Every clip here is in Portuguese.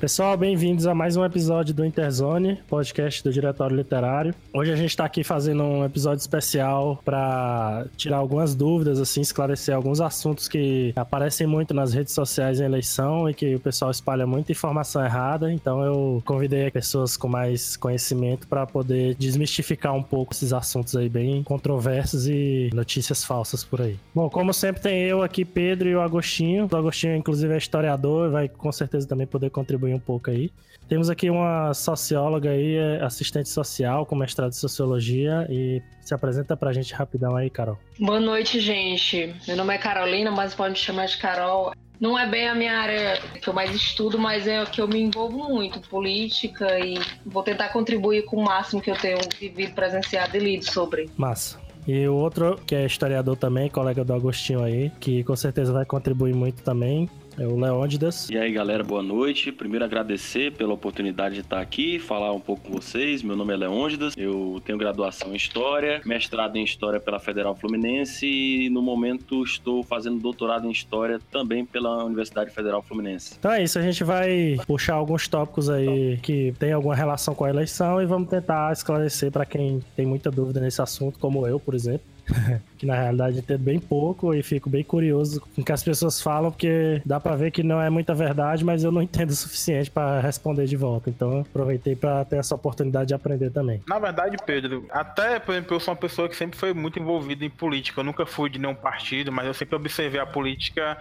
Pessoal, bem-vindos a mais um episódio do Interzone, podcast do Diretório Literário. Hoje a gente está aqui fazendo um episódio especial para tirar algumas dúvidas, assim, esclarecer alguns assuntos que aparecem muito nas redes sociais em eleição e que o pessoal espalha muita informação errada. Então eu convidei pessoas com mais conhecimento para poder desmistificar um pouco esses assuntos aí bem controversos e notícias falsas por aí. Bom, como sempre tem eu aqui, Pedro e o Agostinho. O Agostinho, inclusive, é historiador, vai com certeza também poder contribuir contribuir um pouco aí. Temos aqui uma socióloga aí, é assistente social com mestrado em sociologia e se apresenta pra gente rapidão aí, Carol. Boa noite, gente. Meu nome é Carolina, mas pode me chamar de Carol. Não é bem a minha área que eu mais estudo, mas é que eu me envolvo muito, política, e vou tentar contribuir com o máximo que eu tenho vivido, presenciado e lido sobre. Massa. E o outro, que é historiador também, colega do Agostinho aí, que com certeza vai contribuir muito também, é o Leônidas. E aí, galera, boa noite. Primeiro, agradecer pela oportunidade de estar aqui, falar um pouco com vocês. Meu nome é Leônidas, eu tenho graduação em História, mestrado em História pela Federal Fluminense e, no momento, estou fazendo doutorado em História também pela Universidade Federal Fluminense. Então é isso, a gente vai puxar alguns tópicos aí que tem alguma relação com a eleição e vamos tentar esclarecer para quem tem muita dúvida nesse assunto, como eu, por exemplo. que na realidade entendo bem pouco e fico bem curioso com o que as pessoas falam, porque dá para ver que não é muita verdade, mas eu não entendo o suficiente para responder de volta. Então aproveitei para ter essa oportunidade de aprender também. Na verdade, Pedro, até, por exemplo, eu sou uma pessoa que sempre foi muito envolvida em política. Eu nunca fui de nenhum partido, mas eu sempre observei a política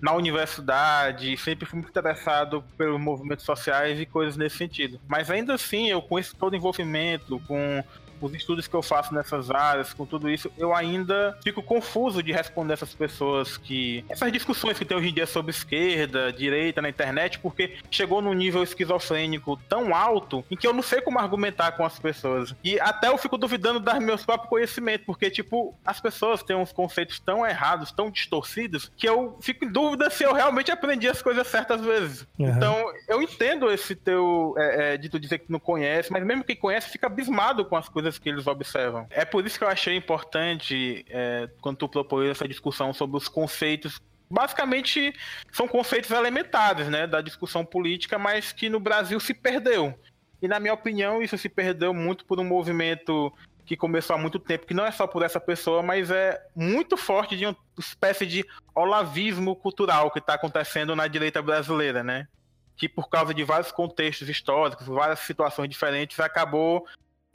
na universidade, sempre fui muito interessado pelos movimentos sociais e coisas nesse sentido. Mas ainda assim, eu com esse todo envolvimento, com os estudos que eu faço nessas áreas, com tudo isso, eu ainda fico confuso de responder essas pessoas que. Essas discussões que tem hoje em dia sobre esquerda, direita na internet, porque chegou num nível esquizofrênico tão alto em que eu não sei como argumentar com as pessoas. E até eu fico duvidando dos meus próprios conhecimentos, porque, tipo, as pessoas têm uns conceitos tão errados, tão distorcidos, que eu fico em dúvida se eu realmente aprendi as coisas certas vezes. Uhum. Então, eu entendo esse teu é, é, de tu dizer que não conhece, mas mesmo quem conhece fica abismado com as coisas coisas que eles observam. É por isso que eu achei importante, é, quando tu propôs essa discussão sobre os conceitos basicamente são conceitos elementares, né, da discussão política, mas que no Brasil se perdeu. E na minha opinião, isso se perdeu muito por um movimento que começou há muito tempo, que não é só por essa pessoa, mas é muito forte de uma espécie de olavismo cultural que está acontecendo na direita brasileira, né? Que por causa de vários contextos históricos, várias situações diferentes, acabou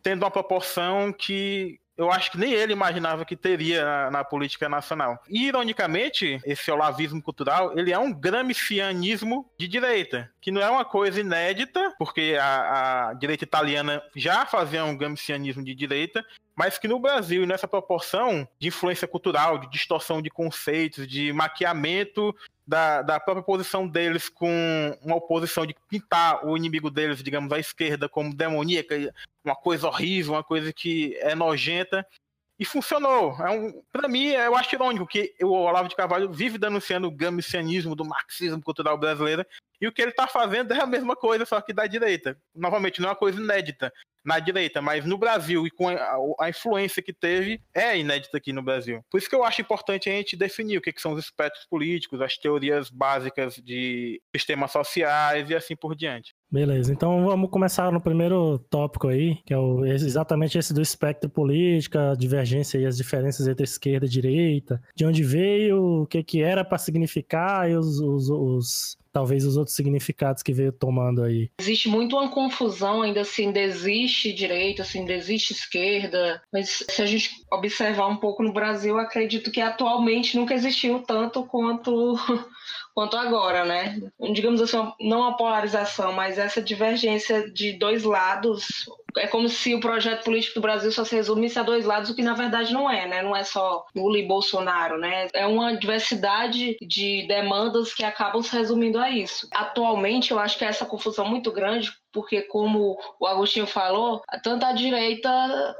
tendo uma proporção que eu acho que nem ele imaginava que teria na, na, política nacional. E, ironicamente, esse olavismo cultural, ele é um gramscianismo de direita, que não é uma coisa inédita, porque a, a direita italiana já fazia um gramscianismo de direita, mas que no Brasil, nessa proporção de influência cultural, de distorção de conceitos, de maquiamento da, da própria posição deles com uma oposição de pintar o inimigo deles, digamos, à esquerda, como demoníaca, uma coisa horrível, uma coisa que é nojenta. E funcionou. É um, para mim, eu acho irônico que o Olavo de Carvalho vive denunciando o gramscianismo do marxismo cultural brasileiro e o que ele está fazendo é a mesma coisa, só que da direita. Novamente, não é uma coisa inédita na direita, mas no Brasil e com a, a, influência que teve, é inédita aqui no Brasil. Por isso que eu acho importante a gente definir o que, que são os espectros políticos, as teorias básicas de sistemas sociais e assim por diante. Beleza, então vamos começar no primeiro tópico aí, que é o, exatamente esse do espectro político, a divergência e as diferenças entre esquerda e direita, de onde veio, o que, que era para significar e os, os, os talvez os outros significados que veio tomando aí. Existe muito uma confusão ainda assim, ainda existe direita, assim, ainda existe esquerda, mas se a gente observar um pouco no Brasil, acredito que atualmente nunca existiu tanto quanto quanto agora, né? Digamos assim, não a polarização, mas essa divergência de dois lados é como se o projeto político do Brasil só se resumisse a dois lados, o que na verdade não é, né? Não é só Lula e Bolsonaro, né? É uma diversidade de demandas que acabam se resumindo a isso. Atualmente, eu acho que é essa confusão muito grande porque, como o Agostinho falou, tanto a direita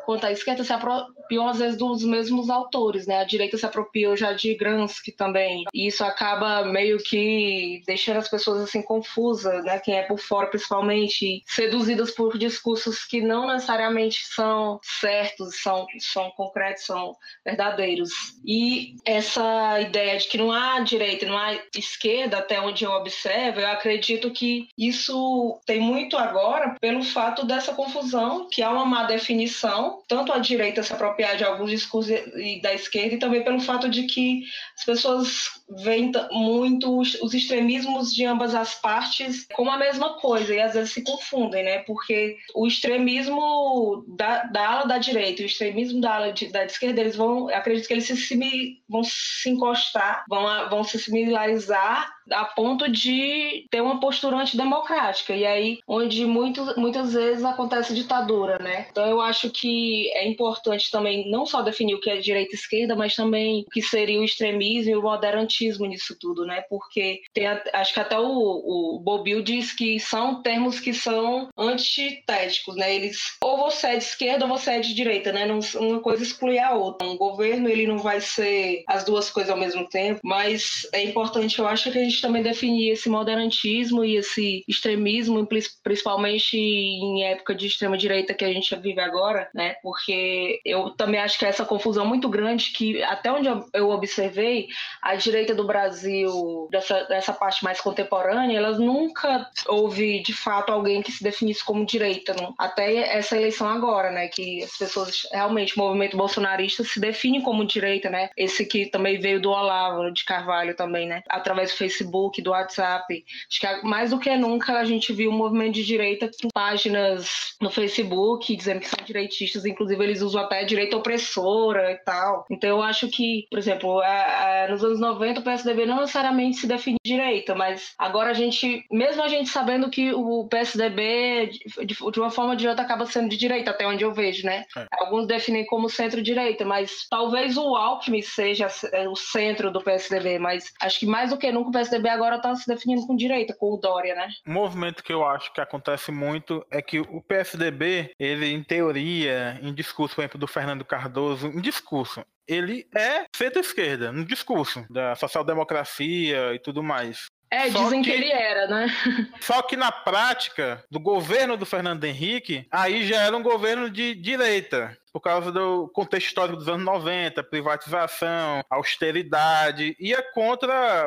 quanto a esquerda se apropriam, às vezes, dos mesmos autores, né? A direita se apropriou já de Gramsci também, e isso acaba meio que deixando as pessoas, assim, confusas, né? Quem é por fora, principalmente, seduzidas por discursos que não necessariamente são certos, são, são concretos, são verdadeiros. E essa ideia de que não há direita, não há esquerda, até onde eu observo, eu acredito que isso tem muito agora pelo fato dessa confusão, que há uma má definição, tanto a direita se apropriar de alguns discursos da esquerda, e também pelo fato de que as pessoas veem muito os extremismos de ambas as partes como a mesma coisa, e às vezes se confundem, né? Porque o extremismo da, da ala da direita e o extremismo da ala de, da esquerda, eles vão, acredito que eles se, vão se encostar, vão, vão se similarizar a ponto de ter uma postura antidemocrática. E aí, onde muito, muitas vezes acontece ditadura, né? Então, eu acho que é importante também não só definir o que é direita e esquerda, mas também o que seria o extremismo e o moderantismo nisso tudo, né? Porque tem, acho que até o, o Bobil diz que são termos que são antitéticos, né? Eles ou você é de esquerda ou você é de direita, né? Não, uma coisa exclui a outra. Um governo ele não vai ser as duas coisas ao mesmo tempo, mas é importante, eu acho que a gente também definir esse moderantismo e esse extremismo, principalmente em época de extrema direita que a gente vive agora, né? Porque eu também acho que é essa confusão muito grande que até onde eu observei, a direita do Brasil, dessa, dessa parte mais contemporânea, elas nunca houve de fato alguém que se definisse como direita, não? até essa eleição agora, né? Que as pessoas realmente, o movimento bolsonarista se define como direita, né? Esse que também veio do Olavo de Carvalho também, né? Através do Facebook, do WhatsApp. Acho que mais do que nunca a gente viu um movimento de direita com páginas no Facebook dizendo que são direitistas, inclusive eles usam até direita opressora e tal. Então eu acho que, por exemplo, a, a, nos anos 90 o PSDB não necessariamente se define direita, mas agora a gente, mesmo a gente sabendo que o PSDB de, de uma forma ou de outra acaba sendo de direita, até onde eu vejo, né? É. Alguns definem como centro-direita, mas talvez o Alckmin seja é, o centro do PSDB, mas acho que mais do que nunca o PSDB agora está se definindo com direita, com o Dória, né? Um movimento que eu acho que acontece muito é que o PSDB, ele em teoria, em discurso, por exemplo, do Fernando Cardoso, em discurso, ele é centro-esquerda, no discurso da social-democracia e tudo mais. É, só dizem que, que, ele era, né? Só que na prática, do governo do Fernando Henrique, aí já era um governo de direita por causa do contexto histórico dos anos 90, privatização, austeridade, ia contra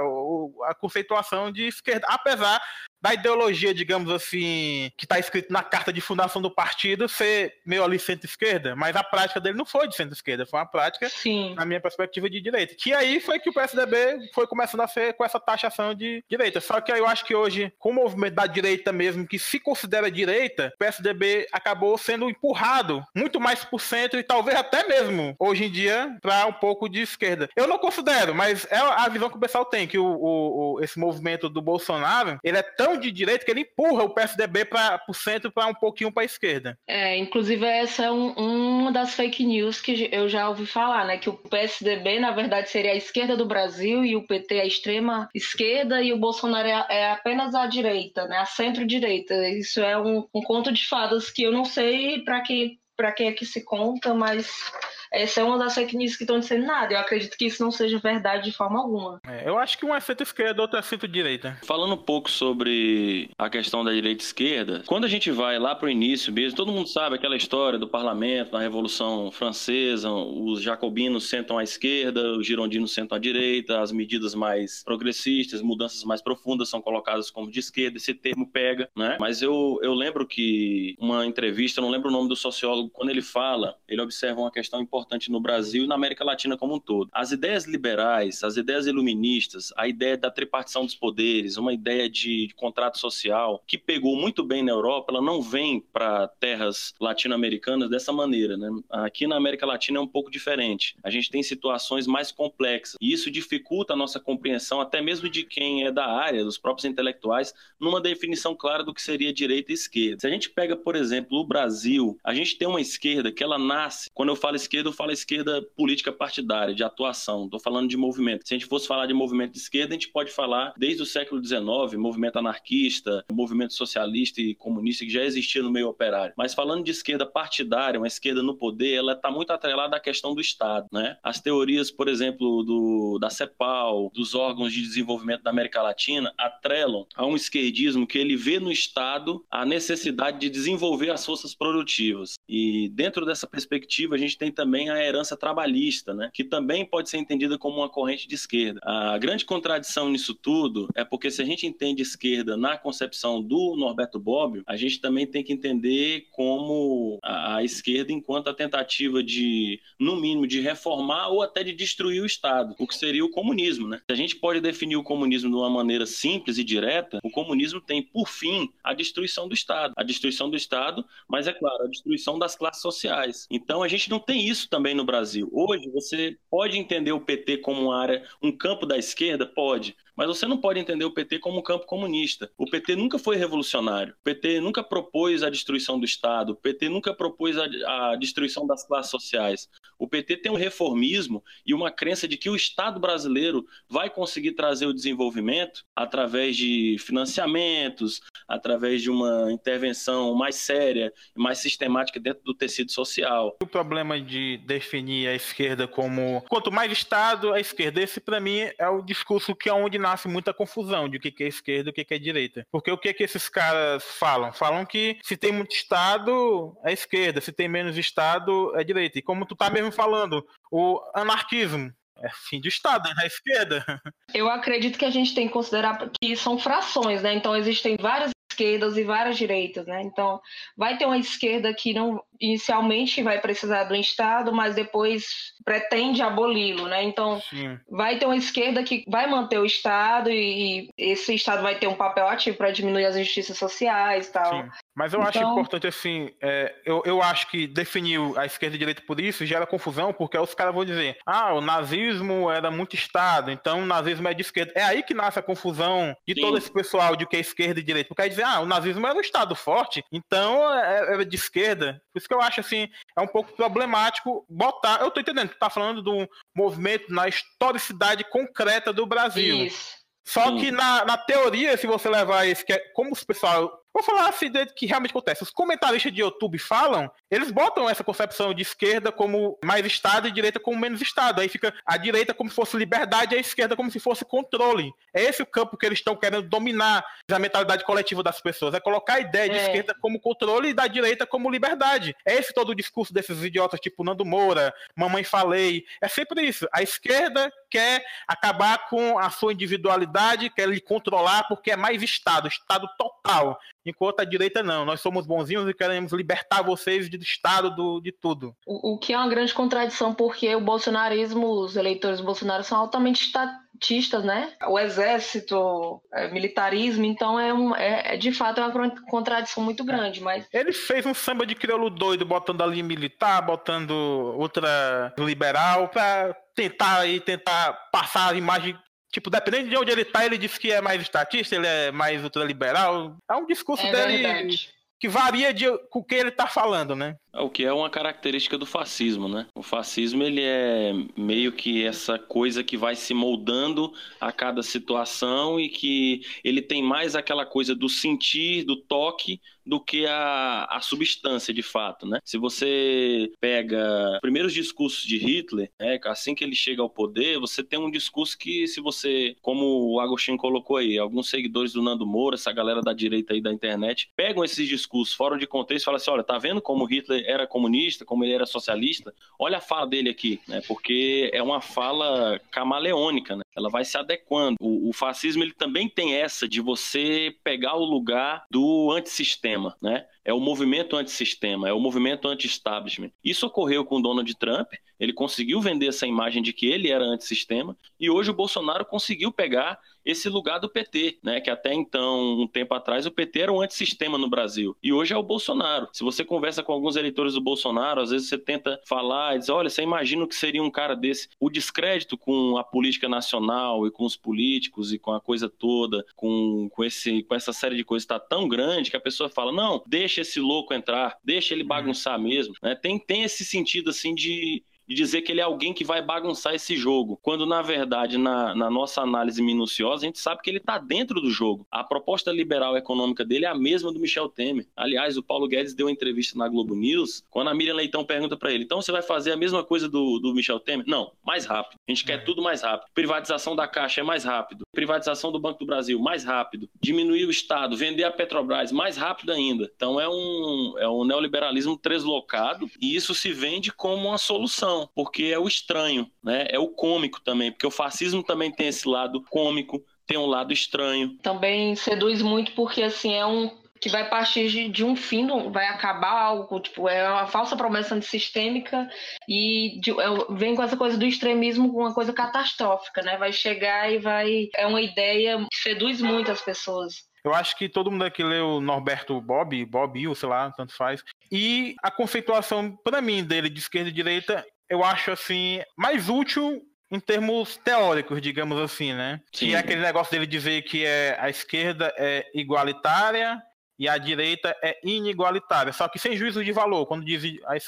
a conceituação de esquerda, apesar da ideologia, digamos assim, que está escrito na carta de fundação do partido ser meio ali centro-esquerda, mas a prática dele não foi de centro-esquerda, foi uma prática, Sim. na minha perspectiva, de direita. Que aí foi que o PSDB foi começando a ser com essa taxação de direita. Só que aí eu acho que hoje, com o movimento da direita mesmo, que se considera direita, o PSDB acabou sendo empurrado muito mais por centro e talvez até mesmo, hoje em dia, para um pouco de esquerda. Eu não considero, mas é a visão que o pessoal tem, que o, o, o esse movimento do Bolsonaro, ele é tão de direita que ele empurra o PSDB para o centro para um pouquinho para a esquerda. É, inclusive essa é um, uma das fake news que eu já ouvi falar, né? Que o PSDB, na verdade, seria a esquerda do Brasil e o PT a extrema esquerda e o Bolsonaro é, é apenas a direita, né? A centro-direita. Isso é um, um conto de fadas que eu não sei para que para quem é que se conta, mas essa é uma das fake news que estão dizendo nada. Eu acredito que isso não seja verdade de forma alguma. É, eu acho que um é centro-esquerda, outro é centro-direita. Falando um pouco sobre a questão da direita e esquerda, quando a gente vai lá para o início mesmo, todo mundo sabe aquela história do parlamento, da Revolução Francesa, os jacobinos sentam à esquerda, os girondinos sentam à direita, as medidas mais progressistas, mudanças mais profundas são colocadas como de esquerda, esse termo pega, né? Mas eu, eu lembro que uma entrevista, não lembro o nome do sociólogo, quando ele fala, ele observa uma questão importante no Brasil e na América Latina como um todo. As ideias liberais, as ideias iluministas, a ideia da tripartição dos poderes, uma ideia de, de contrato social que pegou muito bem na Europa, ela não vem para terras latino-americanas dessa maneira. Né? Aqui na América Latina é um pouco diferente. A gente tem situações mais complexas e isso dificulta a nossa compreensão, até mesmo de quem é da área, dos próprios intelectuais, numa definição clara do que seria direita e esquerda. Se a gente pega, por exemplo, o Brasil, a gente tem uma esquerda que ela nasce. Quando eu falo esquerda, eu falo esquerda política partidária, de atuação. Estou falando de movimento. Se a gente fosse falar de movimento de esquerda, a gente pode falar desde o século XIX, movimento anarquista, movimento socialista e comunista que já existia no meio operário. Mas falando de esquerda partidária, uma esquerda no poder, ela está muito atrelada à questão do Estado, né? As teorias, por exemplo, do, da CEPAL, dos órgãos de desenvolvimento da América Latina, atrelam a um esquerdismo que ele vê no Estado a necessidade de desenvolver as forças produtivas. E dentro dessa perspectiva, a gente tem também a herança trabalhista, né? Que também pode ser entendida como uma corrente de esquerda. A grande contradição nisso tudo é porque se a gente entende esquerda na concepção do Norberto Bobbio, a gente também tem que entender como a, a esquerda enquanto a tentativa de, no mínimo, de reformar ou até de destruir o Estado, o que seria o comunismo, né? Se a gente pode definir o comunismo de uma maneira simples e direta, o comunismo tem por fim a destruição do Estado, a destruição do Estado, mas é claro, a destruição das classes sociais. Então a gente não tem isso também no Brasil. Hoje você pode entender o PT como uma área, um campo da esquerda, pode, mas você não pode entender o PT como um campo comunista. O PT nunca foi revolucionário. O PT nunca propôs a destruição do Estado. O PT nunca propôs a, a destruição das classes sociais. O PT tem um reformismo e uma crença de que o Estado brasileiro vai conseguir trazer o desenvolvimento através de financiamentos, através de uma intervenção mais séria e mais sistemática dentro do tecido social. O problema de definir a esquerda como quanto mais Estado, a esquerda, esse para mim é o discurso que é onde nasce muita confusão de o que é esquerda e o que é direita. Porque o que, é que esses caras falam? Falam que se tem muito Estado, é esquerda, se tem menos Estado, é direita. E como tu tá mesmo falando, o anarquismo, é fim do Estado, é esquerda. Eu acredito que a gente tem que considerar que são frações, né? Então existem várias esquerdas e várias direitas, né? Então vai ter uma esquerda que não inicialmente vai precisar do Estado, mas depois pretende aboli-lo, né? Então, Sim. vai ter uma esquerda que vai manter o Estado e, esse Estado vai ter um papel ativo para diminuir as injustiças sociais e tal. Sim. Mas eu então... acho importante, assim, é, eu, eu acho que definir a esquerda e a direita por isso gera confusão, porque os caras vão dizer, ah, o nazismo era muito Estado, então o nazismo é de esquerda. É aí que nasce a confusão de Sim. todo esse pessoal de que é esquerda e direita. Porque aí dizer, ah, o nazismo era um Estado forte, então é, é de esquerda. Por isso que eu acho assim, é um pouco problemático botar. Eu tô entendendo, tu tá falando de um movimento na historicidade concreta do Brasil. Isso. Só Sim. que na, na teoria, se você levar esse, que é, como os pessoal Vou falar assim do que realmente acontece. Os comentaristas de YouTube falam, eles botam essa concepção de esquerda como mais Estado e direita como menos Estado. Aí fica a direita como se fosse liberdade e a esquerda como se fosse controle. É esse o campo que eles estão querendo dominar a mentalidade coletiva das pessoas. É colocar a ideia de é. esquerda como controle e da direita como liberdade. É esse todo o discurso desses idiotas tipo Nando Moura, Mamãe Falei. É sempre isso. A esquerda quer acabar com a sua individualidade, quer lhe controlar porque é mais Estado, Estado total enquanto a direita não. Nós somos bonzinhos e queremos libertar vocês do Estado, do, de tudo. O, o que é uma grande contradição, porque o bolsonarismo, os eleitores do Bolsonaro são altamente estatistas, né? O exército, é, militarismo, então é, um, é, é, de fato é uma contradição muito grande, mas... Ele fez um samba de crioulo doido, botando ali militar, botando outra liberal, pra tentar aí, tentar passar a imagem Tipo, dependendo de onde ele tá, ele diz que é mais estatista, ele é mais ultraliberal. É um discurso é dele verdade. que varia de com o que ele tá falando, né? É, o que é uma característica do fascismo, né? O fascismo ele é meio que essa coisa que vai se moldando a cada situação e que ele tem mais aquela coisa do sentir, do toque, do que a, a substância de fato, né? Se você pega os primeiros discursos de Hitler, né, assim que ele chega ao poder, você tem um discurso que, se você, como o Agostinho colocou aí, alguns seguidores do Nando Moura, essa galera da direita aí da internet, pegam esses discursos fora de contexto e falam assim: olha, tá vendo como Hitler era comunista, como ele era socialista? Olha a fala dele aqui, né? Porque é uma fala camaleônica, né? Ela vai se adequando. O, o fascismo ele também tem essa de você pegar o lugar do antissistema sistema, né? É o movimento antissistema, é o movimento anti-establishment. Isso ocorreu com Donald Trump, ele conseguiu vender essa imagem de que ele era antissistema, e hoje o Bolsonaro conseguiu pegar esse lugar do PT, né? Que até então, um tempo atrás, o PT era um antissistema no Brasil. E hoje é o Bolsonaro. Se você conversa com alguns eleitores do Bolsonaro, às vezes você tenta falar e diz: olha, você imagina o que seria um cara desse. O descrédito com a política nacional e com os políticos e com a coisa toda, com, com, esse, com essa série de coisas está tão grande que a pessoa fala: não, deixa esse louco entrar, deixa ele uhum. bagunçar mesmo. Né? Tem, tem esse sentido assim de de dizer que ele é alguém que vai bagunçar esse jogo, quando na verdade, na, na nossa análise minuciosa, a gente sabe que ele está dentro do jogo. A proposta liberal econômica dele é a mesma do Michel Temer. Aliás, o Paulo Guedes deu uma entrevista na Globo News, quando a Miriam Leitão pergunta para ele: então você vai fazer a mesma coisa do, do Michel Temer? Não, mais rápido. A gente quer é. tudo mais rápido. Privatização da Caixa é mais rápido. Privatização do Banco do Brasil, mais rápido. Diminuir o Estado, vender a Petrobras, mais rápido ainda. Então é um, é um neoliberalismo translocado e isso se vende como uma solução porque é o estranho, né? É o cômico também, porque o fascismo também tem esse lado cômico, tem um lado estranho. Também seduz muito porque assim é um que vai partir de, de um fim, vai acabar algo, tipo, é uma falsa promessa antissistêmica e de, é, vem com essa coisa do extremismo com uma coisa catastrófica, né? Vai chegar e vai. É uma ideia que seduz muito as pessoas. Eu acho que todo mundo aqui leu Norberto Bob, Bob, sei lá, tanto faz. E a conceituação, para mim, dele de esquerda e direita, eu acho assim mais útil em termos teóricos, digamos assim, né? Sim. Que é aquele negócio dele dizer que é, a esquerda é igualitária e a direita é inigualitária, só que sem juízo de valor. Quando diz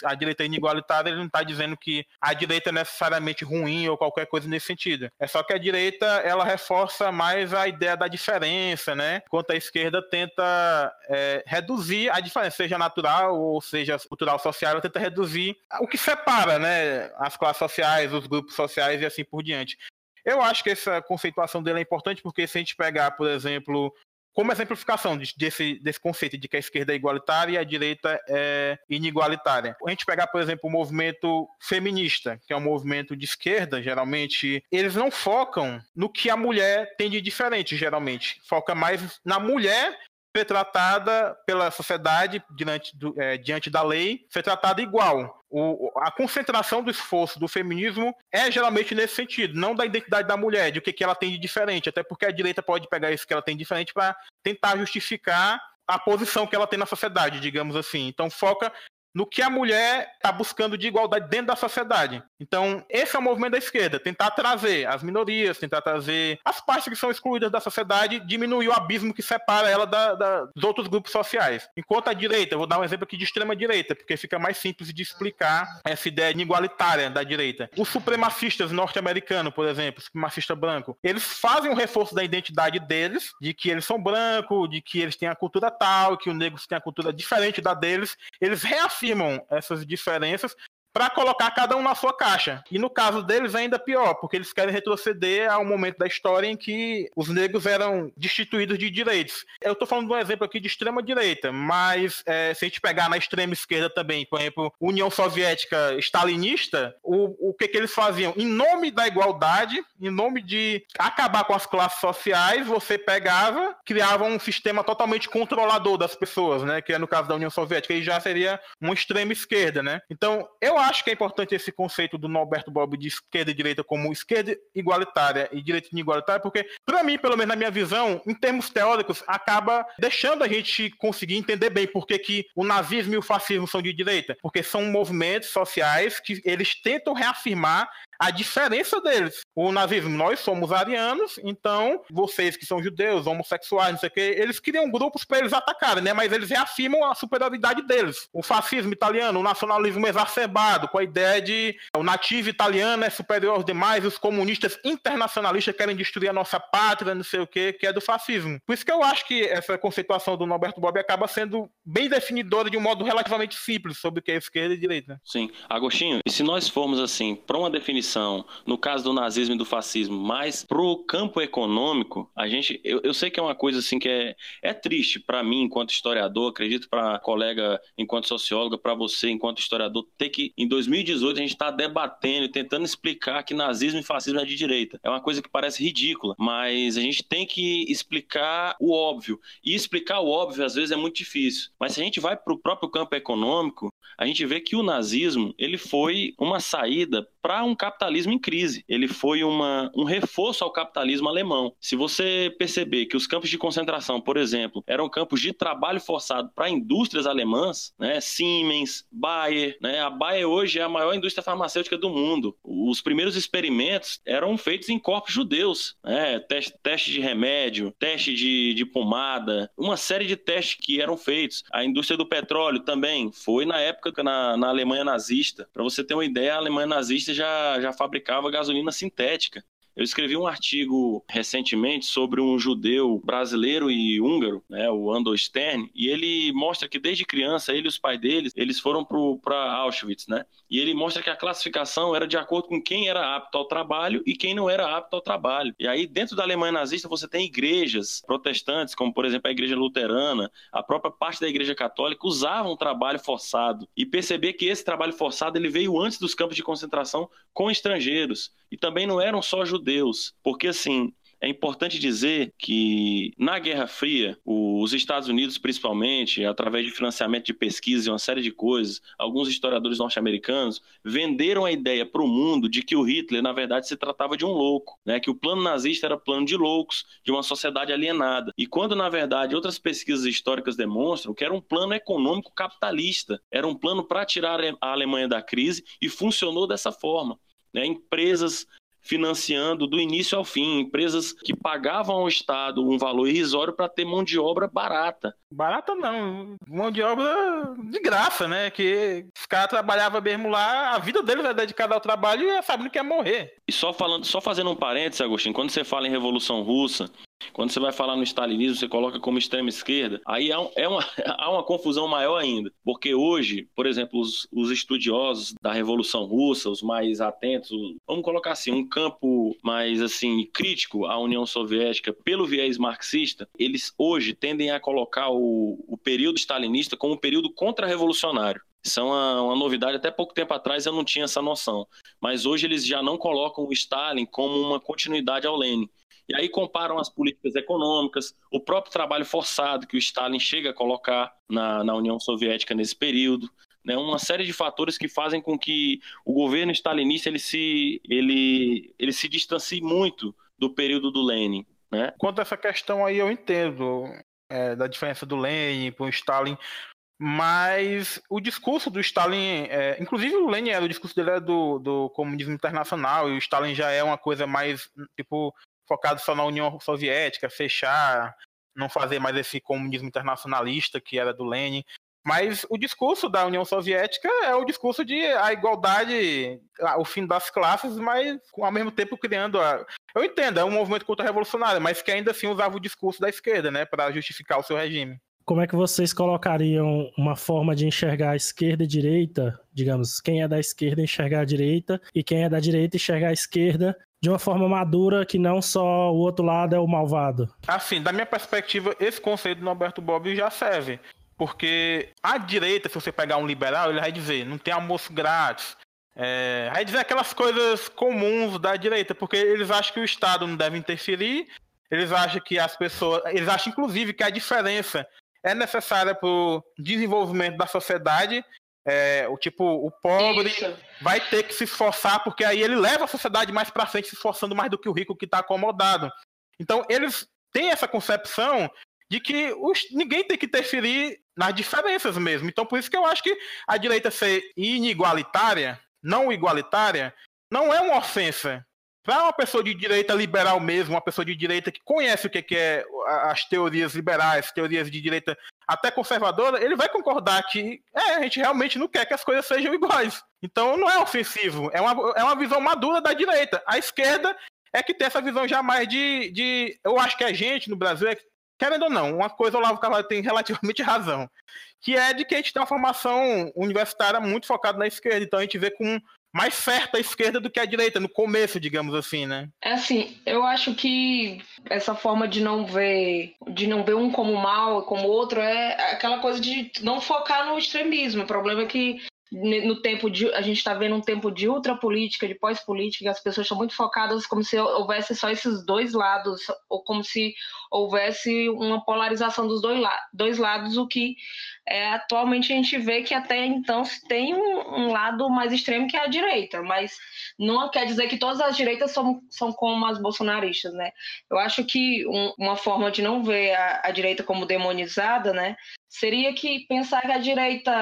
a, direita é inigualitária, ele não está dizendo que a direita é necessariamente ruim ou qualquer coisa nesse sentido. É só que a direita ela reforça mais a ideia da diferença, né? Enquanto a esquerda tenta é, reduzir a diferença, seja natural ou seja cultural social, ela tenta reduzir o que separa, né? As classes sociais, os grupos sociais e assim por diante. Eu acho que essa conceituação dele é importante porque se a gente pegar, por exemplo, como exemplificação desse, desse conceito de que a esquerda é igualitária e a direita é inigualitária. A gente pegar, por exemplo, o movimento feminista, que é um movimento de esquerda, geralmente, eles não focam no que a mulher tem de diferente, geralmente. Foca mais na mulher ser tratada pela sociedade diante, do, é, diante da lei, ser tratada igual. O, a concentração do esforço do feminismo é geralmente nesse sentido, não da identidade da mulher, de o que, que ela tem de diferente, até porque a direita pode pegar isso que ela tem de diferente para tentar justificar a posição que ela tem na sociedade, digamos assim. Então foca no que a mulher está buscando de igualdade dentro da sociedade. Então, esse é o movimento da esquerda, tentar trazer as minorias, tentar trazer as partes que são excluídas da sociedade, diminuir o abismo que separa ela da, da, dos outros grupos sociais. Enquanto a direita, vou dar um exemplo aqui de extrema direita, porque fica mais simples de explicar essa ideia igualitária da direita. Os supremacistas norte-americanos, por exemplo, supremacista branco, eles fazem um reforço da identidade deles, de que eles são brancos, de que eles têm a cultura tal, que os negros têm a cultura diferente da deles, eles reafirmam afirmam essas diferenças para colocar cada um na sua caixa. E no caso deles ainda pior, porque eles querem retroceder ao momento da história em que os negros eram destituídos de direitos. Eu estou falando de um exemplo aqui de extrema direita, mas é, se a gente pegar na extrema esquerda também, por exemplo, União Soviética stalinista, o, o que, que eles faziam? Em nome da igualdade, em nome de acabar com as classes sociais, você pegava, criava um sistema totalmente controlador das pessoas, né? Que é no caso da União Soviética, e já seria uma extrema esquerda, né? Então, eu acho que é importante esse conceito do Norberto Bob de esquerda e direita como esquerda igualitária e direita inigualitária, porque, para mim, pelo menos na minha visão, em termos teóricos, acaba deixando a gente conseguir entender bem por que, que o nazismo e o fascismo são de direita. Porque são movimentos sociais que eles tentam reafirmar a diferença deles. O nazismo, nós somos arianos, então vocês que são judeus, homossexuais, não sei o que, eles criam grupos para eles atacarem, né? Mas eles reafirmam a superioridade deles. O fascismo italiano, o nacionalismo exacerbado, com a ideia de o nativo italiano é superior aos demais, os comunistas internacionalistas querem destruir a nossa pátria, não sei o que, que é do fascismo. Por isso que eu acho que essa conceituação do Norberto Bob acaba sendo bem definidora de um modo relativamente simples sobre o que é esquerda e direita. Sim. Agostinho, e se nós formos assim, para uma definição no caso do nazismo e do fascismo, mas pro campo econômico, a gente, eu, eu sei que é uma coisa assim que é, é triste para mim enquanto historiador, acredito para colega enquanto socióloga, para você enquanto historiador, ter que em 2018 a gente está debatendo, tentando explicar que nazismo e fascismo é de direita. É uma coisa que parece ridícula, mas a gente tem que explicar o óbvio. E explicar o óbvio às vezes é muito difícil. Mas se a gente vai para o próprio campo econômico, a gente vê que o nazismo ele foi uma saída para um capitalismo em crise. Ele foi uma, um reforço ao capitalismo alemão. Se você perceber que os campos de concentração, por exemplo, eram campos de trabalho forçado para indústrias alemãs, né, Siemens, Bayer, né, a Bayer hoje é a maior indústria farmacêutica do mundo. Os primeiros experimentos eram feitos em corpos judeus, né, teste, teste de remédio, teste de, de pomada, uma série de testes que eram feitos. A indústria do petróleo também foi na época na, na Alemanha nazista. Para você ter uma ideia, a Alemanha nazista já, já fabricava gasolina sintética. Eu escrevi um artigo recentemente sobre um judeu brasileiro e húngaro, né, o Andor Stern, e ele mostra que desde criança ele e os pais deles, eles foram para Auschwitz, né? E ele mostra que a classificação era de acordo com quem era apto ao trabalho e quem não era apto ao trabalho. E aí dentro da Alemanha nazista você tem igrejas protestantes, como por exemplo a igreja luterana, a própria parte da igreja católica usavam trabalho forçado. E perceber que esse trabalho forçado ele veio antes dos campos de concentração com estrangeiros. E também não eram só judeus, porque assim, é importante dizer que na Guerra Fria, os Estados Unidos, principalmente, através de financiamento de pesquisa e uma série de coisas, alguns historiadores norte-americanos venderam a ideia para o mundo de que o Hitler, na verdade, se tratava de um louco, né? que o plano nazista era plano de loucos, de uma sociedade alienada. E quando, na verdade, outras pesquisas históricas demonstram que era um plano econômico capitalista, era um plano para tirar a Alemanha da crise e funcionou dessa forma. Né, empresas financiando do início ao fim, empresas que pagavam ao Estado um valor irrisório para ter mão de obra barata. Barata não, mão de obra de graça, né? Que os caras trabalhavam mesmo lá, a vida deles é dedicada ao trabalho e sabendo que ia morrer. E só falando, só fazendo um parênteses, Agostinho, quando você fala em Revolução Russa, quando você vai falar no stalinismo, você coloca como extrema esquerda, aí há, é uma, há uma confusão maior ainda. Porque hoje, por exemplo, os, os, estudiosos da Revolução Russa, os mais atentos, vamos colocar assim, um campo mais assim crítico à União Soviética pelo viés marxista, eles hoje tendem a colocar o, o período stalinista como um período contra-revolucionário. Isso é uma, uma, novidade. Até pouco tempo atrás eu não tinha essa noção. Mas hoje eles já não colocam o Stalin como uma continuidade ao Lenin. E aí comparam as políticas econômicas, o próprio trabalho forçado que o Stalin chega a colocar na, na União Soviética nesse período. Né, uma série de fatores que fazem com que o governo stalinista ele se, ele, ele se distancie muito do período do Lenin. Né? Quanto a essa questão aí, eu entendo é, da diferença do Lenin para o Stalin, mas o discurso do Stalin, é, inclusive o Lenin era o discurso dele era do, do comunismo internacional e o Stalin já é uma coisa mais tipo focado só na União Soviética, fechar, não fazer mais esse comunismo internacionalista que era do Lenin. Mas o discurso da União Soviética é o discurso de a igualdade, o fim das classes, mas ao mesmo tempo criando a. Eu entendo, é um movimento contra-revolucionário, mas que ainda assim usava o discurso da esquerda, né, para justificar o seu regime. Como é que vocês colocariam uma forma de enxergar a esquerda e direita? Digamos, quem é da esquerda enxergar a direita e quem é da direita enxergar a esquerda de uma forma madura que não só o outro lado é o malvado. Assim, da minha perspectiva, esse conceito do Alberto Bob já serve. Porque a direita, se você pegar um liberal, ele vai dizer, não tem almoço grátis. É, vai dizer aquelas coisas comuns da direita, porque eles acham que o Estado não deve interferir, eles acham que as pessoas. Eles acham, inclusive, que a diferença é necessária para o desenvolvimento da sociedade é, o tipo, o pobre Isso. vai ter que se esforçar, porque aí ele leva a sociedade mais para frente, se esforçando mais do que o rico que está acomodado. Então, eles têm essa concepção de que os, ninguém tem que interferir nas diferenças mesmo. Então, por isso que eu acho que a direita ser inigualitária, não igualitária, não é uma ofensa. Para uma pessoa de direita liberal mesmo, uma pessoa de direita que conhece o que é as teorias liberais, teorias de direita até conservadora, ele vai concordar que é, a gente realmente não quer que as coisas sejam iguais. Então não é ofensivo, é uma, é uma visão madura da direita. A esquerda é que tem essa visão já mais de, de. Eu acho que a gente no Brasil é querendo ou não, uma coisa o Olavo Carvalho tem relativamente razão, que é de que a gente tem uma formação universitária muito focada na esquerda, então a gente vê com mais certo a esquerda do que a direita, no começo, digamos assim, né? É assim, eu acho que essa forma de não ver, de não ver um como mal como outro é aquela coisa de não focar no extremismo. O problema é que no tempo de. A gente está vendo um tempo de ultrapolítica, de pós-política, as pessoas estão muito focadas como se houvesse só esses dois lados, ou como se houvesse uma polarização dos dois, dois lados, o que é, atualmente a gente vê que até então tem um, um, lado mais extremo que é a direita, mas não quer dizer que todas as direitas são, são como as bolsonaristas, né? Eu acho que um, uma forma de não ver a, a direita como demonizada, né, seria que pensar que a direita,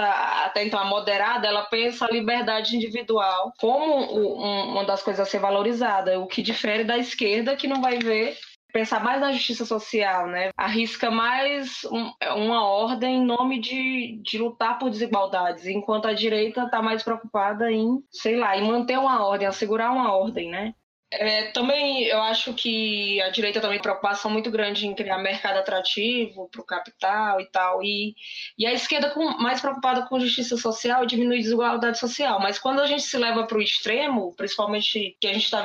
até então a moderada, ela pensa a liberdade individual como um, uma das coisas a ser valorizada, o que difere da esquerda, que não vai ver pensar mais na justiça social, né? Arrisca mais um, uma ordem em nome de, de lutar por desigualdades, enquanto a direita está mais preocupada em, sei lá, em manter uma ordem, assegurar uma ordem, né? É, também eu acho que a direita também tem preocupação muito grande em criar mercado atrativo para o capital e tal. E, e a esquerda com, mais preocupada com justiça social e diminuir desigualdade social. Mas quando a gente se leva para o extremo, principalmente que a gente está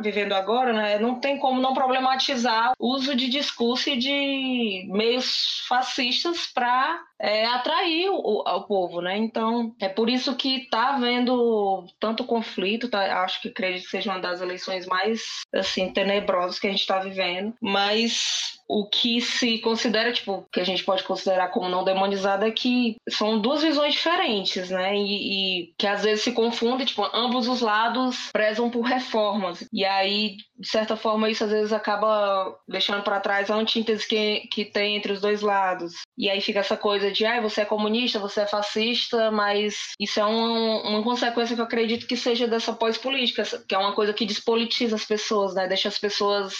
vivendo agora, né, não tem como não problematizar o uso de discurso e de meios fascistas para é, atrair o, o, povo, né? Então, é por isso que está havendo tanto conflito, tá? acho que acredito que seja uma das eleições mais, assim, tenebrosas que a gente está vivendo, mas o que se considera, tipo, que a gente pode considerar como não demonizado é que são duas visões diferentes, né? E, e, que às vezes se confundem, tipo, ambos os lados prezam por reformas. E aí, de certa forma, isso às vezes acaba deixando para trás a antítese que, que tem entre os dois lados. E aí fica essa coisa de, ah, você é comunista, você é fascista, mas isso é uma, uma consequência que eu acredito que seja dessa pós-política, que é uma coisa que despolitiza as pessoas, né? Deixa as pessoas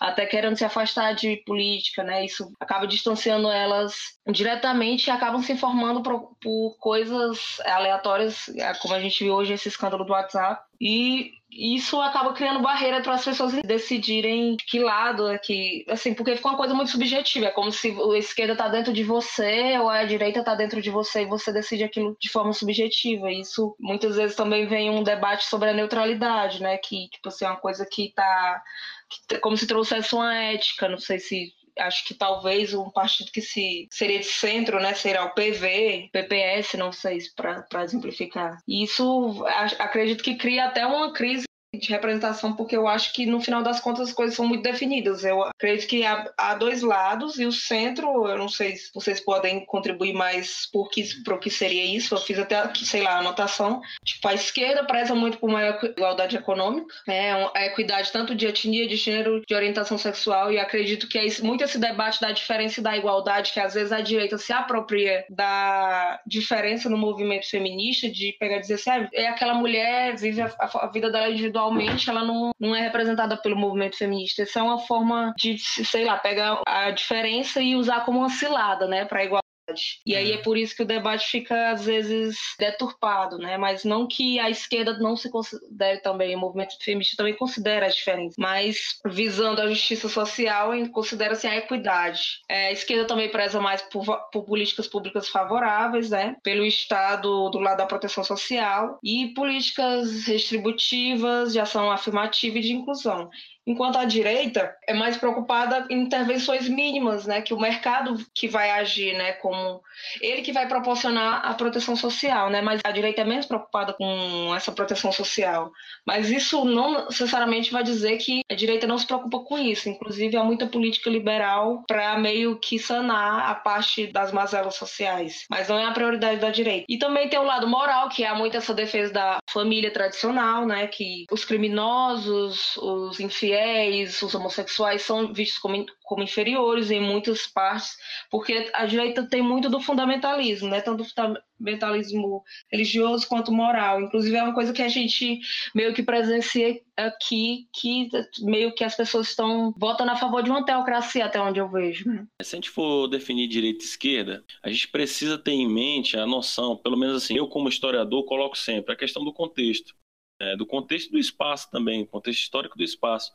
até querendo se afastar de política, né? Isso acaba distanciando elas diretamente e acabam se informando por, por coisas aleatórias, é, como a gente viu hoje esse escândalo do WhatsApp. E isso acaba criando barreira para as pessoas decidirem que lado é que, assim, porque fica uma coisa muito subjetiva, é como se a esquerda está dentro de você ou a direita está dentro de você e você decide aquilo de forma subjetiva. Isso muitas vezes também vem um debate sobre a neutralidade, né, que tipo assim, é uma coisa que está como se trouxesse uma ética, não sei se acho que talvez um partido que se seria de centro, né, será o PV, PPS, não sei para exemplificar. Isso acredito que cria até uma crise de representação, porque eu acho que no final das contas as coisas são muito definidas. Eu acredito que há, há dois lados e o centro, eu não sei se vocês podem contribuir mais por que, por que seria isso. Eu fiz até, sei lá, anotação. Tipo, a esquerda preza muito por maior igualdade econômica, né? a equidade tanto de etnia, de gênero, de orientação sexual, e acredito que é muito esse debate da diferença e da igualdade, que às vezes a direita se apropria da diferença no movimento feminista, de pegar e dizer assim, ah, é aquela mulher, vive a, a vida dela individual individualmente ela não, não é representada pelo movimento feminista. Isso é uma forma de, sei lá, pegar a diferença e usar como uma cilada, né, para igual e aí é. é por isso que o debate fica, às vezes, deturpado, né? Mas não que a esquerda não se considere também, o movimento feminista também considera as diferenças, mas visando a justiça social, considera-se a equidade. É, a esquerda também preza mais por, por, políticas públicas favoráveis, né? Pelo Estado do lado da proteção social e políticas restributivas, de ação afirmativa e de inclusão enquanto a direita é mais preocupada em intervenções mínimas, né, que o mercado que vai agir, né, como ele que vai proporcionar a proteção social, né, mas a direita é menos preocupada com essa proteção social. Mas isso não necessariamente vai dizer que a direita não se preocupa com isso. Inclusive há muita política liberal para meio que sanar a parte das mazelas sociais, mas não é a prioridade da direita. E também tem o lado moral, que é muito essa defesa da família tradicional, né, que os criminosos, os infiéis gays, os homossexuais são vistos como, como inferiores em muitas partes, porque a direita tem muito do fundamentalismo, né? tanto fundamentalismo religioso quanto moral. Inclusive, é uma coisa que a gente meio que presencia aqui, que meio que as pessoas estão votando a favor de uma teocracia, até onde eu vejo. Né? Se a gente for definir direita e esquerda, a gente precisa ter em mente a noção, pelo menos assim, eu como historiador coloco sempre a questão do contexto. É, do contexto do espaço também, contexto histórico do espaço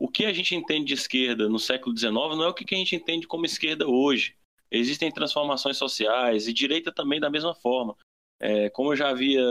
o que a gente entende de esquerda no século XIX não é o que a gente entende como esquerda hoje. Existem transformações sociais e direita também da mesma forma. É, como eu já havia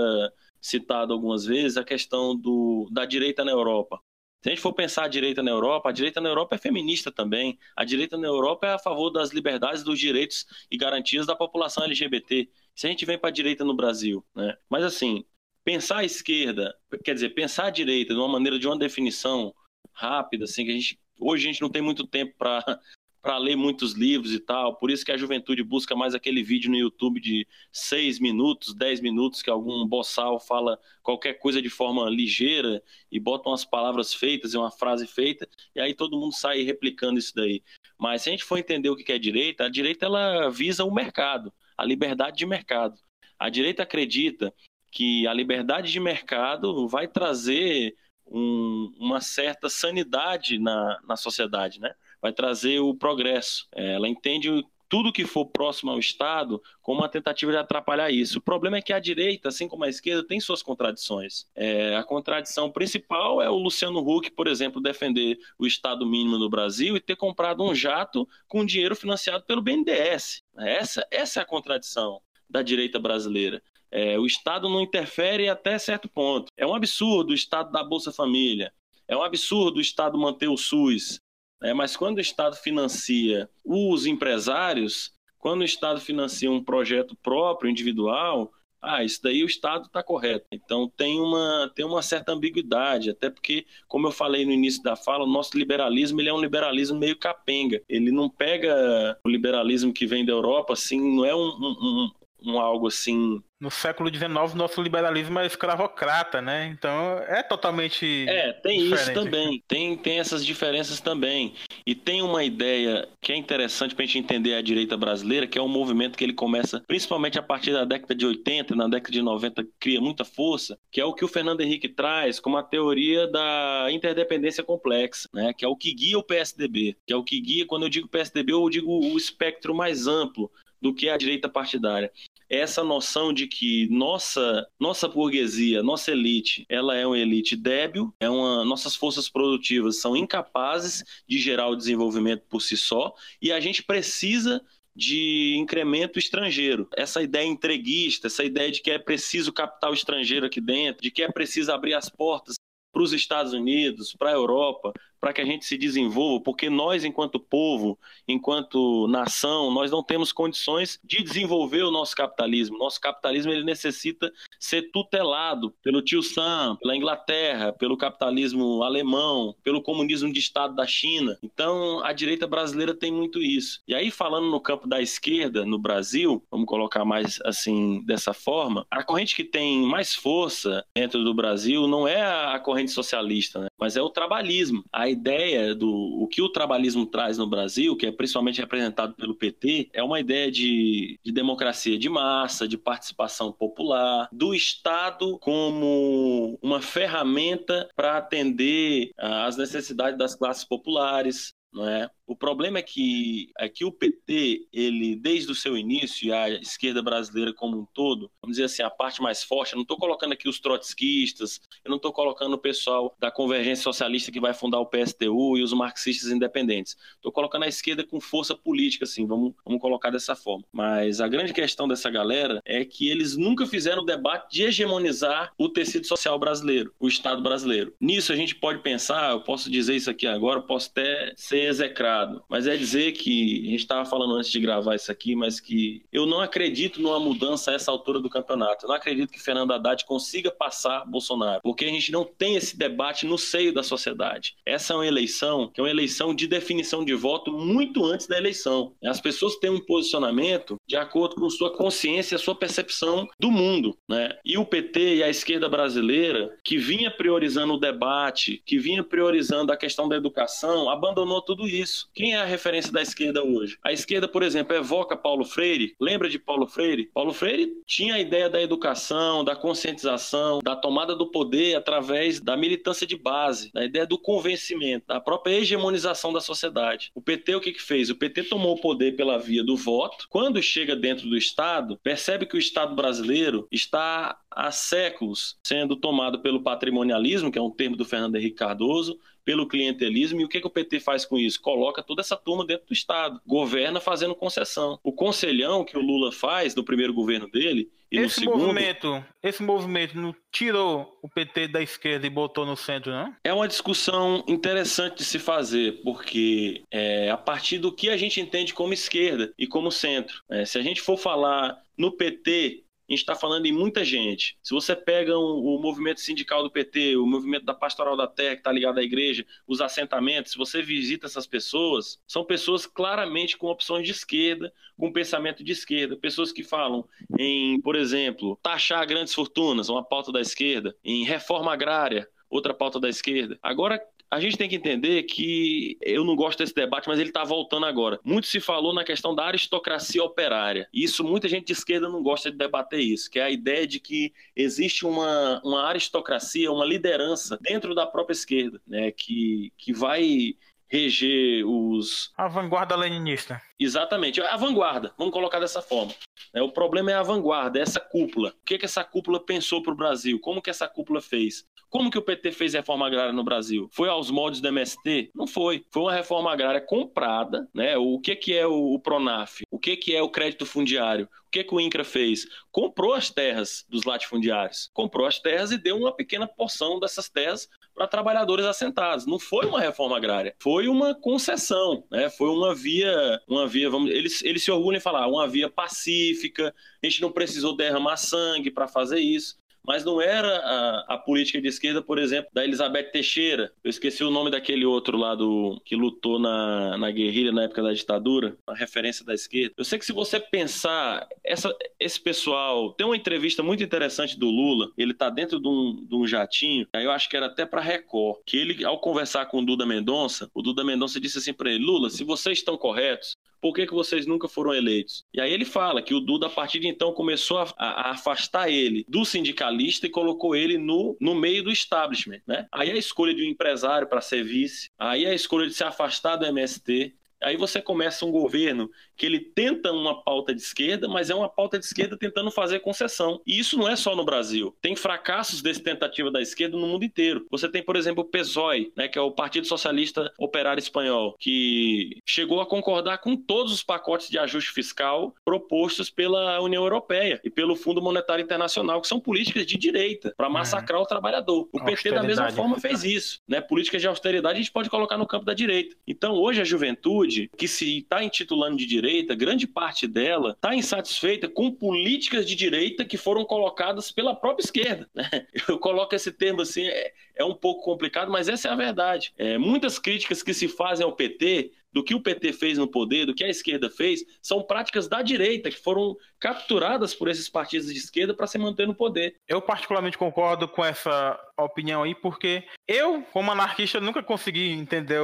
citado algumas vezes, a questão do, da direita na Europa. Se a gente for pensar a direita na Europa, a direita na Europa é feminista também. A direita na Europa é a favor das liberdades, dos direitos e garantias da população LGBT. se a gente vem para a direita no Brasil, né? Mas assim, pensar a esquerda, quer dizer, pensar a direita de uma maneira de uma definição rápida, assim, que a gente hoje a gente não tem muito tempo para para ler muitos livros e tal. Por isso que a juventude busca mais aquele vídeo no YouTube de 6 minutos, 10 minutos, que algum boçal fala qualquer coisa de forma ligeira e bota umas palavras feitas e uma frase feita, e aí todo mundo sai replicando isso daí. Mas se a gente for entender o que é direita, a direita ela visa o mercado, a liberdade de mercado. A direita acredita que a liberdade de mercado vai trazer um, uma certa sanidade na, na sociedade, né? vai trazer o progresso. É, ela entende tudo que for próximo ao Estado como uma tentativa de atrapalhar isso. O problema é que a direita, assim como a esquerda, tem suas contradições. É, a contradição principal é o Luciano Huck, por exemplo, defender o Estado mínimo no Brasil e ter comprado um jato com dinheiro financiado pelo BNDES. Essa, essa é a contradição da direita brasileira. É, o Estado não interfere até certo ponto. É um absurdo o Estado da Bolsa Família. É um absurdo o Estado manter o SUS. É, mas quando o Estado financia os empresários, quando o Estado financia um projeto próprio, individual, ah, isso daí o Estado está correto. Então tem uma, tem uma certa ambiguidade, até porque, como eu falei no início da fala, o nosso liberalismo ele é um liberalismo meio capenga. Ele não pega o liberalismo que vem da Europa, assim, não é um, um, um, algo assim no século XIX, nosso liberalismo é escravocrata, né? Então é totalmente. É, tem diferente. isso também. Tem, tem essas diferenças também. E tem uma ideia que é interessante para a gente entender a direita brasileira, que é um movimento que ele começa principalmente a partir da década de 80, na década de 90, cria muita força, que é o que o Fernando Henrique traz como a teoria da interdependência complexa, né? Que é o que guia o PSDB. Que é o que guia, quando eu digo PSDB, eu digo o espectro mais amplo do que a direita partidária essa noção de que nossa nossa burguesia, nossa elite, ela é uma elite débil, é uma nossas forças produtivas são incapazes de gerar o desenvolvimento por si só e a gente precisa de incremento estrangeiro. Essa ideia entreguista, essa ideia de que é preciso capital estrangeiro aqui dentro, de que é preciso abrir as portas para os Estados Unidos, para a Europa, para que a gente se desenvolva, porque nós, enquanto povo, enquanto nação, nós não temos condições de desenvolver o nosso capitalismo. Nosso capitalismo ele necessita ser tutelado pelo tio Sam, pela Inglaterra, pelo capitalismo alemão, pelo comunismo de Estado da China. Então, a direita brasileira tem muito isso. E aí, falando no campo da esquerda, no Brasil, vamos colocar mais assim, dessa forma, a corrente que tem mais força dentro do Brasil não é a corrente socialista, né? mas é o trabalhismo. A ideia do o que o trabalhismo traz no Brasil, que é principalmente representado pelo PT, é uma ideia de, de democracia de massa, de participação popular, do Estado como uma ferramenta para atender às necessidades das classes populares, não é? O problema é que, é que o PT, ele, desde o seu início, e a esquerda brasileira como um todo, vamos dizer assim, a parte mais forte, eu não estou colocando aqui os trotskistas, eu não estou colocando o pessoal da convergência socialista que vai fundar o PSTU e os marxistas independentes. Estou colocando a esquerda com força política, assim, vamos, vamos colocar dessa forma. Mas a grande questão dessa galera é que eles nunca fizeram o debate de hegemonizar o tecido social brasileiro, o Estado brasileiro. Nisso a gente pode pensar, eu posso dizer isso aqui agora, posso até ser execrado mas é dizer que a gente estava falando antes de gravar isso aqui, mas que eu não acredito numa mudança a essa altura do campeonato. Eu não acredito que Fernando Haddad consiga passar Bolsonaro, porque a gente não tem esse debate no seio da sociedade. Essa é uma eleição que é uma eleição de definição de voto muito antes da eleição. As pessoas têm um posicionamento de acordo com sua consciência, a sua percepção do mundo, né? E o PT e a esquerda brasileira, que vinha priorizando o debate, que vinha priorizando a questão da educação, abandonou tudo isso. Quem é a referência da esquerda hoje? A esquerda, por exemplo, evoca Paulo Freire. Lembra de Paulo Freire? Paulo Freire tinha a ideia da educação, da conscientização, da tomada do poder através da militância de base, da ideia do convencimento, da própria hegemonização da sociedade. O PT o que, que fez? O PT tomou o poder pela via do voto. Quando chega dentro do Estado, percebe que o Estado brasileiro está há séculos sendo tomado pelo patrimonialismo, que é um termo do Fernando Henrique Cardoso, pelo clientelismo. E o que, que o PT faz com isso? Coloca toda essa turma dentro do Estado, governa fazendo concessão. O conselhão que o Lula faz no primeiro governo dele, e esse segundo, movimento, esse movimento não tirou o PT da esquerda e botou no centro, não? É uma discussão interessante de se fazer, porque é a partir do que a gente entende como esquerda e como centro. É, se a gente for falar no PT, a gente está falando em muita gente. Se você pega o, o, movimento sindical do PT, o movimento da Pastoral da Terra, que está ligado à igreja, os assentamentos, se você visita essas pessoas, são pessoas claramente com opções de esquerda, com pensamento de esquerda. Pessoas que falam em, por exemplo, taxar grandes fortunas, uma pauta da esquerda, em reforma agrária, outra pauta da esquerda. Agora, a gente tem que entender que eu não gosto desse debate, mas ele está voltando agora. Muito se falou na questão da aristocracia operária. Isso muita gente de esquerda não gosta de debater isso, que é a ideia de que existe uma, uma aristocracia, uma liderança dentro da própria esquerda, né, que, que vai reger os. A vanguarda leninista. Exatamente, a vanguarda, vamos colocar dessa forma. É, o problema é a vanguarda, é essa cúpula. O que, que essa cúpula pensou para o Brasil? Como que essa cúpula fez? Como que o PT fez reforma agrária no Brasil? Foi aos moldes do MST? Não foi. Foi uma reforma agrária comprada. Né? O que, que é o, Pronaf? O que, que é o crédito fundiário? O que, que o INCRA fez? Comprou as terras dos latifundiários. Comprou as terras e deu uma pequena porção dessas terras para trabalhadores assentados. Não foi uma reforma agrária, foi uma concessão, né? Foi uma via, uma via, vamos, eles, eles se orgulham em falar, uma via pacífica. A gente não precisou derramar sangue para fazer isso mas não era a, a, política de esquerda, por exemplo, da Elizabeth Teixeira. Eu esqueci o nome daquele outro lá que lutou na, na guerrilha na época da ditadura, a referência da esquerda. Eu sei que se você pensar, essa, esse pessoal. Tem uma entrevista muito interessante do Lula, ele tá dentro de um, de um jatinho, aí eu acho que era até para Record, que ele, ao conversar com o Duda Mendonça, o Duda Mendonça disse assim para ele: Lula, se vocês estão corretos, por que, que vocês nunca foram eleitos? E aí ele fala que o Duda, a partir de então, começou a, a afastar ele do sindicalista e colocou ele no, no meio do establishment. Né? Aí a escolha de um empresário para ser vice, aí a escolha de se afastar do MST, Aí você começa um governo que ele tenta uma pauta de esquerda, mas é uma pauta de esquerda tentando fazer concessão. E isso não é só no Brasil. Tem fracassos desse tentativa da esquerda no mundo inteiro. Você tem, por exemplo, o PSOE, né, que é o Partido Socialista Operário Espanhol, que chegou a concordar com todos os pacotes de ajuste fiscal propostos pela União Europeia e pelo Fundo Monetário Internacional, que são políticas de direita para massacrar é. o trabalhador. O PT da mesma forma fez isso, né? Políticas de austeridade a gente pode colocar no campo da direita. Então, hoje a juventude juventude que se está intitulando de direita, grande parte dela está insatisfeita com políticas de direita que foram colocadas pela própria esquerda. Né? Eu coloco esse termo assim, é, é um pouco complicado, mas essa é a verdade. É, muitas críticas que se fazem ao PT do que o PT fez no poder, do que a esquerda fez, são práticas da direita que foram capturadas por esses partidos de esquerda para se manter no poder. Eu particularmente concordo com essa opinião aí, porque eu, como anarquista, nunca consegui entender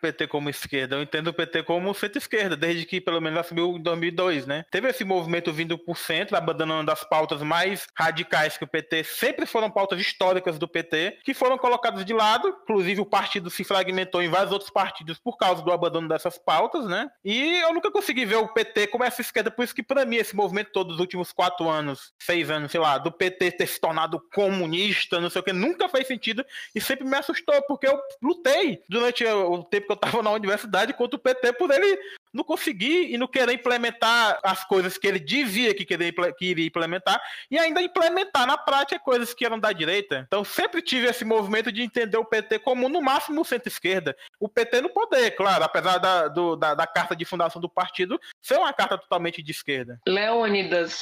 PT como esquerda, eu entendo o PT como centro-esquerda, desde que pelo menos assumiu em 2002, né? Teve esse movimento vindo por centro, abandonando as pautas mais radicais que o PT sempre foram pautas históricas do PT, que foram colocadas de lado, inclusive o partido se fragmentou em vários outros partidos por causa do abandono dessas pautas, né? E eu nunca consegui ver o PT como essa esquerda, por isso que para mim esse movimento todo dos últimos quatro anos, seis anos, sei lá, do PT ter se tornado comunista, não sei o que, nunca fez sentido e sempre me assustou, porque eu lutei durante o tempo que eu estava na universidade contra o PT por ele não conseguir e não querer implementar as coisas que ele dizia que, queria, que iria implementar e ainda implementar na prática coisas que eram da direita. Então sempre tive esse movimento de entender o PT como no máximo centro-esquerda. O PT no poder, claro, apesar da, do, da, da carta de fundação do partido ser uma carta totalmente de esquerda. Leônidas,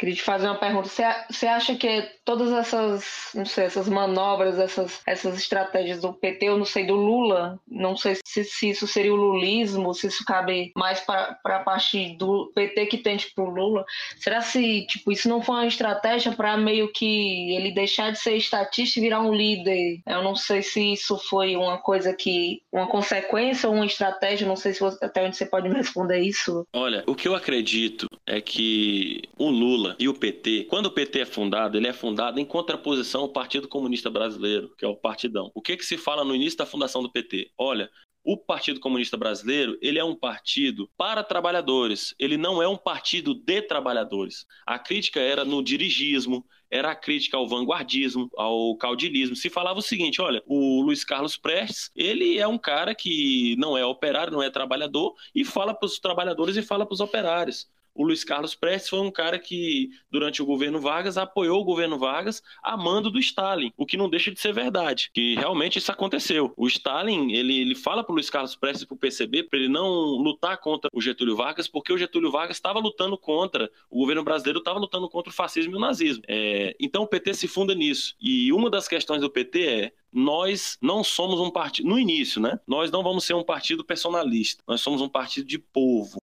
Queria te fazer uma pergunta. Você acha que todas essas, não sei, essas manobras, essas, essas estratégias do PT, eu não sei, do Lula, não sei se, se isso seria o lulismo, se isso cabe mais para a parte do PT que tem, tipo, o Lula. Será se, tipo, isso não foi uma estratégia para meio que ele deixar de ser estatista e virar um líder? Eu não sei se isso foi uma coisa que, uma consequência ou uma estratégia, não sei se você, até onde você pode me responder isso. Olha, o que eu acredito é que o Lula Lula e o PT, quando o PT é fundado, ele é fundado em contraposição ao Partido Comunista Brasileiro, que é o Partidão. O que, que se fala no início da fundação do PT? Olha, o Partido Comunista Brasileiro, ele é um partido para trabalhadores, ele não é um partido de trabalhadores. A crítica era no dirigismo, era a crítica ao vanguardismo, ao caudilismo. Se falava o seguinte, olha, o Luiz Carlos Prestes, ele é um cara que não é operário, não é trabalhador, e fala para os trabalhadores e fala para os operários. O Luiz Carlos Prestes foi um cara que, durante o governo Vargas, apoiou o governo Vargas a mando do Stalin, o que não deixa de ser verdade, que realmente isso aconteceu. O Stalin, ele, ele fala para o Luiz Carlos Prestes e para o PCB para ele não lutar contra o Getúlio Vargas, porque o Getúlio Vargas estava lutando contra, o governo brasileiro estava lutando contra o fascismo e o nazismo. É, então o PT se funda nisso. E uma das questões do PT é nós não somos um partido, no início, né? Nós não vamos ser um partido personalista, nós somos um partido de povo.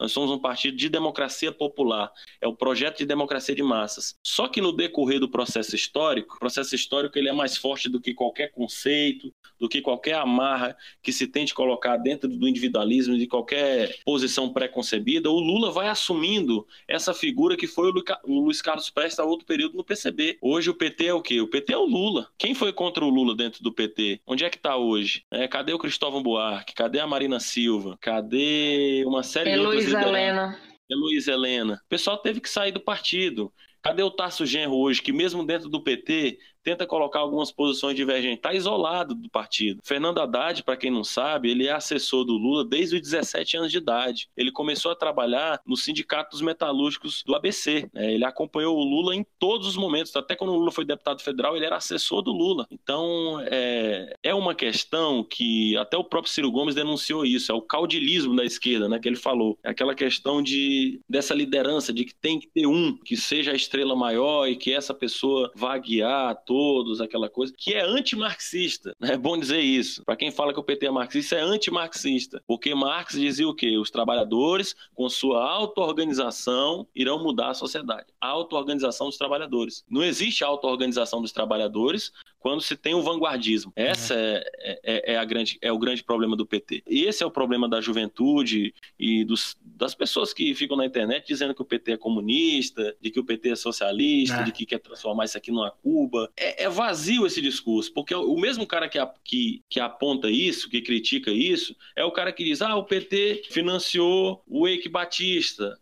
Nós somos um partido de democracia popular, é o projeto de democracia de massas. Só que no decorrer do processo histórico, o processo histórico ele é mais forte do que qualquer conceito, do que qualquer amarra que se tente colocar dentro do individualismo, de qualquer posição pré-concebida. O Lula vai assumindo essa figura que foi o Luiz Carlos Prestes a outro período no PCB. Hoje o PT é o quê? O PT é o Lula. Quem foi contra o Lula dentro do PT? Onde é que está hoje? É, cadê o Cristóvão Buarque? Cadê a Marina Silva? Cadê uma série é de outras Luiz Helena. É Luiz Helena. O pessoal teve que sair do partido. Cadê o Tarso Genro hoje, que mesmo dentro do PT tenta colocar algumas posições divergentes, está isolado do partido. Fernando Haddad, para quem não sabe, ele é assessor do Lula desde os 17 anos de idade. Ele começou a trabalhar no Sindicato dos Metalúrgicos do ABC. Né? Ele acompanhou o Lula em todos os momentos, até quando o Lula foi deputado federal, ele era assessor do Lula. Então, é, é uma questão que até o próprio Ciro Gomes denunciou isso, é o caudilismo da esquerda, né, que ele falou. É aquela questão de dessa liderança, de que tem que ter um que seja a estrela maior e que essa pessoa vá guiar todos, aquela coisa, que é antimarxista. Né? É bom dizer isso. Para quem fala que o PT é marxista, é antimarxista. Porque Marx dizia o quê? Os trabalhadores, com sua auto-organização, irão mudar a sociedade. Auto-organização dos trabalhadores. Não existe auto-organização dos trabalhadores quando se tem o vanguardismo. Essa é, é, é, a grande, é o grande problema do PT. E esse é o problema da juventude e dos, das pessoas que ficam na internet dizendo que o PT é comunista, de que o PT é socialista, é. de que quer transformar isso aqui numa Cuba. É, é, vazio esse discurso, porque o mesmo cara que, que, que aponta isso, que critica isso, é o cara que diz: ah, o PT financiou o Eike Batista,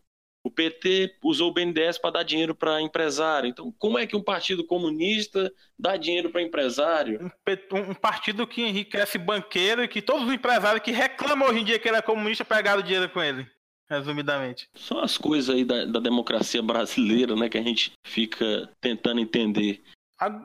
o PT usou o BNDES para dar dinheiro para empresário. Então, como é que um partido comunista dá dinheiro para empresário? Um, um, partido que enriquece banqueiro e que todos os empresários que reclamam hoje em dia que ele é comunista pegaram dinheiro com ele. Resumidamente. São as coisas aí da, da democracia brasileira, né, que a gente fica tentando entender.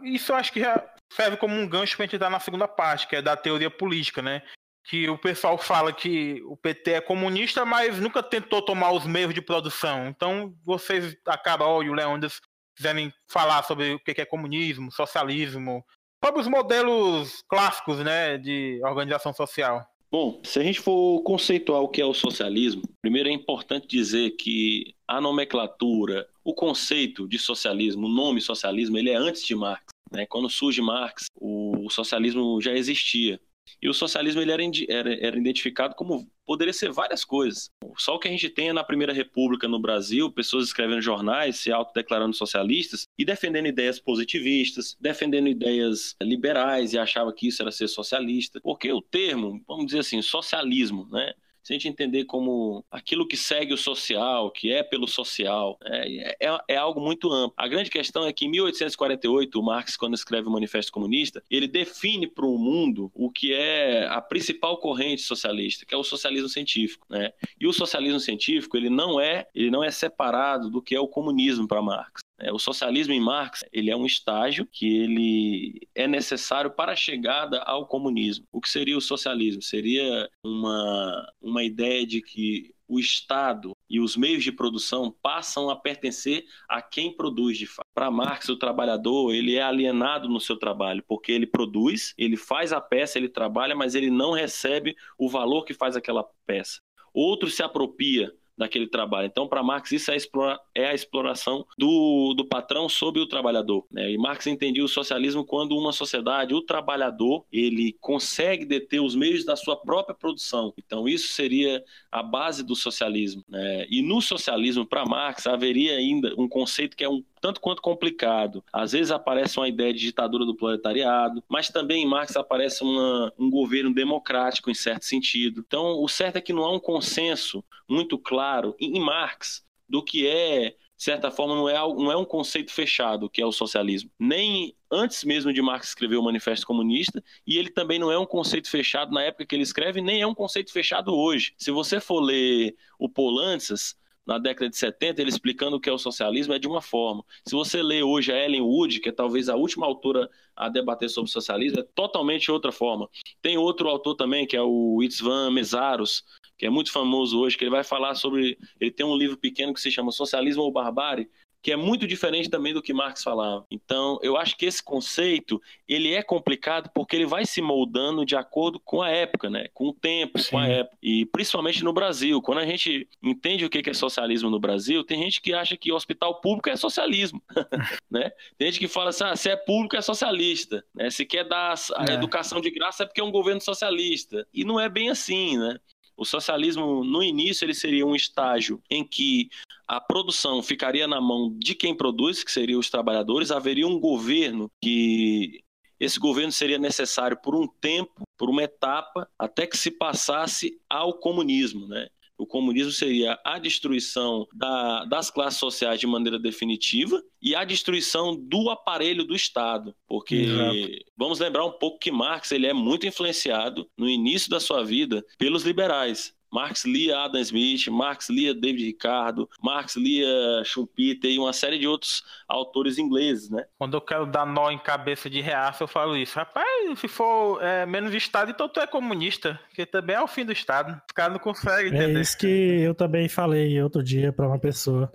Isso eu acho que já serve como um gancho para a gente entrar na segunda parte, que é da teoria política, né? Que o pessoal fala que o PT é comunista, mas nunca tentou tomar os meios de produção. Então, vocês, a Carol e o Leônidas, quiserem falar sobre o que é comunismo, socialismo, sobre os modelos clássicos né, de organização social. Bom, se a gente for conceituar o que é o socialismo, primeiro é importante dizer que a nomenclatura, o conceito de socialismo, o nome socialismo, ele é antes de Marx. Né? Quando surge Marx, o socialismo já existia. E o socialismo ele era, era, era, identificado como poderia ser várias coisas. Só o que a gente tem é na Primeira República no Brasil, pessoas escrevendo jornais, se autodeclarando socialistas e defendendo ideias positivistas, defendendo ideias liberais e achava que isso era ser socialista. Porque o termo, vamos dizer assim, socialismo, né? Se a gente entender como aquilo que segue o social, que é pelo social, é, é, é, algo muito amplo. A grande questão é que em 1848, o Marx, quando escreve o Manifesto Comunista, ele define para o mundo o que é a principal corrente socialista, que é o socialismo científico. Né? E o socialismo científico ele não é ele não é separado do que é o comunismo para Marx. É, o socialismo em Marx ele é um estágio que ele é necessário para a chegada ao comunismo. O que seria o socialismo? Seria uma, uma ideia de que o Estado e os meios de produção passam a pertencer a quem produz de fato. Para Marx, o trabalhador ele é alienado no seu trabalho, porque ele produz, ele faz a peça, ele trabalha, mas ele não recebe o valor que faz aquela peça. Outro se apropria daquele trabalho. Então, para Marx, isso é, explora, é a exploração do, do patrão sobre o trabalhador. Né? E Marx entendia o socialismo quando uma sociedade, o trabalhador, ele consegue deter os meios da sua própria produção. Então, isso seria a base do socialismo. Né? E no socialismo, para Marx, haveria ainda um conceito que é um tanto quanto complicado. Às vezes aparece uma ideia de ditadura do proletariado, mas também em Marx aparece uma, um governo democrático em certo sentido. Então, o certo é que não há um consenso muito claro em Marx do que é de certa forma, não é, não é um conceito fechado, que é o socialismo. Nem antes mesmo de Marx escrever o Manifesto Comunista, e ele também não é um conceito fechado na época que ele escreve, nem é um conceito fechado hoje. Se você for ler o Polantzas, na década de 70, ele explicando o que é o socialismo é de uma forma. Se você lê hoje a Ellen Wood, que é talvez a última autora a debater sobre socialismo, é totalmente outra forma. Tem outro autor também, que é o Itzvan Mesaros, que é muito famoso hoje, que ele vai falar sobre. Ele tem um livro pequeno que se chama Socialismo ou Barbárie, que é muito diferente também do que Marx falava. Então, eu acho que esse conceito, ele é complicado porque ele vai se moldando de acordo com a época, né? Com o tempo, Sim. com a época. E principalmente no Brasil. Quando a gente entende o que é socialismo no Brasil, tem gente que acha que hospital público é socialismo, né? Tem gente que fala assim, ah, se é público é socialista, né? Se quer dar a é. educação de graça é porque é um governo socialista. E não é bem assim, né? O socialismo, no início, ele seria um estágio em que a produção ficaria na mão de quem produz, que seriam os trabalhadores, haveria um governo que esse governo seria necessário por um tempo, por uma etapa, até que se passasse ao comunismo, né? O comunismo seria a destruição da, das classes sociais de maneira definitiva e a destruição do aparelho do Estado. Porque Exato. vamos lembrar um pouco que Marx ele é muito influenciado no início da sua vida pelos liberais. Marx lia Adam Smith, Marx lia David Ricardo, Marx lia Schumpeter e uma série de outros autores ingleses, né? Quando eu quero dar nó em cabeça de reaça, eu falo isso. Rapaz, se for é, menos Estado, então tu é comunista, que também é o fim do Estado. Os caras não conseguem é entender. É isso que eu também falei outro dia para uma pessoa.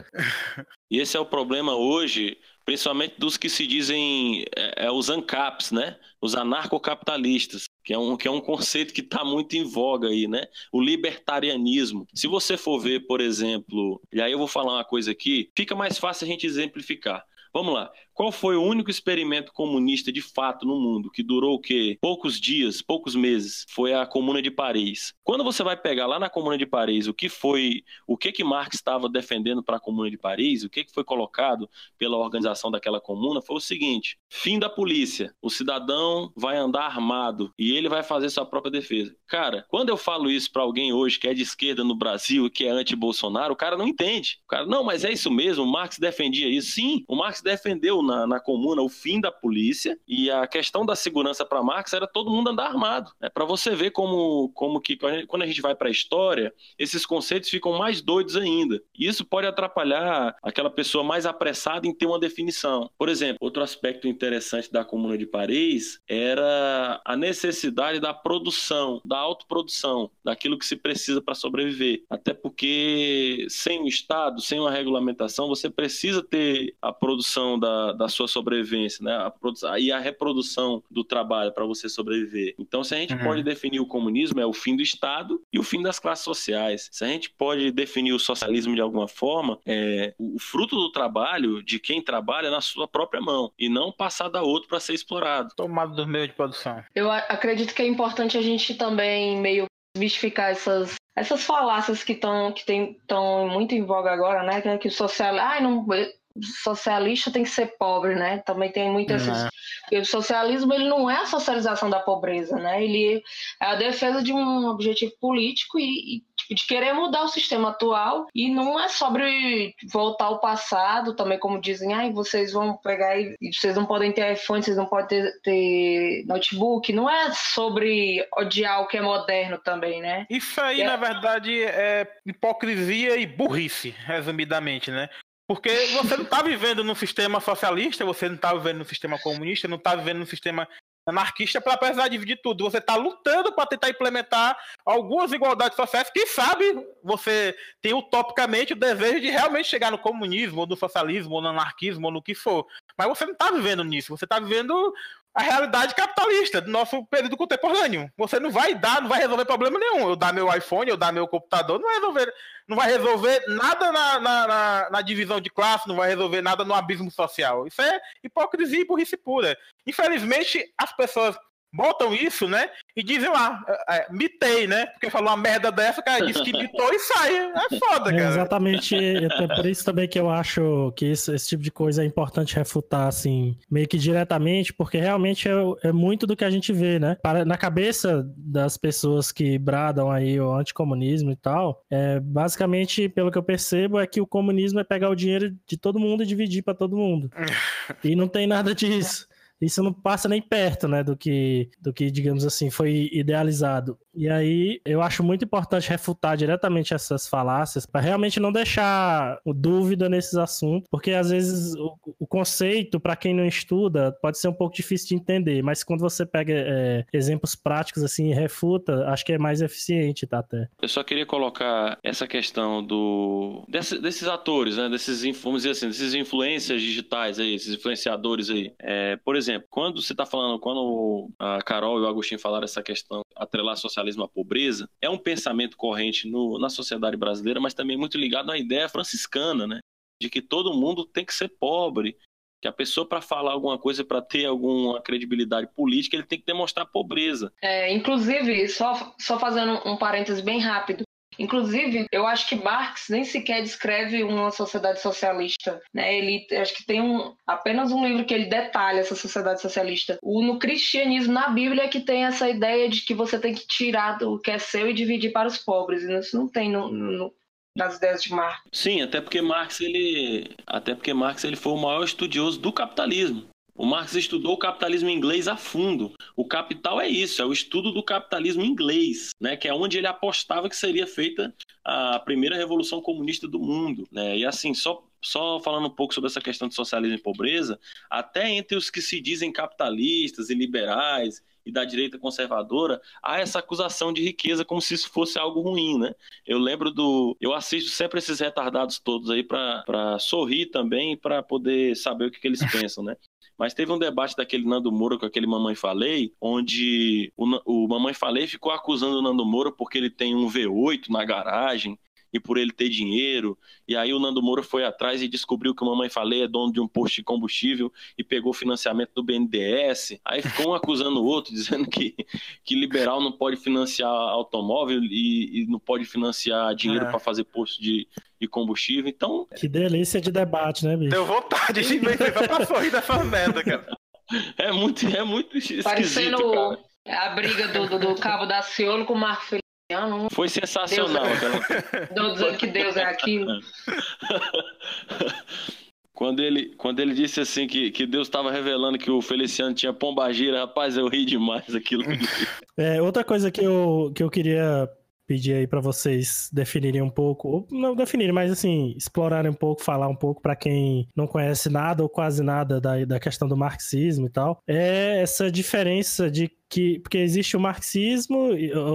e esse é o problema hoje, principalmente dos que se dizem é, é os ANCAPs, né? Os anarcocapitalistas que é um, que é um conceito que está muito em voga aí, né? O libertarianismo. Se você for ver, por exemplo, e aí eu vou falar uma coisa aqui, fica mais fácil a gente exemplificar. Vamos lá. Qual foi o único experimento comunista de fato no mundo que durou o quê? Poucos dias, poucos meses? Foi a Comuna de Paris. Quando você vai pegar lá na Comuna de Paris o que foi, o que que Marx estava defendendo para a Comuna de Paris, o que que foi colocado pela organização daquela comuna, foi o seguinte: fim da polícia. O cidadão vai andar armado e ele vai fazer sua própria defesa. Cara, quando eu falo isso para alguém hoje que é de esquerda no Brasil e que é anti-Bolsonaro, o cara não entende. O cara, não, mas é isso mesmo, o Marx defendia isso. Sim, o Marx defendeu na, na comuna o fim da polícia e a questão da segurança para Marx era todo mundo andar armado. É para você ver como, como que quando a gente vai para a história, esses conceitos ficam mais doidos ainda. E isso pode atrapalhar aquela pessoa mais apressada em ter uma definição. Por exemplo, outro aspecto interessante da comuna de Paris era a necessidade da produção, da autoprodução, daquilo que se precisa para sobreviver. Até porque sem o Estado, sem uma regulamentação, você precisa ter a produção da, da sua sobrevivência, né? A produção, e a reprodução do trabalho para você sobreviver. Então, se a gente uhum. pode definir o comunismo, é o fim do Estado e o fim das classes sociais. Se a gente pode definir o socialismo de alguma forma, é o fruto do trabalho de quem trabalha na sua própria mão e não passar da outro para ser explorado. Tomado do meio de produção. Eu acredito que é importante a gente também meio mistificar essas essas falácias que estão que estão muito em voga agora, né? Que o social, ai, não socialista tem que ser pobre, né? Também tem muitas. Uhum. O socialismo ele não é a socialização da pobreza, né? Ele é a defesa de um objetivo político e, e tipo, de querer mudar o sistema atual e não é sobre voltar ao passado, também como dizem, ai, vocês vão pegar e vocês não podem ter iPhone, vocês não podem ter, ter notebook. Não é sobre odiar o que é moderno também, né? Isso aí, é... na verdade, é hipocrisia e burrice, resumidamente, né? Porque você não está vivendo num sistema socialista, você não está vivendo num sistema comunista, não está vivendo num sistema anarquista para precisar dividir tudo. Você está lutando para tentar implementar algumas igualdades sociais. Quem sabe você tem utopicamente o desejo de realmente chegar no comunismo, ou no socialismo, ou no anarquismo, ou no que for. Mas você não está vivendo nisso. Você está vivendo a realidade capitalista do nosso período contemporâneo. Você não vai dar, não vai resolver problema nenhum. Eu dar meu iPhone, eu dar meu computador, não vai resolver, não vai resolver nada na, na, na, na divisão de classe, não vai resolver nada no abismo social. Isso é hipocrisia e burrice pura. Infelizmente, as pessoas botam isso, né? E dizem lá, é, é, mitei, né? Porque falou uma merda dessa, o cara disse que mitou e sai. É foda, é cara. É exatamente. É por isso também que eu acho que isso, esse tipo de coisa é importante refutar, assim, meio que diretamente, porque realmente é, é muito do que a gente vê, né? Para, na cabeça das pessoas que bradam aí o anticomunismo e tal, é, basicamente, pelo que eu percebo, é que o comunismo é pegar o dinheiro de todo mundo e dividir para todo mundo. e não tem nada disso. Isso não passa nem perto, né, do que, do que digamos assim, foi idealizado. E aí eu acho muito importante refutar diretamente essas falácias para realmente não deixar dúvida nesses assuntos, porque às vezes o, o conceito, para quem não estuda, pode ser um pouco difícil de entender, mas quando você pega é, exemplos práticos assim e refuta, acho que é mais eficiente, tá até. Eu só queria colocar essa questão do Desse, desses atores, né, desses, vamos dizer assim, desses influências digitais aí, esses influenciadores aí. É, por exemplo, quando você está falando, quando a Carol e o Agostinho falaram essa questão, atrelar socialismo à pobreza, é um pensamento corrente no, na sociedade brasileira, mas também muito ligado à ideia franciscana, né? De que todo mundo tem que ser pobre, que a pessoa para falar alguma coisa, para ter alguma credibilidade política, ele tem que demonstrar pobreza. É, inclusive, só, só fazendo um parênteses bem rápido, Inclusive, eu acho que Marx nem sequer descreve uma sociedade socialista. Né? Ele acho que tem um, apenas um livro que ele detalha essa sociedade socialista. O, no cristianismo, na Bíblia, é que tem essa ideia de que você tem que tirar do que é seu e dividir para os pobres. Isso não tem no, no, nas ideias de Marx. Sim, até porque Marx ele, até porque Marx ele foi o maior estudioso do capitalismo. O Marx estudou o capitalismo inglês a fundo. O capital é isso, é o estudo do capitalismo inglês, né, que é onde ele apostava que seria feita a primeira revolução comunista do mundo. Né? E assim, só só falando um pouco sobre essa questão de socialismo e pobreza, até entre os que se dizem capitalistas e liberais e da direita conservadora, há essa acusação de riqueza como se isso fosse algo ruim, né? Eu lembro do. Eu assisto sempre esses retardados todos aí para sorrir também, para poder saber o que, que eles pensam, né? Mas teve um debate daquele Nando Moura com aquele Mamãe Falei, onde o, o Mamãe Falei ficou acusando o Nando Moura porque ele tem um V8 na garagem e por ele ter dinheiro. E aí o Nando Moura foi atrás e descobriu que o Mamãe Falei é dono de um posto de combustível e pegou financiamento do BNDES. Aí ficou um acusando o outro, dizendo que, que liberal não pode financiar automóvel e, e não pode financiar dinheiro é. para fazer posto de, de combustível. Então. Que delícia de debate, né, bicho? Deu vontade de ver pra sorrir dessa merda, cara. É muito, é muito esquisito, Parecendo cara. a briga do, do, do Cabo da Ciolo com o Marco Feliciano. Foi sensacional. Não dizendo que Deus é aquilo. Quando ele, quando ele disse assim que, que Deus estava revelando que o Feliciano tinha pombagira, rapaz, eu ri demais aquilo. É, outra coisa que eu, que eu queria pedir aí para vocês definirem um pouco, ou não definirem, mas assim, explorarem um pouco, falar um pouco para quem não conhece nada ou quase nada da, da questão do marxismo e tal, é essa diferença de que porque existe o marxismo,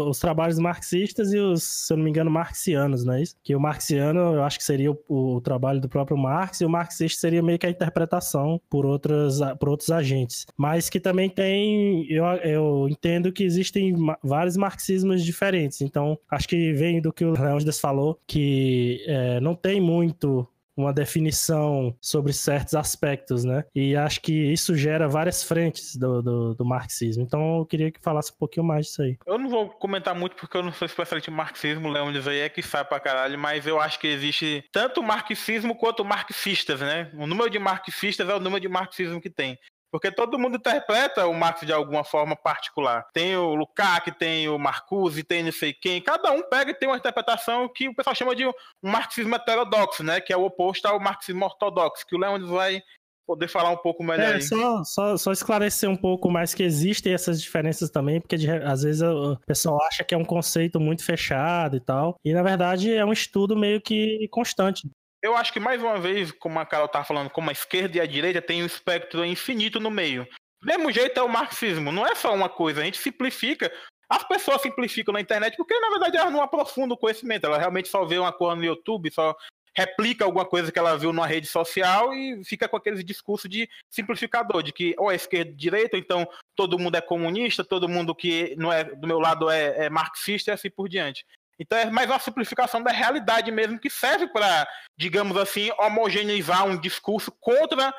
os trabalhos marxistas e os, se eu não me engano, marxianos, não é isso? Que o marxiano, eu acho que seria o, o, trabalho do próprio Marx e o marxista seria meio que a interpretação por outras por outros agentes. Mas que também tem, eu, eu entendo que existem vários marxismos diferentes. Então, acho que vem do que o Leônidas falou, que é, não tem muito uma definição sobre certos aspectos, né? E acho que isso gera várias frentes do, do, do, marxismo. Então eu queria que falasse um pouquinho mais disso aí. Eu não vou comentar muito porque eu não sou especialista em marxismo, Leão diz aí é que sabe pra caralho, mas eu acho que existe tanto marxismo quanto marxistas, né? O número de marxistas é o número de marxismo que tem. Porque todo mundo interpreta o Marx de alguma forma particular. Tem o Lukács, tem o Marcuse, tem não sei quem. Cada um pega e tem uma interpretação que o pessoal chama de um marxismo heterodoxo, né? Que é o oposto ao marxismo ortodoxo, que o Leandro vai poder falar um pouco melhor é, aí. Só, só, só, esclarecer um pouco mais que existem essas diferenças também, porque de, às vezes o pessoal acha que é um conceito muito fechado e tal, e na verdade é um estudo meio que constante eu acho que mais uma vez, como a Carol tá falando, como a esquerda e a direita tem um espectro infinito no meio. Mesmo jeito é o marxismo, não é só uma coisa, a gente simplifica. As pessoas simplificam na internet porque, na verdade, elas não aprofundam o conhecimento, elas realmente só vê uma coisa no YouTube, só replica alguma coisa que ela viu numa rede social e fica com aquele discurso de simplificador, de que ou é esquerda ou direita, então todo mundo é comunista, todo mundo que não é do meu lado é, é marxista e assim por diante. Então é mais uma simplificação da realidade mesmo que serve para, digamos assim, homogeneizar um discurso contra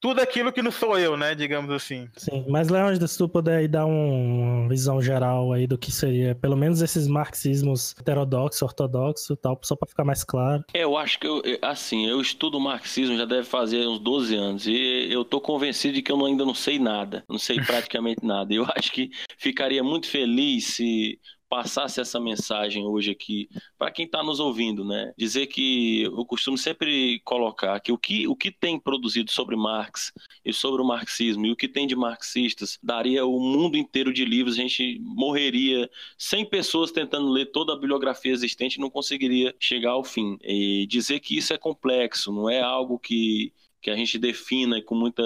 tudo aquilo que não sou eu, né? Digamos assim. Sim, mas Leandro, se tu puder aí dar uma visão geral aí do que seria, pelo menos esses marxismos heterodoxo, ortodoxo e tal, só para ficar mais claro. É, eu acho que, eu, assim, eu estudo marxismo já deve fazer uns 12 anos e eu tô convencido de que eu ainda não sei nada, não sei praticamente nada. Eu acho que ficaria muito feliz se passasse essa mensagem hoje aqui para quem está nos ouvindo, né? Dizer que eu costumo sempre colocar que o que, o que tem produzido sobre Marx e sobre o marxismo e o que tem de marxistas daria o mundo inteiro de livros, a gente morreria 100 pessoas tentando ler toda a bibliografia existente e não conseguiria chegar ao fim. E dizer que isso é complexo, não é algo que que a gente defina com muita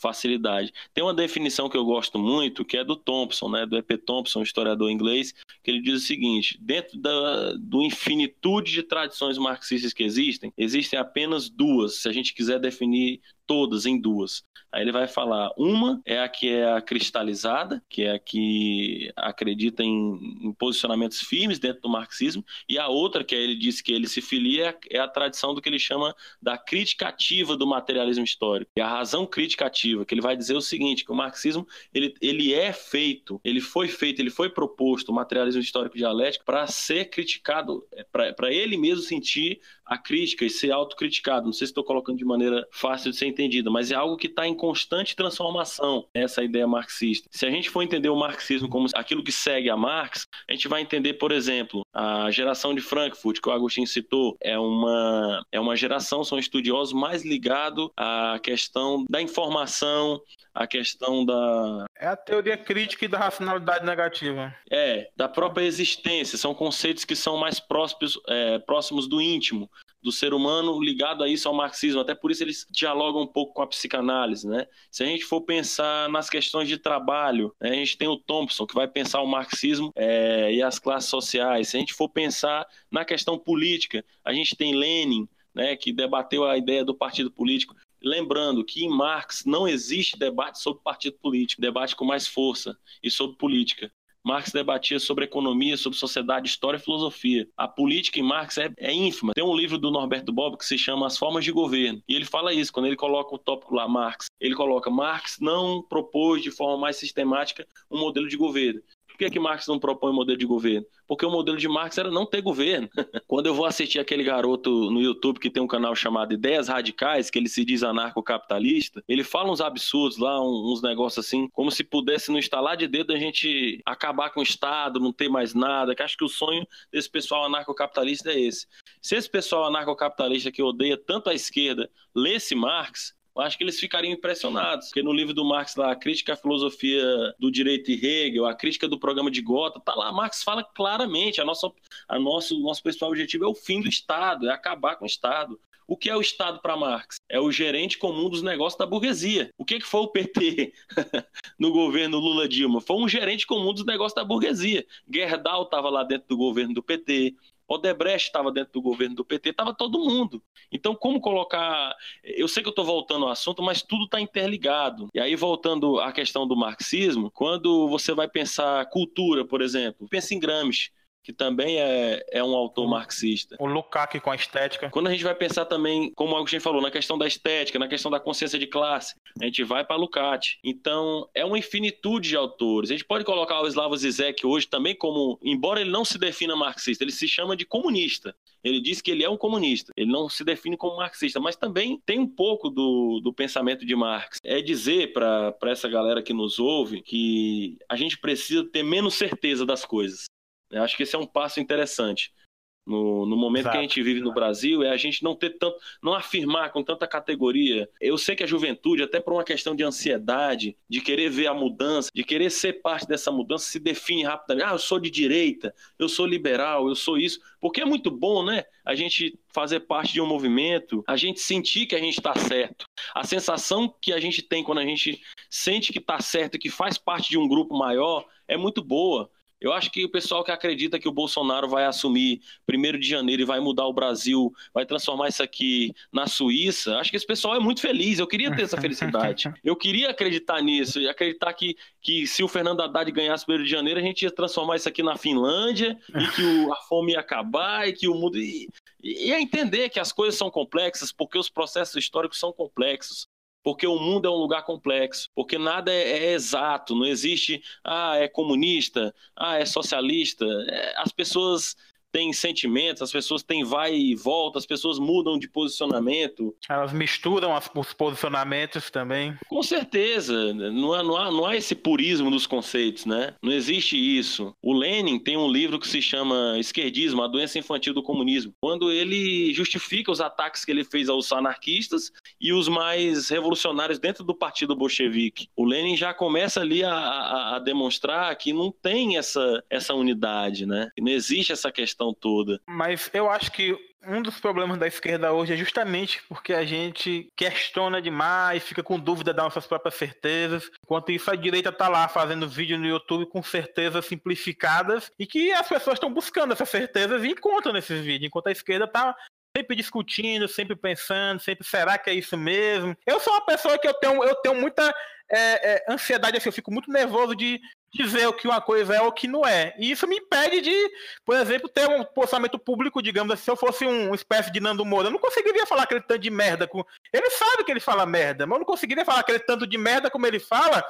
facilidade. Tem uma definição que eu gosto muito, que é do Thompson, né, do E.P. Thompson, historiador inglês, que ele diz o seguinte: dentro da do infinitude de tradições marxistas que existem, existem apenas duas, se a gente quiser definir todas em duas. Aí ele vai falar: uma é a que é a cristalizada, que é a que acredita em, em posicionamentos firmes dentro do marxismo, e a outra, que ele disse que ele se filia, é a tradição do que ele chama da crítica ativa do materialismo histórico, é a razão crítica ativa, que ele vai dizer o seguinte: que o marxismo ele, ele é feito, ele foi feito, ele foi proposto, o materialismo histórico dialético, para ser criticado, é, para ele mesmo sentir a crítica e ser autocriticado. Não sei se estou colocando de maneira fácil de ser entendida, mas é algo que está em constante transformação, essa ideia marxista. Se a gente for entender o marxismo como aquilo que segue a Marx, a gente vai entender, por exemplo, a geração de Frankfurt, que o Agostinho citou, é uma, é uma geração, são estudiosos mais ligados à questão da informação, a questão da. É a teoria crítica e da racionalidade negativa. É, da própria existência. São conceitos que são mais próximos, é, próximos do íntimo do ser humano ligado a isso ao marxismo, até por isso eles dialogam um pouco com a psicanálise, né? Se a gente for pensar nas questões de trabalho, né? a gente tem o Thompson que vai pensar o marxismo é, e as classes sociais. Se a gente for pensar na questão política, a gente tem Lenin, né, que debateu a ideia do partido político. Lembrando que em Marx não existe debate sobre partido político, debate com mais força e sobre política. Marx debatia sobre economia, sobre sociedade, história e filosofia. A política em Marx é, é ínfima. Tem um livro do Norberto Bob que se chama As Formas de Governo. E ele fala isso, quando ele coloca o tópico lá, Marx. Ele coloca: Marx não propôs de forma mais sistemática um modelo de governo que, é que Marx não propõe modelo de governo? Porque o modelo de Marx era não ter governo. Quando eu vou assistir aquele garoto no YouTube que tem um canal chamado Ideias Radicais, que ele se diz anarcocapitalista, ele fala uns absurdos lá, uns negócios assim, como se pudesse no instalar de dedo a gente acabar com o Estado, não ter mais nada, que acho que o sonho desse pessoal anarcocapitalista é esse. Se esse pessoal anarcocapitalista que odeia tanto a esquerda lesse Marx, eu acho que eles ficariam impressionados, porque no livro do Marx lá, a crítica à filosofia do direito e Hegel, a crítica do programa de Gotha, tá lá, Marx fala claramente, a nossa, a nosso, nosso principal objetivo é o fim do Estado, é acabar com o Estado. O que é o Estado para Marx? É o gerente comum dos negócios da burguesia. O que, que foi o PT no governo Lula-Dilma? Foi um gerente comum dos negócios da burguesia. Gerdau estava lá dentro do governo do PT, Odebrecht estava dentro do governo do PT, estava todo mundo. Então, como colocar. Eu sei que eu estou voltando ao assunto, mas tudo está interligado. E aí, voltando à questão do marxismo, quando você vai pensar cultura, por exemplo, pensa em Gramsci que também é, é um autor marxista. O Lukács com a estética. Quando a gente vai pensar também, como o Agostinho falou, na questão da estética, na questão da consciência de classe, a gente vai para Lukács. Então, é uma infinitude de autores. A gente pode colocar o Slavoj Zizek hoje também como, embora ele não se defina marxista, ele se chama de comunista. Ele diz que ele é um comunista. Ele não se define como marxista, mas também tem um pouco do, do pensamento de Marx. É dizer para essa galera que nos ouve que a gente precisa ter menos certeza das coisas. Eu acho que esse é um passo interessante. No, no momento Exato. que a gente vive no Brasil, é a gente não ter tanto, não afirmar com tanta categoria. Eu sei que a juventude, até por uma questão de ansiedade, de querer ver a mudança, de querer ser parte dessa mudança, se define rapidamente. Ah, eu sou de direita, eu sou liberal, eu sou isso. Porque é muito bom, né? A gente fazer parte de um movimento, a gente sentir que a gente está certo. A sensação que a gente tem quando a gente sente que está certo e que faz parte de um grupo maior é muito boa. Eu acho que o pessoal que acredita que o Bolsonaro vai assumir primeiro de janeiro e vai mudar o Brasil, vai transformar isso aqui na Suíça, acho que esse pessoal é muito feliz. Eu queria ter essa felicidade. Eu queria acreditar nisso e acreditar que, que se o Fernando Haddad ganhasse primeiro de janeiro, a gente ia transformar isso aqui na Finlândia e que o, a fome ia acabar e que o mundo. E, e é entender que as coisas são complexas porque os processos históricos são complexos porque o mundo é um lugar complexo, porque nada é, é, exato, não existe, ah, é comunista, ah, é socialista. É, as pessoas têm sentimentos, as pessoas têm vai e volta, as pessoas mudam de posicionamento. Elas misturam as, os posicionamentos também. Com certeza, não há, não, há, não há esse purismo dos conceitos, né? Não existe isso. O Lenin tem um livro que se chama Esquerdismo, a doença infantil do comunismo, quando ele justifica os ataques que ele fez aos anarquistas e os mais revolucionários dentro do partido bolchevique. O Lenin já começa ali a, a, a demonstrar que não tem essa, essa unidade, né? Que não existe essa questão toda. Mas eu acho que um dos problemas da esquerda hoje é justamente porque a gente questiona demais, fica com dúvida das nossas próprias certezas, enquanto isso a direita tá lá fazendo vídeo no YouTube com certezas simplificadas e que as pessoas estão buscando essas certezas e encontram nesses vídeos, enquanto a esquerda tá sempre discutindo, sempre pensando, sempre será que é isso mesmo? Eu sou uma pessoa que eu tenho, eu tenho muita é, é, ansiedade, assim, eu fico muito nervoso de dizer o que uma coisa é ou o que não é. E isso me impede de, por exemplo, ter um posicionamento público, digamos assim, se eu fosse um, uma espécie de Nando Moura, eu não conseguiria falar aquele tanto de merda. Com... Ele sabe que ele fala merda, mas eu não conseguiria falar aquele tanto de merda como ele fala,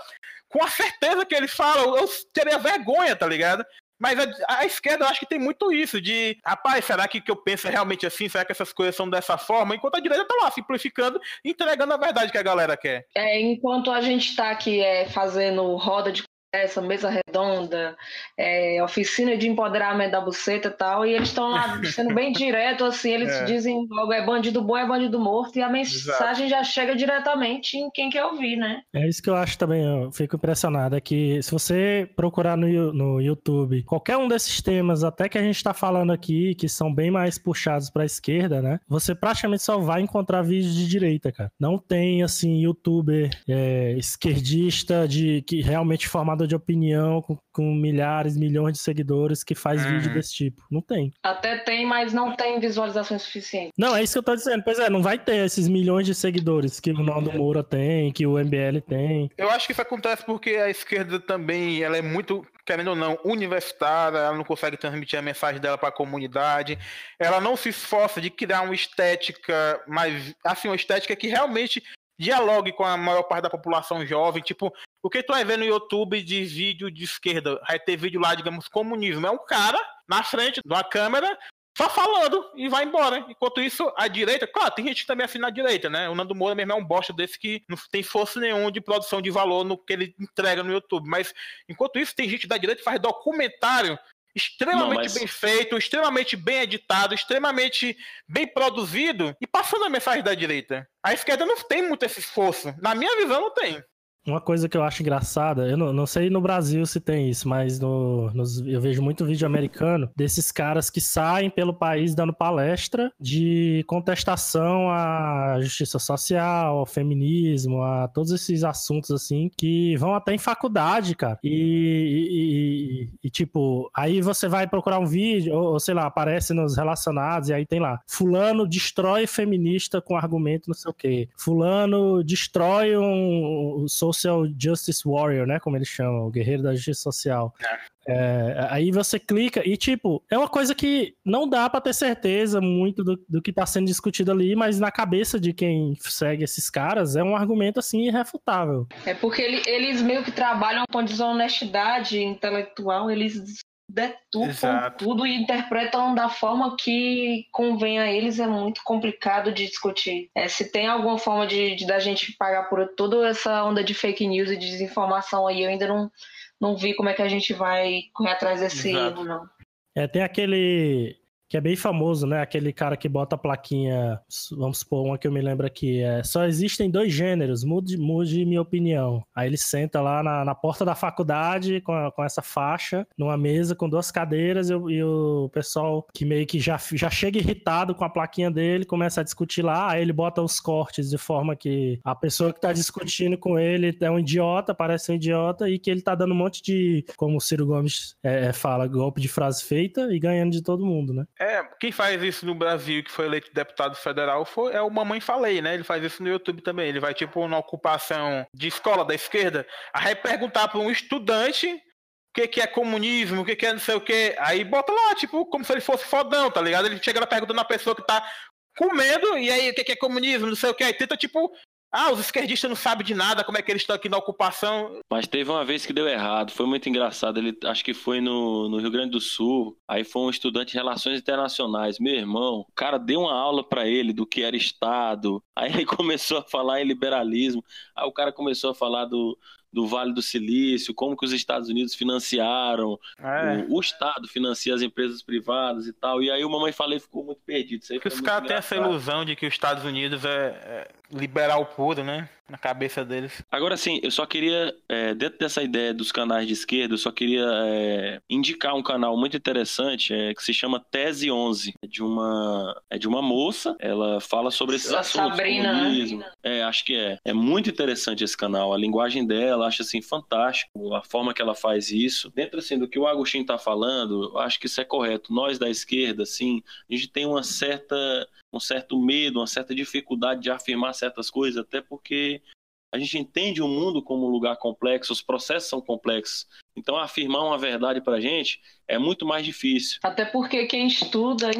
com a certeza que ele fala. Eu teria vergonha, tá ligado? Mas a, a, esquerda eu acho que tem muito isso, de rapaz, será que que eu penso é realmente assim? Será que essas coisas são dessa forma? Enquanto a direita tá lá simplificando entregando a verdade que a galera quer. É, enquanto a gente tá aqui é, fazendo roda de essa mesa redonda, é, oficina de empoderamento da buceta e tal, e eles estão lá sendo bem direto, assim, eles é. dizem logo é bandido bom, é bandido morto, e a mensagem Exato. já chega diretamente em quem quer ouvir, né? É isso que eu acho também, eu fico impressionado, é que se você procurar no, no YouTube qualquer um desses temas, até que a gente está falando aqui, que são bem mais puxados para a esquerda, né? Você praticamente só vai encontrar vídeos de direita, cara. Não tem, assim, youtuber é, esquerdista de que realmente formado de opinião com, com milhares, milhões de seguidores que faz uhum. vídeo desse tipo. Não tem. Até tem, mas não tem visualizações suficientes. Não, é isso que eu tô dizendo. Pois é, não vai ter esses milhões de seguidores que o Naldo Moura tem, que o MBL tem. Eu acho que isso acontece porque a esquerda também, ela é muito querendo ou não, universitária, ela não consegue transmitir a mensagem dela para a comunidade, ela não se esforça de criar uma estética mais, assim, uma estética que realmente dialogue com a maior parte da população jovem, tipo, o que tu vai ver no YouTube de vídeo de esquerda, vai ter vídeo lá, digamos, comunismo. É um cara na frente de uma câmera só falando e vai embora. Enquanto isso, a direita, claro, tem gente também assina a direita, né? O Nando Moura mesmo é um bosta desse que não tem força nenhuma de produção de valor no que ele entrega no YouTube. Mas enquanto isso, tem gente da direita que faz documentário extremamente não, mas... bem feito, extremamente bem editado, extremamente bem produzido e passando a mensagem da direita. A esquerda não tem muito esse esforço. Na minha visão, não tem. Uma coisa que eu acho engraçada, eu não, não sei no Brasil se tem isso, mas no, eu vejo muito vídeo americano desses caras que saem pelo país dando palestra de contestação à justiça social, ao feminismo, a todos esses assuntos assim, que vão até em faculdade, cara. E, e, e, e tipo, aí você vai procurar um vídeo, ou, ou sei lá, aparece nos relacionados, e aí tem lá, fulano destrói feminista com argumento não sei o quê. Fulano destrói um, um Social Justice Warrior, né? Como eles chamam, o guerreiro da justiça social. É. É, aí você clica e, tipo, é uma coisa que não dá para ter certeza muito do, do que tá sendo discutido ali, mas na cabeça de quem segue esses caras é um argumento, assim, irrefutável. É porque ele, eles meio que trabalham com desonestidade intelectual, eles detupam Exato. tudo e interpretam da forma que convém a eles, é muito complicado de discutir. É, se tem alguma forma de, de da gente pagar por toda essa onda de fake news e de desinformação aí, eu ainda não, não vi como é que a gente vai correr atrás desse erro, não. É, tem aquele que é bem famoso, né? Aquele cara que bota a plaquinha, vamos supor, uma que eu me lembro aqui, é só existem dois gêneros, mude, mude minha opinião. Aí ele senta lá na, na porta da faculdade com, a, com essa faixa, numa mesa com duas cadeiras e, e, o pessoal que meio que já, já chega irritado com a plaquinha dele, começa a discutir lá, aí ele bota os cortes de forma que a pessoa que tá discutindo com ele é um idiota, parece um idiota, e que ele tá dando um monte de, como o Ciro Gomes é, fala, golpe de frase feita e ganhando de todo mundo, né? É, quem faz isso no Brasil, que foi eleito deputado federal, foi, é o Mamãe Falei, né? Ele faz isso no YouTube também. Ele vai, tipo, na ocupação de escola da esquerda, aí perguntar para um estudante o que, que é comunismo, o que, que é não sei o que. Aí bota lá, tipo, como se ele fosse fodão, tá ligado? Ele chega lá perguntando a pessoa que tá comendo, e aí o que, que é comunismo, não sei o que. Aí tenta, tipo, Ah, os esquerdistas não sabem de nada, como é que eles estão aqui na ocupação. Mas teve uma vez que deu errado, foi muito engraçado. Ele acho que foi no, no Rio Grande do Sul. Aí foi um estudante de relações internacionais. Meu irmão, o cara deu uma aula para ele do que era Estado. Aí ele começou a falar em liberalismo. Aí o cara começou a falar do, do Vale do Silício, como que os Estados Unidos financiaram, é. o, o, Estado financia as empresas privadas e tal. E aí o Mamãe Falei ficou muito perdido. Isso aí Porque os caras têm essa ilusão de que os Estados Unidos é, é liberal puro, né? Na cabeça deles. Agora sim, eu só queria, é, dentro dessa ideia dos canais de esquerda, eu só queria é, indicar um canal muito interessante é, que se chama Tese 11. É de uma, é de uma moça, ela fala sobre esses a assuntos. Sabrina, né? comunismo. É, acho que é. É muito interessante esse canal. A linguagem dela, acho assim, fantástico. A forma que ela faz isso. Dentro assim, do que o Agostinho está falando, eu acho que isso é correto. Nós da esquerda, assim, a gente tem uma certa um certo medo, uma certa dificuldade de afirmar certas coisas, até porque a gente entende o mundo como um lugar complexo, os processos são complexos. Então, afirmar uma verdade para a gente é muito mais difícil. Até porque quem estuda,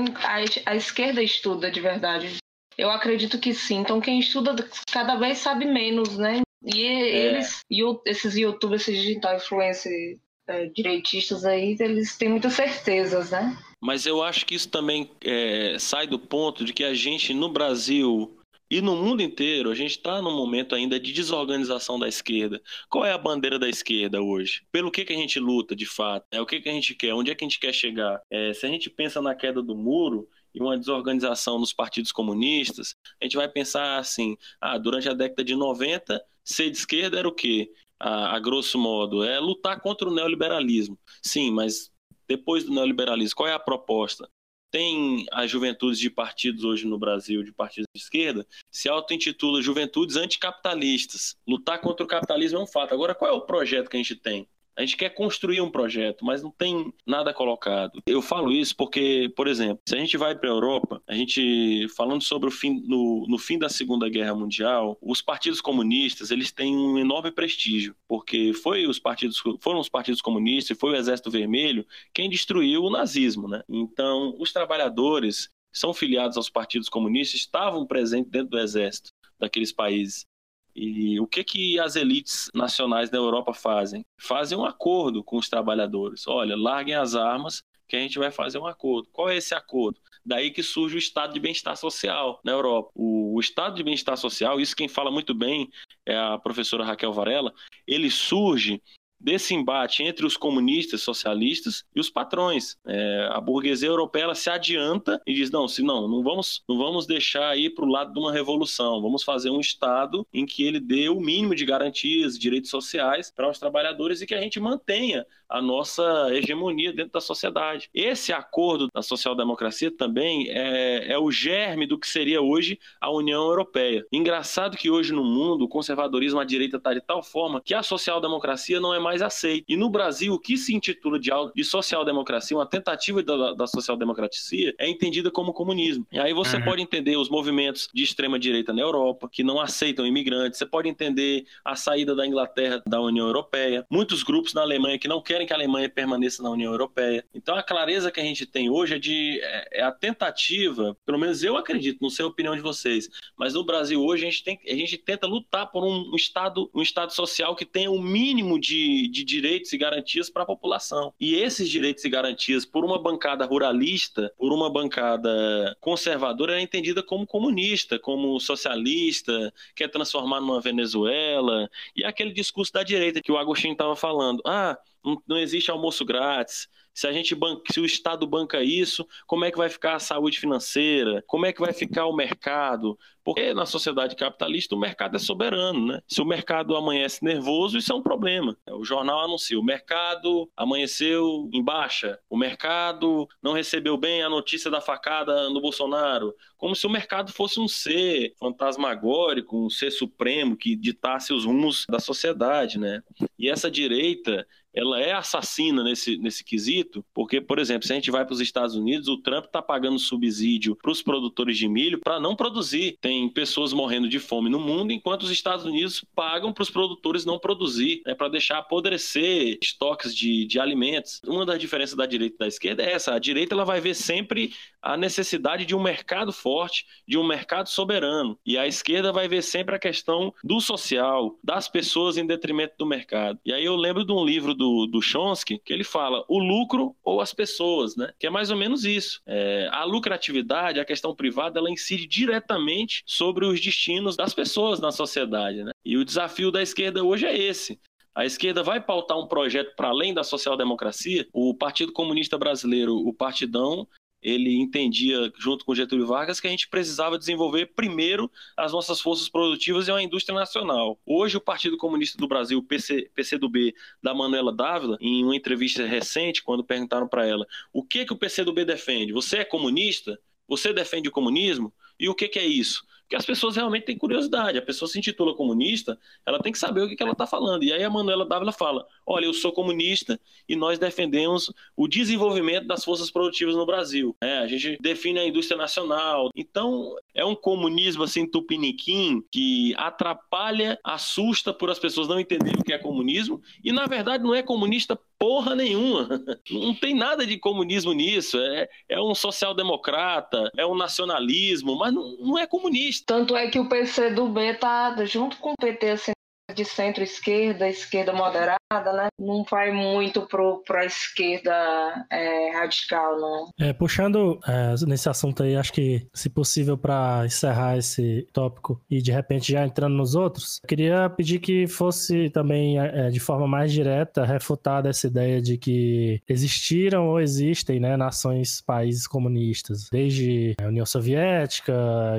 a, esquerda estuda de verdade. Eu acredito que sim. Então, quem estuda cada vez sabe menos, né? E é. eles, e esses youtubers, esses digital influencers é, direitistas aí, eles têm muitas certezas, né? Mas eu acho que isso também é, sai do ponto de que a gente, no Brasil e no mundo inteiro, a gente está num momento ainda de desorganização da esquerda. Qual é a bandeira da esquerda hoje? Pelo que, que a gente luta, de fato? É, o que, que a gente quer? Onde é que a gente quer chegar? É, se a gente pensa na queda do muro, e uma desorganização nos partidos comunistas, a gente vai pensar assim: ah, durante a década de 90, ser de esquerda era o quê? A, a, grosso modo, é lutar contra o neoliberalismo. Sim, mas depois do neoliberalismo, qual é a proposta? Tem as juventudes de partidos hoje no Brasil, de partidos de esquerda, se auto-intitula Juventudes Anticapitalistas. Lutar contra o capitalismo é um fato. Agora, qual é o projeto que a gente tem? A gente quer construir um projeto, mas não tem nada colocado. Eu falo isso porque, por exemplo, se a gente vai para a Europa, a gente falando sobre o fim no, no fim da Segunda Guerra Mundial, os partidos comunistas eles têm um enorme prestígio, porque foi os partidos foram os partidos comunistas, foi o Exército Vermelho quem destruiu o nazismo, né? Então, os trabalhadores são filiados aos partidos comunistas, estavam presentes dentro do exército daqueles países. E o que, que as elites nacionais da Europa fazem? Fazem um acordo com os trabalhadores. Olha, larguem as armas que a gente vai fazer um acordo. Qual é esse acordo? Daí que surge o estado de bem-estar social na Europa. O, o, estado de bem-estar social, isso quem fala muito bem é a professora Raquel Varela, ele surge desse embate entre os comunistas, socialistas e os patrões. É, a burguesia europeia se adianta e diz não, se não, não vamos, não vamos deixar ir para o lado de uma revolução. Vamos fazer um estado em que ele dê o mínimo de garantias, direitos sociais para os trabalhadores e que a gente mantenha a nossa hegemonia dentro da sociedade. Esse acordo da social-democracia também é, é o germe do que seria hoje a União Europeia. Engraçado que hoje no mundo o conservadorismo à direita está de tal forma que a social-democracia não é mais aceita. E no Brasil, o que se intitula de, de social-democracia, uma tentativa da, da social-democracia, é entendida como comunismo. E aí você uhum. pode entender os movimentos de extrema-direita na Europa, que não aceitam imigrantes, você pode entender a saída da Inglaterra da União Europeia, muitos grupos na Alemanha que não querem querem que a Alemanha permaneça na União Europeia. Então a clareza que a gente tem hoje é de é, é a tentativa, pelo menos eu acredito, não sei a opinião de vocês, mas no Brasil hoje a gente, tem, a gente tenta lutar por um, estado, um estado social que tenha o um mínimo de, de direitos e garantias para a população. E esses direitos e garantias por uma bancada ruralista, por uma bancada conservadora, é entendida como comunista, como socialista, quer transformar numa Venezuela, e aquele discurso da direita que o Agostinho estava falando. Ah, não, não existe almoço grátis. Se a gente banca, se o Estado banca isso, como é que vai ficar a saúde financeira? Como é que vai ficar o mercado? Porque na sociedade capitalista o mercado é soberano, né? Se o mercado amanhece nervoso, isso é um problema. O jornal anuncia: o mercado amanheceu em baixa, o mercado não recebeu bem a notícia da facada no Bolsonaro. Como se o mercado fosse um ser fantasmagórico, um ser supremo que ditasse os rumos da sociedade, né? E essa direita ela é assassina nesse, nesse quesito, porque, por exemplo, se a gente vai para os Estados Unidos, o Trump está pagando subsídio para os produtores de milho para não produzir. Tem pessoas morrendo de fome no mundo, enquanto os Estados Unidos pagam para os produtores não produzir, né, para deixar apodrecer estoques de, de alimentos. Uma das diferenças da direita e da esquerda é essa: a direita ela vai ver sempre a necessidade de um mercado forte, de um mercado soberano. E a esquerda vai ver sempre a questão do social, das pessoas em detrimento do mercado. E aí eu lembro de um livro do, do Chomsky que ele fala o lucro ou as pessoas, né? Que é mais ou menos isso. É, a lucratividade, a questão privada, ela incide diretamente sobre os destinos das pessoas na sociedade, né? E o desafio da esquerda hoje é esse. A esquerda vai pautar um projeto para além da social-democracia. O Partido Comunista Brasileiro, o Partidão, ele entendia, junto com Getúlio Vargas, que a gente precisava desenvolver primeiro as nossas forças produtivas e uma indústria nacional. Hoje, o Partido Comunista do Brasil, PC, PCdoB, da Manuela Dávila, em uma entrevista recente, quando perguntaram para ela o que, que o PCdoB defende? Você é comunista? Você defende o comunismo? E o que, que é isso? Que as pessoas realmente têm curiosidade. A pessoa se intitula comunista, ela tem que saber o que, que ela está falando. E aí a Manuela Dávila fala: olha, eu sou comunista e nós defendemos o desenvolvimento das forças produtivas no Brasil. É, a gente define a indústria nacional. Então, é um comunismo assim tupiniquim que atrapalha, assusta por as pessoas não entenderem o que é comunismo e, na verdade, não é comunista porra nenhuma. Não tem nada de comunismo nisso. É, é um social-democrata, é um nacionalismo, mas não, não é comunista. Tanto é que o PC do B tá junto com o PT assim, de centro-esquerda, esquerda moderada, né? Não vai muito para a esquerda é, radical, não. É, puxando é, nesse assunto aí, acho que, se possível, para encerrar esse tópico e de repente já entrando nos outros, queria pedir que fosse também, é, de forma mais direta, refutada essa ideia de que existiram ou existem né, nações, países comunistas, desde a União Soviética,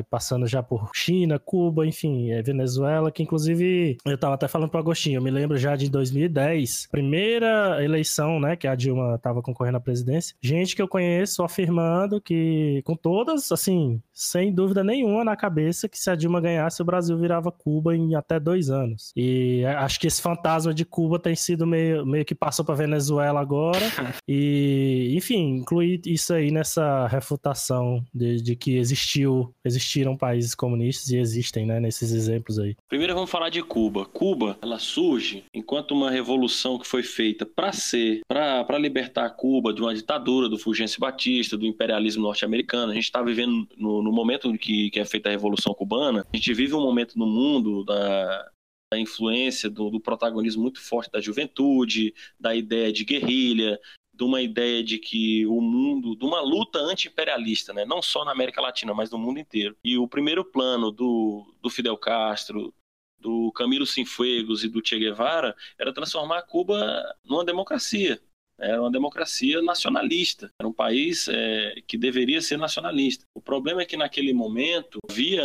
passando já por China, Cuba, enfim, é, Venezuela, que inclusive eu tava até falando pro Agostinho, eu me lembro já de 2010, primeira eleição, né, que a Dilma tava concorrendo à presidência, gente que eu conheço afirmando que, com todas, assim, sem dúvida nenhuma na cabeça, que se a Dilma ganhasse, o Brasil virava Cuba em até dois anos. E acho que esse fantasma de Cuba tem sido meio, meio que passou pra Venezuela agora. e, enfim, incluir isso aí nessa refutação de, de que existiu, existiram países comunistas e existem, né, nesses exemplos aí. Primeiro vamos falar de Cuba. Cuba, ela surge enquanto uma revolução que foi feita para ser, para libertar Cuba de uma ditadura do Fulgêncio Batista, do imperialismo norte-americano. A gente está vivendo no, no momento que, que é feita a Revolução Cubana, a gente vive um momento no mundo da, da influência, do, do, protagonismo muito forte da juventude, da ideia de guerrilha, de uma ideia de que o mundo, de uma luta anti-imperialista, né? não só na América Latina, mas no mundo inteiro. E o primeiro plano do, do Fidel Castro, do Camilo Cienfuegos e do Che Guevara era transformar Cuba numa democracia. Era uma democracia nacionalista. Era um país é, que deveria ser nacionalista. O problema é que naquele momento havia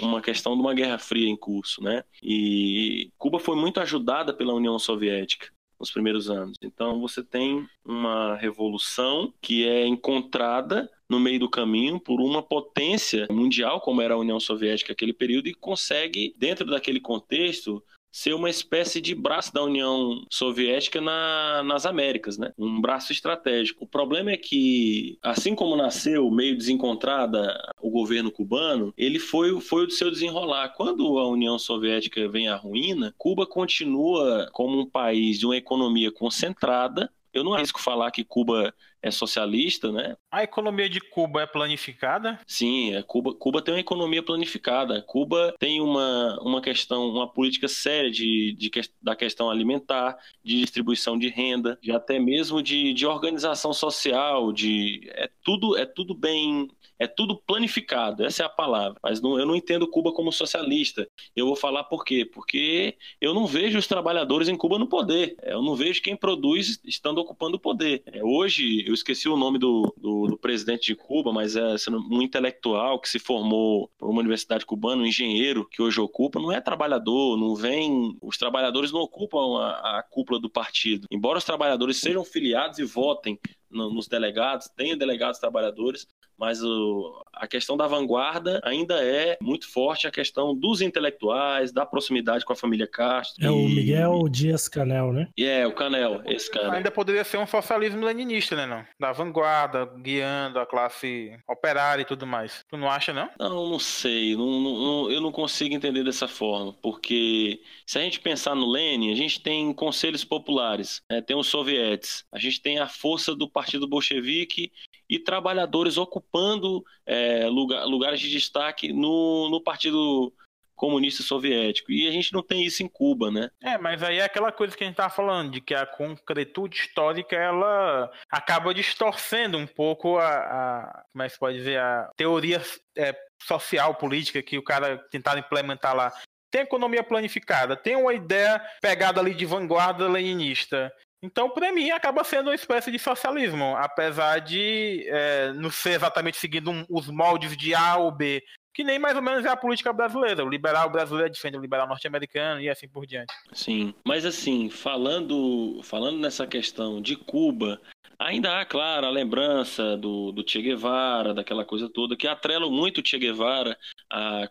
uma questão de uma guerra fria em curso, né? E Cuba foi muito ajudada pela União Soviética nos primeiros anos. Então você tem uma revolução que é encontrada no meio do caminho por uma potência mundial como era a União Soviética naquele período e consegue dentro daquele contexto ser uma espécie de braço da União Soviética na, nas Américas, né? Um braço estratégico. O problema é que, assim como nasceu meio desencontrada o governo cubano, ele foi, foi o seu desenrolar. Quando a União Soviética vem à ruína, Cuba continua como um país de uma economia concentrada, eu não arrisco falar que Cuba é socialista, né? A economia de Cuba é planificada? Sim, é Cuba, Cuba tem uma economia planificada. Cuba tem uma, uma questão, uma política séria de, de, da questão alimentar, de distribuição de renda, de até mesmo de, de organização social, de é tudo é tudo bem é tudo planificado, essa é a palavra. Mas não, eu não entendo Cuba como socialista. Eu vou falar por quê? Porque eu não vejo os trabalhadores em Cuba no poder. Eu não vejo quem produz estando ocupando o poder. É, hoje, eu esqueci o nome do, do, do, presidente de Cuba, mas é um intelectual que se formou por uma universidade cubana, um engenheiro que hoje ocupa, não é trabalhador, não vem. Os trabalhadores não ocupam a, a cúpula do partido. Embora os trabalhadores sejam filiados e votem nos delegados, tenha delegados trabalhadores, mas o, a questão da vanguarda ainda é muito forte a questão dos intelectuais, da proximidade com a família Castro. É e... o Miguel Dias Canel, né? É, o Canel, esse cara. Ainda poderia ser um socialismo leninista, né, não? Da vanguarda, guiando a classe operária e tudo mais. Tu não acha, não? Não, não sei. Não, não, eu não consigo entender dessa forma, porque se a gente pensar no Lenin, a gente tem conselhos populares, né? tem os sovietes, a gente tem a força do Partido Bolchevique e trabalhadores ocupando é, lugar, lugares de destaque no, no Partido Comunista Soviético. E a gente não tem isso em Cuba, né? É, mas aí é aquela coisa que a gente estava falando, de que a concretude histórica ela acaba distorcendo um pouco a, a como é que pode dizer, a teoria é, social, política que o cara tentava implementar lá tem economia planificada, tem uma ideia pegada ali de vanguarda leninista. Então, para mim, acaba sendo uma espécie de socialismo, apesar de é, não ser exatamente seguindo um, os moldes de A ou B, que nem mais ou menos é a política brasileira. O liberal brasileiro defende o liberal norte-americano e assim por diante. Sim, mas assim, falando, falando nessa questão de Cuba, Ainda há, claro, a lembrança do, do Che Guevara, daquela coisa toda, que atrelam muito o Che Guevara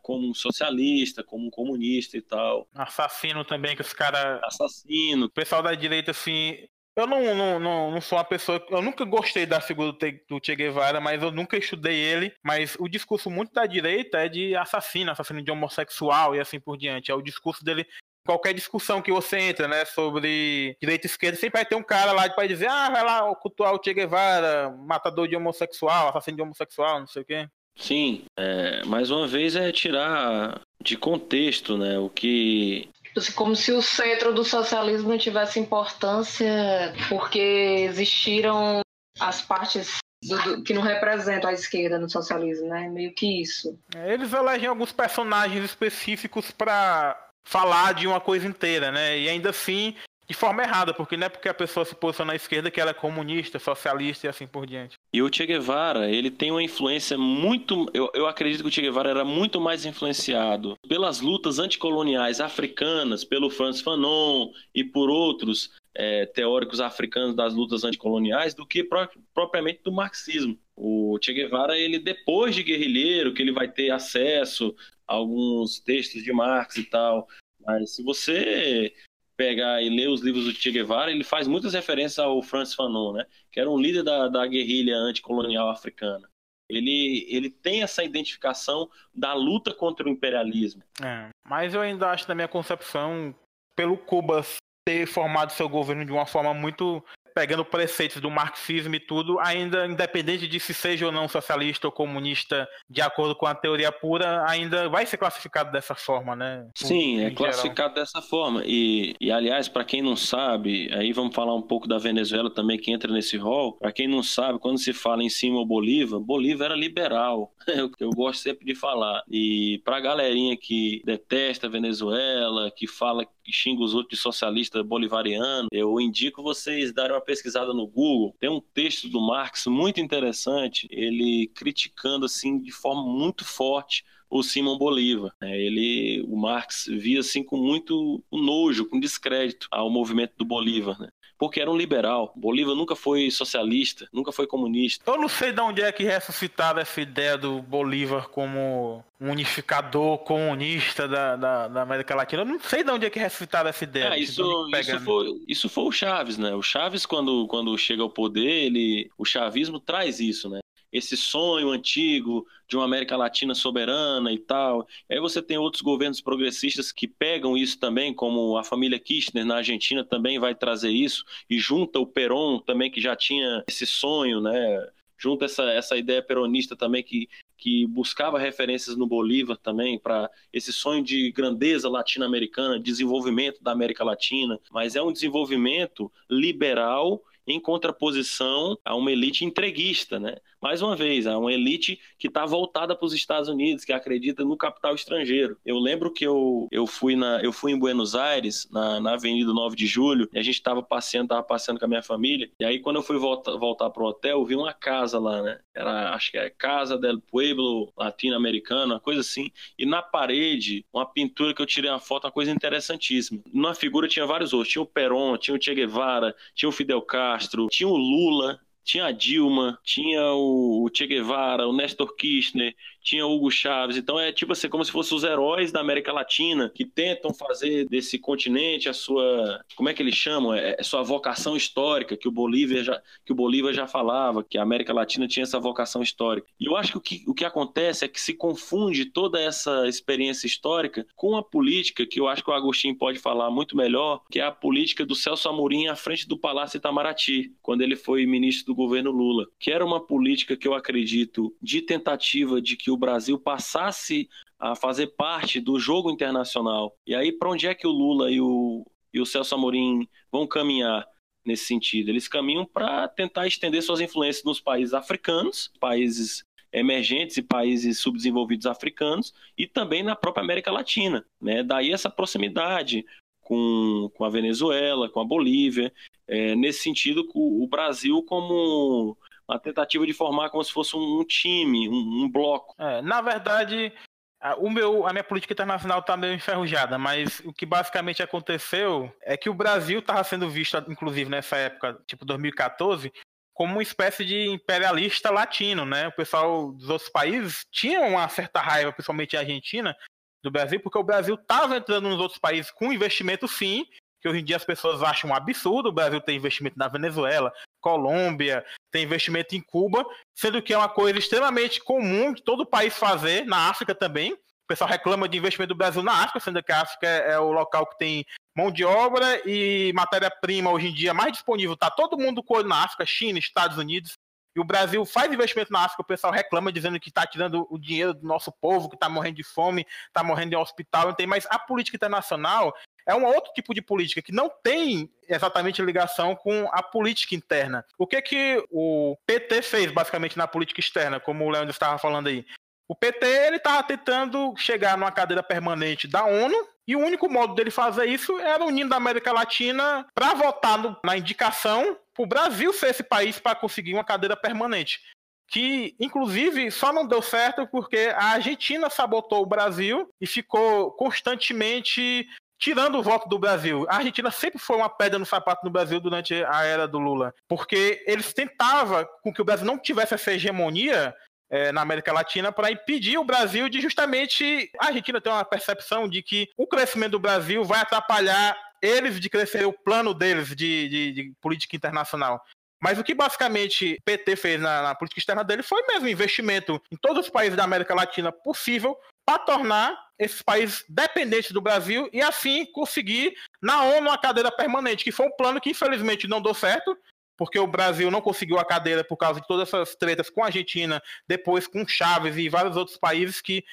como um socialista, como um comunista e tal. Assassino também, que os caras. Assassino. O pessoal da direita, assim. Eu não, não, não, não, sou uma pessoa. Eu nunca gostei da figura do Che Guevara, mas eu nunca estudei ele. Mas o discurso muito da direita é de assassino, assassino de homossexual e assim por diante. É o discurso dele qualquer discussão que você entra, né, sobre direita e esquerda, sempre vai ter um cara lá para dizer, ah, vai lá cultuar o Che Guevara, matador de homossexual, assassino de homossexual, não sei o quê. Sim, é, mais uma vez é tirar de contexto, né, o que como se o centro do socialismo não tivesse importância porque existiram as partes do, do, que não representam a esquerda no socialismo, né? Meio que isso. É, eles elegem alguns personagens específicos para falar de uma coisa inteira, né? E ainda assim, de forma errada, porque não é porque a pessoa se posiciona à esquerda que ela é comunista, socialista e assim por diante. E o Che Guevara, ele tem uma influência muito. Eu, eu acredito que o Che Guevara era muito mais influenciado pelas lutas anticoloniais africanas, pelo Franz Fanon e por outros é, teóricos africanos das lutas anticoloniais do que pro, propriamente do marxismo. O Che Guevara, ele depois de guerrilheiro, que ele vai ter acesso alguns textos de Marx e tal. Mas se você pegar e ler os livros do Che Guevara, ele faz muitas referências ao Francis Fanon, né? Que era um líder da, da guerrilha anticolonial africana. Ele, ele tem essa identificação da luta contra o imperialismo. É, mas eu ainda acho, na minha concepção, pelo Cuba ter formado seu governo de uma forma muito pegando preceitos do marxismo e tudo, ainda independente de se seja ou não socialista ou comunista, de acordo com a teoria pura, ainda vai ser classificado dessa forma, né? Sim, é classificado dessa forma. E, e aliás, para quem não sabe, aí vamos falar um pouco da Venezuela também, que entra nesse rol. Para quem não sabe, quando se fala em cima Bolívar, Bolívar era liberal. É o que eu gosto sempre de falar. E para a galerinha que detesta a Venezuela, que fala que xinga os outros de socialista bolivariano, eu indico vocês darem uma pesquisada no Google. Tem um texto do Marx muito interessante, ele criticando assim de forma muito forte o Simão Bolívar. Né? Ele, o Marx via assim com muito nojo, com descrédito ao movimento do Bolívar. Né? Porque era um liberal. Bolívar nunca foi socialista, nunca foi comunista. Eu não sei de onde é que ressuscitaram essa ideia do Bolívar como um unificador comunista da, da, da, América Latina. Eu não sei de onde é que ressuscitaram essa ideia. É, isso, isso, foi, isso foi o Chaves, né? O Chaves, quando, quando chega ao poder, ele, o chavismo traz isso, né? Esse sonho antigo de uma América Latina soberana e tal. Aí você tem outros governos progressistas que pegam isso também, como a família Kirchner na Argentina também vai trazer isso, e junta o Perón também, que já tinha esse sonho, né? Junta essa, essa ideia peronista também que, que buscava referências no Bolívar também para esse sonho de grandeza latino-americana, desenvolvimento da América Latina, mas é um desenvolvimento liberal em contraposição a uma elite entreguista, né? Mais uma vez, a uma elite que está voltada para os Estados Unidos, que acredita no capital estrangeiro. Eu lembro que eu, eu, fui, na, eu fui em Buenos Aires, na, na Avenida 9 de Julho, e a gente estava passeando, estava passeando com a minha família, e aí quando eu fui volta, voltar para o hotel, eu vi uma casa lá, né? Era, acho que é Casa del Pueblo Latino-Americano, uma coisa assim, e na parede, uma pintura que eu tirei uma foto, uma coisa interessantíssima. Na figura tinha vários outros, tinha o Perón, tinha o Che Guevara, tinha o Fidel Castro, Castro, tinha o Lula, tinha a Dilma, tinha o Che Guevara, o Nestor Kirchner, tinha Hugo Chaves. Então é tipo assim, como se fossem os heróis da América Latina que tentam fazer desse continente a sua, como é que eles chamam? É, é sua vocação histórica, que o Bolívia já, que o Bolívar já falava, que a América Latina tinha essa vocação histórica. E eu acho que o que, o que acontece é que se confunde toda essa experiência histórica com a política, que eu acho que o Agostinho pode falar muito melhor, que é a política do Celso Amorim à frente do Palácio Itamaraty, quando ele foi ministro do governo Lula, que era uma política que eu acredito de tentativa de que o Brasil passasse a fazer parte do jogo internacional. E aí, para onde é que o Lula e o, e o Celso Amorim vão caminhar? nesse sentido. Eles caminham para tentar estender suas influências nos países africanos, países emergentes e países subdesenvolvidos africanos e também na própria América Latina. Né? Daí essa proximidade com, com a Venezuela, com a Bolívia, é, nesse sentido, o Brasil como uma tentativa de formar como se fosse um, time, um, um bloco. É, na verdade, o meu, a minha política internacional está meio enferrujada, mas o que basicamente aconteceu é que o Brasil estava sendo visto, inclusive nessa época, tipo 2014, como uma espécie de imperialista latino, né? O pessoal dos outros países tinha uma certa raiva, principalmente a Argentina, do Brasil, porque o Brasil estava entrando nos outros países com investimento sim, que hoje em dia as pessoas acham um absurdo. O Brasil tem investimento na Venezuela, Colômbia, tem investimento em Cuba, sendo que é uma coisa extremamente comum de todo país fazer, na África também. O pessoal reclama de investimento do Brasil na África, sendo que a África é o local que tem mão de obra e matéria-prima hoje em dia mais disponível. Está todo mundo com na África, China, Estados Unidos. E o Brasil faz investimento na África, o pessoal reclama dizendo que está tirando o dinheiro do nosso povo, que está morrendo de fome, está morrendo em hospital, não tem. Mas a política internacional é um outro tipo de política que não tem exatamente ligação com a política interna. O que que o PT fez basicamente na política externa, como o Leandro estava falando aí? O PT ele estava tentando chegar numa cadeira permanente da ONU e o único modo dele fazer isso era unindo a América Latina para votar no, na indicação para o Brasil ser esse país para conseguir uma cadeira permanente. Que, inclusive, só não deu certo porque a Argentina sabotou o Brasil e ficou constantemente tirando o voto do Brasil. A Argentina sempre foi uma pedra no sapato no Brasil durante a era do Lula, porque eles tentavam com que o Brasil não tivesse essa hegemonia é, na América Latina para impedir o Brasil de justamente. A Argentina tem uma percepção de que o crescimento do Brasil vai atrapalhar eles de crescer o plano deles de, de, de política internacional. Mas o que basicamente o PT fez na, na, política externa dele foi mesmo investimento em todos os países da América Latina possível para tornar esses países dependentes do Brasil e assim conseguir na ONU uma cadeira permanente, que foi um plano que infelizmente não deu certo, porque o Brasil não conseguiu a cadeira por causa de todas essas tretas com a Argentina, depois com Chaves e vários outros países que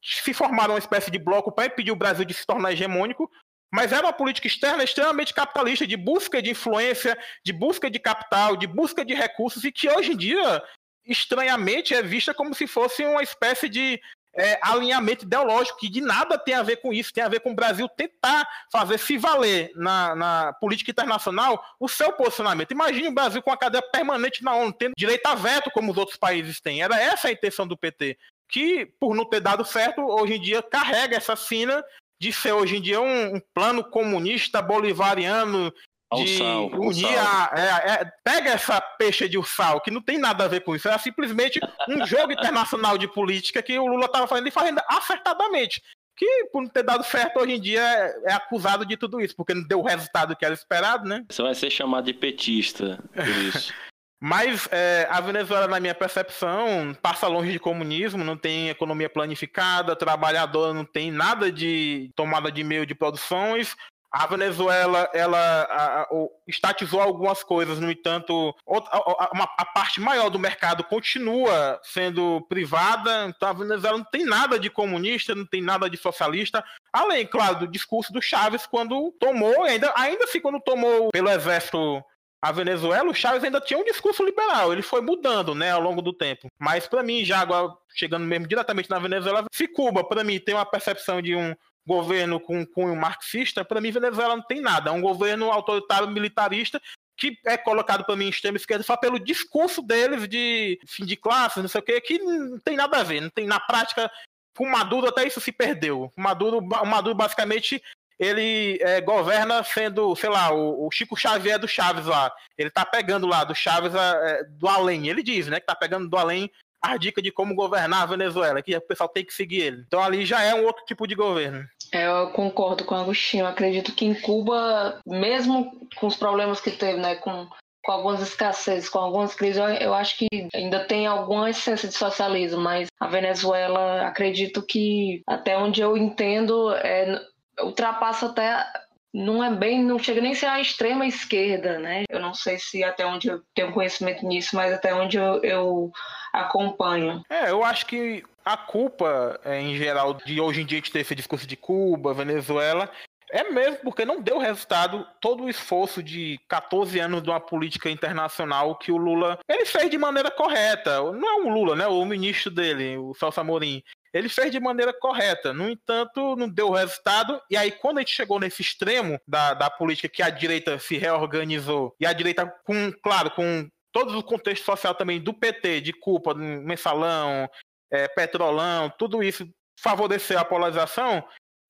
se formaram uma espécie de bloco para impedir o Brasil de se tornar hegemônico, mas era uma política externa extremamente capitalista, de busca de influência, de busca de capital, de busca de recursos, e que hoje em dia, estranhamente, é vista como se fosse uma espécie de é, alinhamento ideológico, que de nada tem a ver com isso, tem a ver com o Brasil tentar fazer se valer na, na política internacional o seu posicionamento. Imagine o Brasil com a cadeia permanente na ONU, tendo direito a veto como os outros países têm. Era essa a intenção do PT. Que, por não ter dado certo, hoje em dia carrega essa sina de ser hoje em dia um, um plano comunista bolivariano ao de sal, unir a, é, é, pega essa peixe de ursal, que não tem nada a ver com isso, era simplesmente um jogo internacional de política que o Lula estava fazendo e fazendo acertadamente. Que, por não ter dado certo, hoje em dia é, é, acusado de tudo isso, porque não deu o resultado que era esperado, né? Você vai ser chamado de petista por isso. Mas é, a Venezuela, na minha percepção, passa longe de comunismo, não tem economia planificada, trabalhadora não tem nada de tomada de meio de produções, a Venezuela ela a, a, estatizou algumas coisas, no entanto, a, a, parte maior do mercado continua sendo privada. Então a Venezuela não tem nada de comunista, não tem nada de socialista, além, claro, do discurso do Chaves quando tomou, ainda, ainda assim quando tomou pelo exército a Venezuela, o Chaves ainda tinha um discurso liberal, ele foi mudando, né, ao longo do tempo. Mas para mim, já agora chegando mesmo diretamente na Venezuela, se Cuba, para mim, tem uma percepção de um governo com cunho marxista, para mim Venezuela não tem nada. É um governo autoritário militarista que é colocado para mim em extrema esquerda só pelo discurso deles de fim de classe, não sei o que, que não tem nada a ver. Não tem na prática. Com Maduro até isso se perdeu. O Maduro, Maduro basicamente ele é, governa sendo, sei lá, o, o, Chico Xavier do Chaves lá. Ele tá pegando lá do Chaves é, do além. Ele diz, né, que tá pegando do além a dica de como governar a Venezuela, que o pessoal tem que seguir ele. Então ali já é um outro tipo de governo. É, eu concordo com o Agostinho. Acredito que em Cuba, mesmo com os problemas que teve, né, com, com algumas escassezes, com algumas crises, eu, eu acho que ainda tem alguma essência de socialismo, mas a Venezuela, acredito que, até onde eu entendo, é, ultrapassa até não é bem, não chega nem a ser a extrema esquerda, né? Eu não sei se até onde eu tenho conhecimento nisso, mas até onde eu, eu acompanho. É, eu acho que a culpa, é, em geral, de hoje em dia a gente ter esse discurso de Cuba, Venezuela, é mesmo porque não deu resultado todo o esforço de 14 anos de uma política internacional que o Lula ele fez de maneira correta. Não é o Lula, né? O ministro dele, o Celso Amorim. Ele fez de maneira correta. No entanto, não deu resultado. E aí, quando a gente chegou nesse extremo da, da política que a direita se reorganizou, e a direita, com, claro, com todo o contexto social também do PT, de culpa, mensalão, é, petrolão, tudo isso favoreceu a polarização,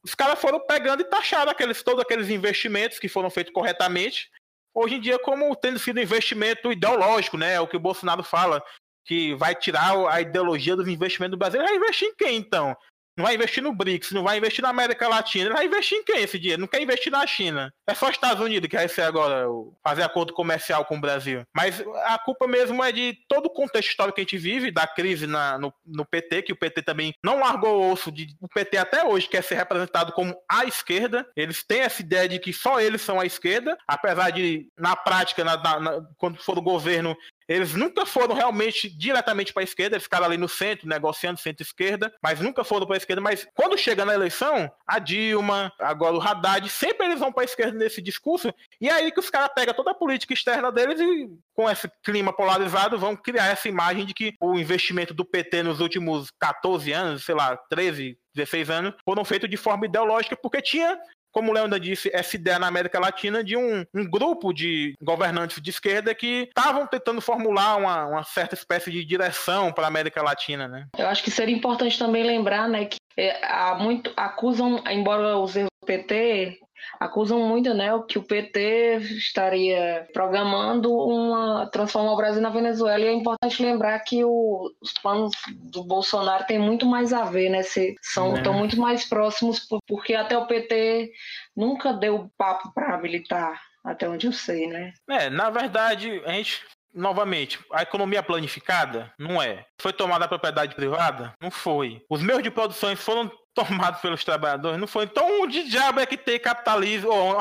os caras foram pegando e taxaram aqueles, todos aqueles investimentos que foram feitos corretamente, hoje em dia como tendo sido investimento ideológico, né? É o que o Bolsonaro fala, que vai tirar a ideologia dos investimentos do Brasil. Vai investir em quem, então? Não vai investir no BRICS, não vai investir na América Latina, ele vai investir em quem esse dinheiro? Não quer investir na China. É só os Estados Unidos que vai ser agora fazer acordo comercial com o Brasil. Mas a culpa mesmo é de todo o contexto histórico que a gente vive, da crise na, no, no, PT, que o PT também não largou o osso de o PT até hoje quer ser representado como a esquerda. Eles têm essa ideia de que só eles são a esquerda, apesar de, na prática, na, na, quando for o governo, eles nunca foram realmente diretamente para a esquerda, eles ficaram ali no centro, negociando centro-esquerda, mas nunca foram para a esquerda. Mas quando chega na eleição, a Dilma, agora o Haddad, sempre eles vão para a esquerda nesse discurso, e é aí que os caras pegam toda a política externa deles e, com esse clima polarizado, vão criar essa imagem de que o investimento do PT nos últimos 14 anos, sei lá, 13, 16 anos, foram feitos de forma ideológica, porque tinha como o Leandro disse, essa ideia na América Latina de um, um grupo de governantes de esquerda que estavam tentando formular uma, uma, certa espécie de direção para a América Latina, né? Eu acho que seria importante também lembrar, né, que é, há muito acusam, embora os erros do PT acusam muito, né, que o PT estaria programando uma transformar o Brasil na Venezuela. E é importante lembrar que o, os planos do Bolsonaro têm muito mais a ver, né? Se, são estão é. muito mais próximos, porque até o PT nunca deu papo para militar, até onde eu sei, né? É, na verdade, a gente novamente, a economia planificada? Não é. Foi tomada a propriedade privada? Não foi. Os meios de produção foram tomados pelos trabalhadores? Não foi. Então, onde diabo é que tem capitalismo? Ou,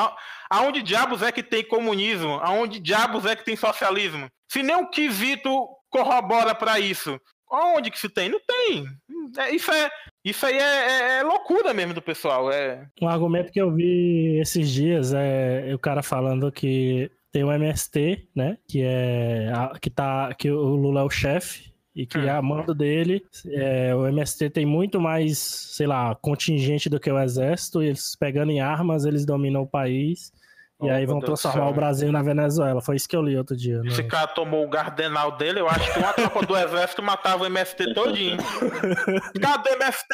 aonde diabos é que tem comunismo? Aonde diabos é que tem socialismo? Se nem o quesito corrobora para isso, onde que se tem? Não tem. É, isso é, isso aí é, é, é, loucura mesmo do pessoal. É... Um argumento que eu vi esses dias é o cara falando que tem o MST, né? Que é que tá que o Lula é o chefe e que hum. a mando dele, é, o MST tem muito mais, sei lá, contingente do que o exército, e eles pegando em armas, eles dominam o país. Oh, e aí vão transformar o Brasil na Venezuela. Foi isso que eu li outro dia. Esse né? cara tomou o gardenal dele, eu acho que uma tropa do exército matava o MST todinho. Cara do MST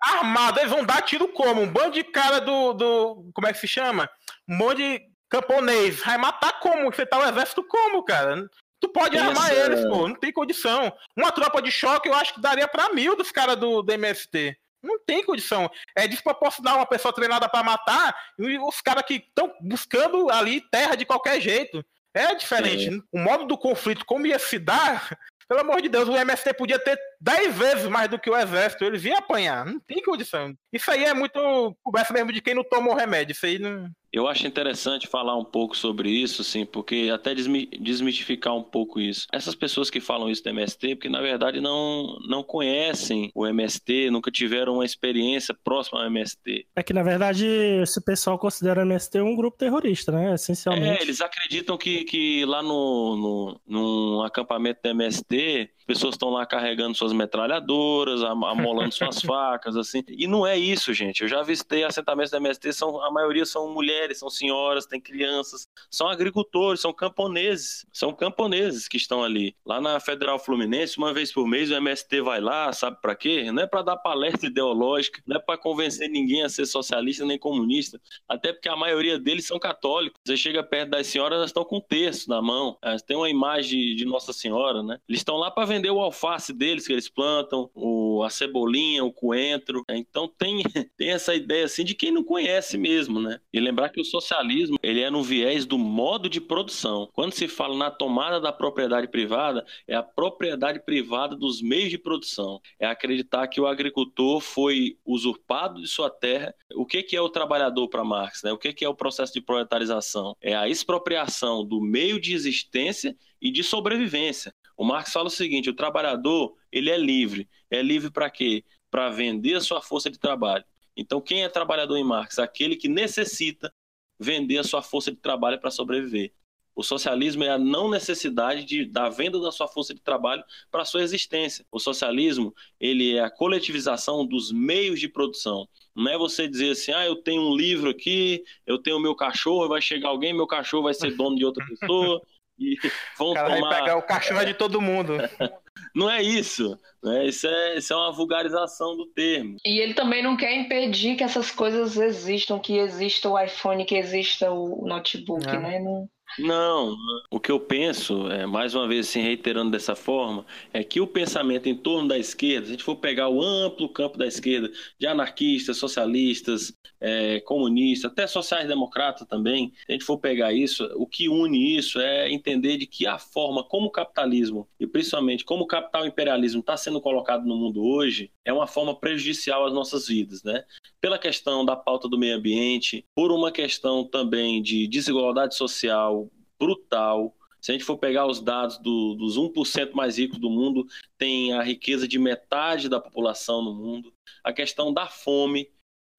armado, eles vão dar tiro como? Um bando de cara do, do. Como é que se chama? Um monte de camponês. Vai matar como? Você tá o exército como, cara? Tu pode Essa... armar eles, pô, não tem condição. Uma tropa de choque eu acho que daria para mil dos caras do, do MST. Não tem condição. É desproporcional uma pessoa treinada para matar e os caras que estão buscando ali terra de qualquer jeito. É diferente. Sim. O modo do conflito, como ia se dar, pelo amor de Deus, o MST podia ter 10 vezes mais do que o exército. Eles iam apanhar. Não tem condição. Isso aí é muito conversa mesmo de quem não tomou remédio. Isso aí não. Eu acho interessante falar um pouco sobre isso, assim, porque até desmistificar um pouco isso. Essas pessoas que falam isso do MST, porque na verdade não, não conhecem o MST, nunca tiveram uma experiência próxima ao MST. É que na verdade esse pessoal considera o MST um grupo terrorista, né? Essencialmente. É, eles acreditam que, que lá no, no, num acampamento do MST pessoas estão lá carregando suas metralhadoras, amolando suas facas, assim. E não é isso, gente. Eu já visitei assentamentos da MST, são, a maioria são mulheres, são senhoras, tem crianças, são agricultores, são camponeses. São camponeses que estão ali. Lá na Federal Fluminense, uma vez por mês, o MST vai lá, sabe para quê? Não é para dar palestra ideológica, não é para convencer ninguém a ser socialista nem comunista, até porque a maioria deles são católicos. Você chega perto das senhoras, elas estão com um terço na mão, elas têm uma imagem de Nossa Senhora, né? Eles estão lá para vender o alface deles que eles plantam, o, a cebolinha, o coentro. Né? Então tem, tem essa ideia assim de quem não conhece mesmo, né? E lembrar que o socialismo ele é no viés do modo de produção. Quando se fala na tomada da propriedade privada, é a propriedade privada dos meios de produção. É acreditar que o agricultor foi usurpado de sua terra. O que, que é o trabalhador para Marx? Né? O que, que é o processo de proletarização? É a expropriação do meio de existência e de sobrevivência. O Marx fala o seguinte: o trabalhador ele é livre. É livre para quê? Para vender a sua força de trabalho. Então, quem é trabalhador em Marx? Aquele que necessita vender a sua força de trabalho para sobreviver. O socialismo é a não necessidade de, da venda da sua força de trabalho para a sua existência. O socialismo ele é a coletivização dos meios de produção. Não é você dizer assim, ah, eu tenho um livro aqui, eu tenho meu cachorro, vai chegar alguém, meu cachorro vai ser dono de outra pessoa, e vão cara tomar... vai pegar o cachorro de todo mundo. não é isso. Né? Isso, é, isso é uma vulgarização do termo. E ele também não quer impedir que essas coisas existam, que exista o iPhone, que exista o notebook, é. né? Não... Não, o que eu penso, é, mais uma vez assim, reiterando dessa forma, é que o pensamento em torno da esquerda, se a gente for pegar o amplo campo da esquerda, de anarquistas, socialistas, é, comunistas, até sociais-democratas também, se a gente for pegar isso, o que une isso é entender de que a forma como o capitalismo, e principalmente como o capital imperialismo está sendo colocado no mundo hoje, é uma forma prejudicial às nossas vidas, né? Pela questão da pauta do meio ambiente, por uma questão também de desigualdade social brutal, se a gente for pegar os dados do, dos 1% mais ricos do mundo, tem a riqueza de metade da população no mundo. A questão da fome,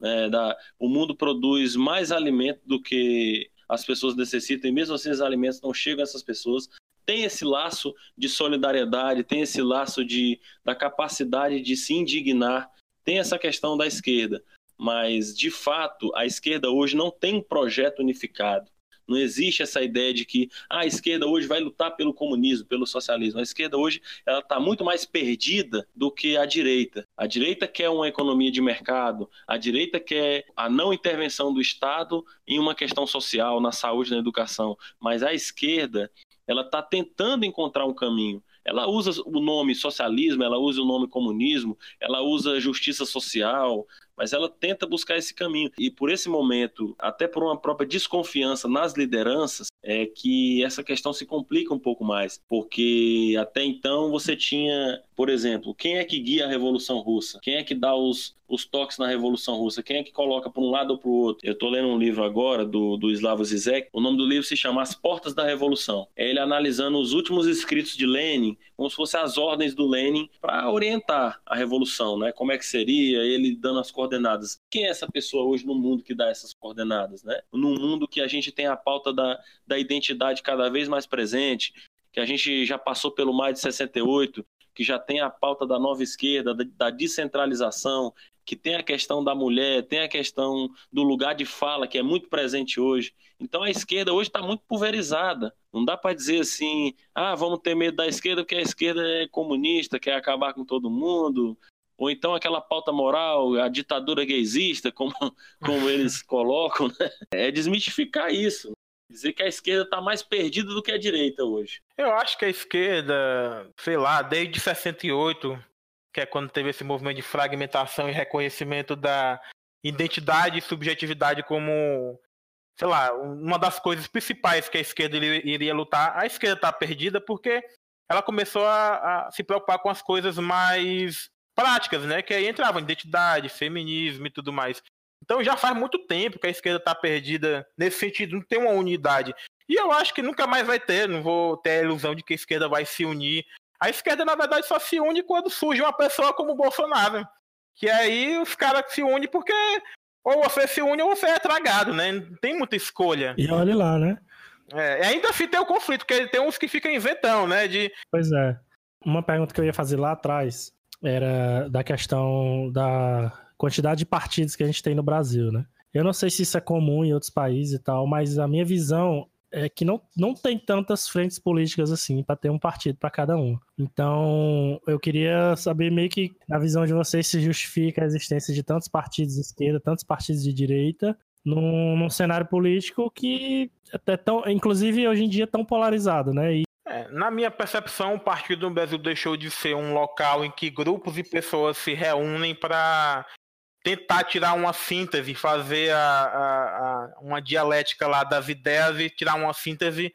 né, da, o mundo produz mais alimento do que as pessoas necessitam, e mesmo assim os alimentos não chegam a essas pessoas. Tem esse laço de solidariedade, tem esse laço de, da capacidade de se indignar, tem essa questão da esquerda. Mas, de fato, a esquerda hoje não tem um projeto unificado. Não existe essa ideia de que ah, a esquerda hoje vai lutar pelo comunismo, pelo socialismo. A esquerda hoje ela está muito mais perdida do que a direita. A direita quer uma economia de mercado, a direita quer a não intervenção do Estado em uma questão social, na saúde, na educação. Mas a esquerda ela está tentando encontrar um caminho. Ela usa o nome socialismo, ela usa o nome comunismo, ela usa justiça social, mas ela tenta buscar esse caminho. E por esse momento, até por uma própria desconfiança nas lideranças, é que essa questão se complica um pouco mais, porque até então você tinha, por exemplo, quem é que guia a Revolução Russa? Quem é que dá os, os toques na Revolução Russa? Quem é que coloca para um lado ou para o outro? Eu estou lendo um livro agora do, do Slavoj Zizek, o nome do livro se chama As Portas da Revolução. É ele analisando os últimos escritos de Lenin, como se fossem as ordens do Lenin para orientar a Revolução, né? Como é que seria, ele dando as coordenadas. Quem é essa pessoa hoje no mundo que dá essas coordenadas, né? Num mundo que a gente tem a pauta da, da identidade cada vez mais presente, que a gente já passou pelo mais de 68, que já tem a pauta da nova esquerda, da, da descentralização, que tem a questão da mulher, tem a questão do lugar de fala, que é muito presente hoje. Então a esquerda hoje está muito pulverizada. Não dá para dizer assim, ah, vamos ter medo da esquerda porque a esquerda é comunista, quer acabar com todo mundo, ou então aquela pauta moral, a ditadura gaysista, como, como eles colocam, né? é desmistificar isso. Dizer que a esquerda está mais perdida do que a direita hoje. Eu acho que a esquerda, sei lá, desde 68, que é quando teve esse movimento de fragmentação e reconhecimento da identidade e subjetividade como, sei lá, uma das coisas principais que a esquerda iria lutar, a esquerda está perdida porque ela começou a, a, se preocupar com as coisas mais práticas, né? Que aí entravam identidade, feminismo e tudo mais. Então já faz muito tempo que a esquerda está perdida nesse sentido, não tem uma unidade. E eu acho que nunca mais vai ter, não vou ter a ilusão de que a esquerda vai se unir. A esquerda, na verdade, só se une quando surge uma pessoa como o Bolsonaro. Que aí os caras se unem porque ou você se une ou você é tragado, né? Não tem muita escolha. E olha lá, né? É, ainda assim tem o conflito, porque tem uns que ficam inventando, né? De... Pois é. Uma pergunta que eu ia fazer lá atrás era da questão da quantidade de partidos que a gente tem no Brasil, né? Eu não sei se isso é comum em outros países e tal, mas a minha visão é que não, não tem tantas frentes políticas assim para ter um partido para cada um. Então, eu queria saber meio que na visão de vocês se justifica a existência de tantos partidos de esquerda, tantos partidos de direita, num, num cenário político que até tão, inclusive hoje em dia tão polarizado, né? E É, na minha percepção, o Partido do Brasil deixou de ser um local em que grupos e pessoas se reúnem para tentar tirar uma síntese, fazer a, a, a, uma dialética lá das ideias e tirar uma síntese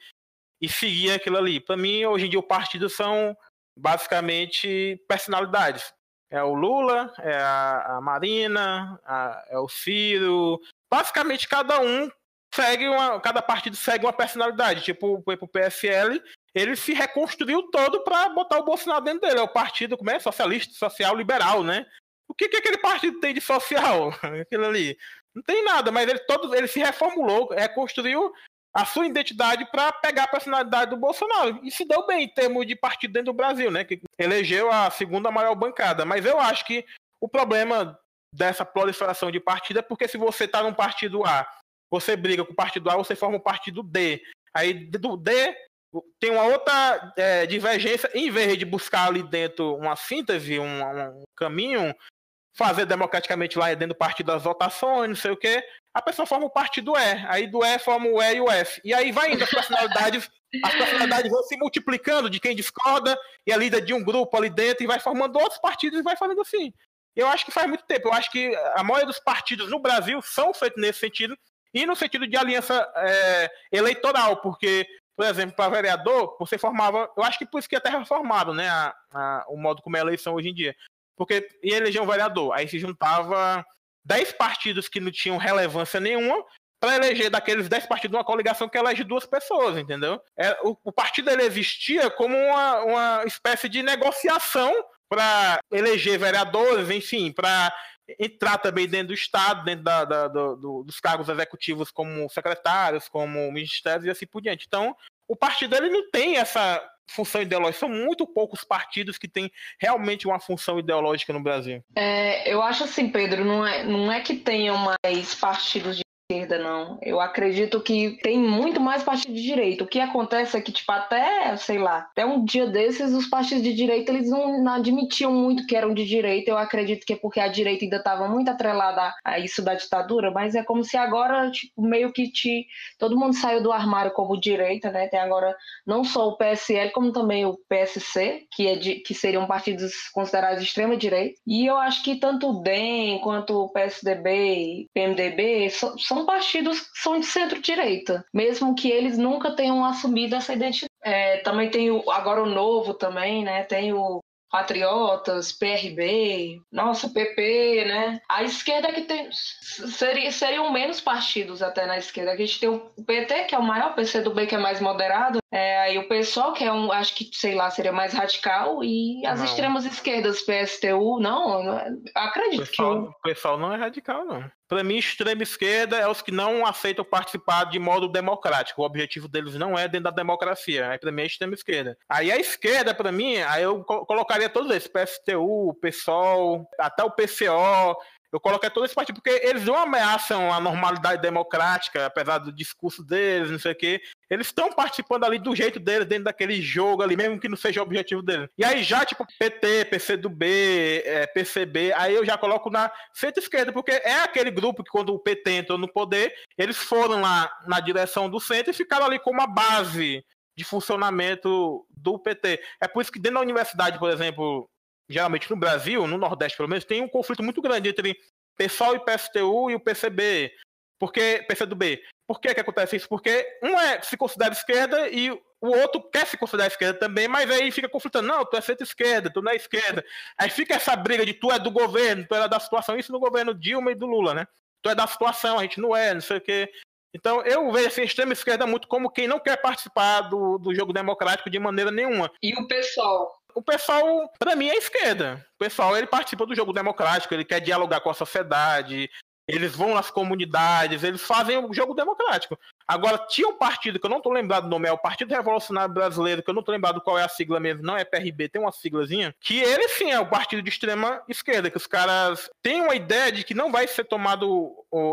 e seguir aquilo ali. Para mim, hoje em dia, o partido são basicamente personalidades. É o Lula, é a, Marina, é o Ciro. Basicamente, cada um segue uma. Cada partido segue uma personalidade. Tipo, o PSL, ele se reconstruiu todo para botar o Bolsonaro dentro dele. É o partido, como é? Socialista, social, liberal, né? O que, que aquele partido tem de social? Aquilo ali. Não tem nada, mas ele todo ele se reformulou, reconstruiu a sua identidade para pegar a personalidade do Bolsonaro. E se deu bem em termos de partido dentro do Brasil, né? Que elegeu a segunda maior bancada. Mas eu acho que o problema dessa proliferação de partido é porque se você está num partido A, você briga com o partido A, você forma o partido D. Aí do D tem uma outra é, divergência, em vez de buscar ali dentro uma síntese, um, um caminho, fazer democraticamente lá dentro do partido das votações, não sei o quê, a pessoa forma o partido E, aí do E forma o E e o F. E aí vai indo as personalidades, as personalidades vão se multiplicando de quem discorda e é líder de um grupo ali dentro e vai formando outros partidos e vai fazendo assim. Eu acho que faz muito tempo. Eu acho que a maioria dos partidos no Brasil são feitos nesse sentido e no sentido de aliança é, eleitoral, porque, por exemplo, para vereador, você formava. Eu acho que por isso que até reformado, né? A, a, o modo como é a eleição hoje em dia. Porque ia eleger um vereador. Aí se juntava 10 partidos que não tinham relevância nenhuma para eleger daqueles 10 partidos uma coligação que elege duas pessoas, entendeu? É, o, o partido ele existia como uma, uma espécie de negociação para eleger vereadores, enfim, para entrar também dentro do Estado, dentro da, da, do, dos cargos executivos como secretários, como ministérios e assim por diante. Então, o partido ele não tem essa função ideológica. São muito poucos partidos que têm realmente uma função ideológica no Brasil. É, eu acho assim, Pedro, não é, não é que tenham mais partidos de esquerda, não. Eu acredito que tem muito mais partido de direita. O que acontece é que, tipo, até, sei lá, até um dia desses, os partidos de direita, eles não, não admitiam muito que eram de direita. Eu acredito que é porque a direita ainda estava muito atrelada a isso da ditadura, mas é como se agora, tipo, meio que te... todo mundo saiu do armário como direita, né? Tem agora não só o PSL, como também o PSC, que, é de, que seriam partidos considerados de extrema direita. E eu acho que tanto o DEM quanto o PSDB e PMDB são, são partidos que são de centro-direita, mesmo que eles nunca tenham assumido essa identidade. É, também tem o, agora o novo também, né? Tem o Patriotas, PRB, nossa, PP, né? A esquerda que tem. Seria, seriam menos partidos até na esquerda. A gente tem o PT, que é o maior, o PCdoB, que é mais moderado, é, aí o PSOL, que é um, acho que, sei lá, seria mais radical, e as não. extremas esquerdas, PSTU, não, não acredito pessoal, que. O pessoal não é radical, não. Para mim, extrema esquerda é os que não aceitam participar de modo democrático. O objetivo deles não é dentro da democracia. Aí, para mim, é extrema esquerda. Aí, a esquerda, para mim, aí eu colocaria todos esses: PSTU, PSOL, até o PCO. Eu coloquei todo esse partido porque eles não ameaçam a normalidade democrática, apesar do discurso deles, não sei o quê. Eles estão participando ali do jeito deles, dentro daquele jogo ali, mesmo que não seja o objetivo deles. E aí já, tipo, PT, PCdoB, é, PCB, aí eu já coloco na centro-esquerda, porque é aquele grupo que quando o PT entrou no poder, eles foram lá na direção do centro e ficaram ali como a base de funcionamento do PT. É por isso que dentro da universidade, por exemplo, geralmente no Brasil, no Nordeste pelo menos, tem um conflito muito grande entre PSOL e PSTU e o PCB. Porque, PCdoB. Por que, que acontece isso? Porque um é, se considera esquerda e o outro quer se considerar esquerda também, mas aí fica conflitando. Não, tu é centro-esquerda, tu não é esquerda. Aí fica essa briga de tu é do governo, tu é da situação. Isso no governo Dilma e do Lula, né? Tu é da situação, a gente não é, não sei o quê. Então eu vejo essa extrema esquerda muito como quem não quer participar do, do jogo democrático de maneira nenhuma. E o pessoal? O pessoal, para mim, é esquerda. O pessoal, ele participa do jogo democrático, ele quer dialogar com a sociedade, eles vão nas comunidades, eles fazem o jogo democrático. Agora, tinha um partido que eu não tô lembrado do nome, é o Partido Revolucionário Brasileiro, que eu não tô lembrado qual é a sigla mesmo, não é PRB, tem uma siglazinha, que ele sim é o partido de extrema esquerda, que os caras têm uma ideia de que não vai ser tomado,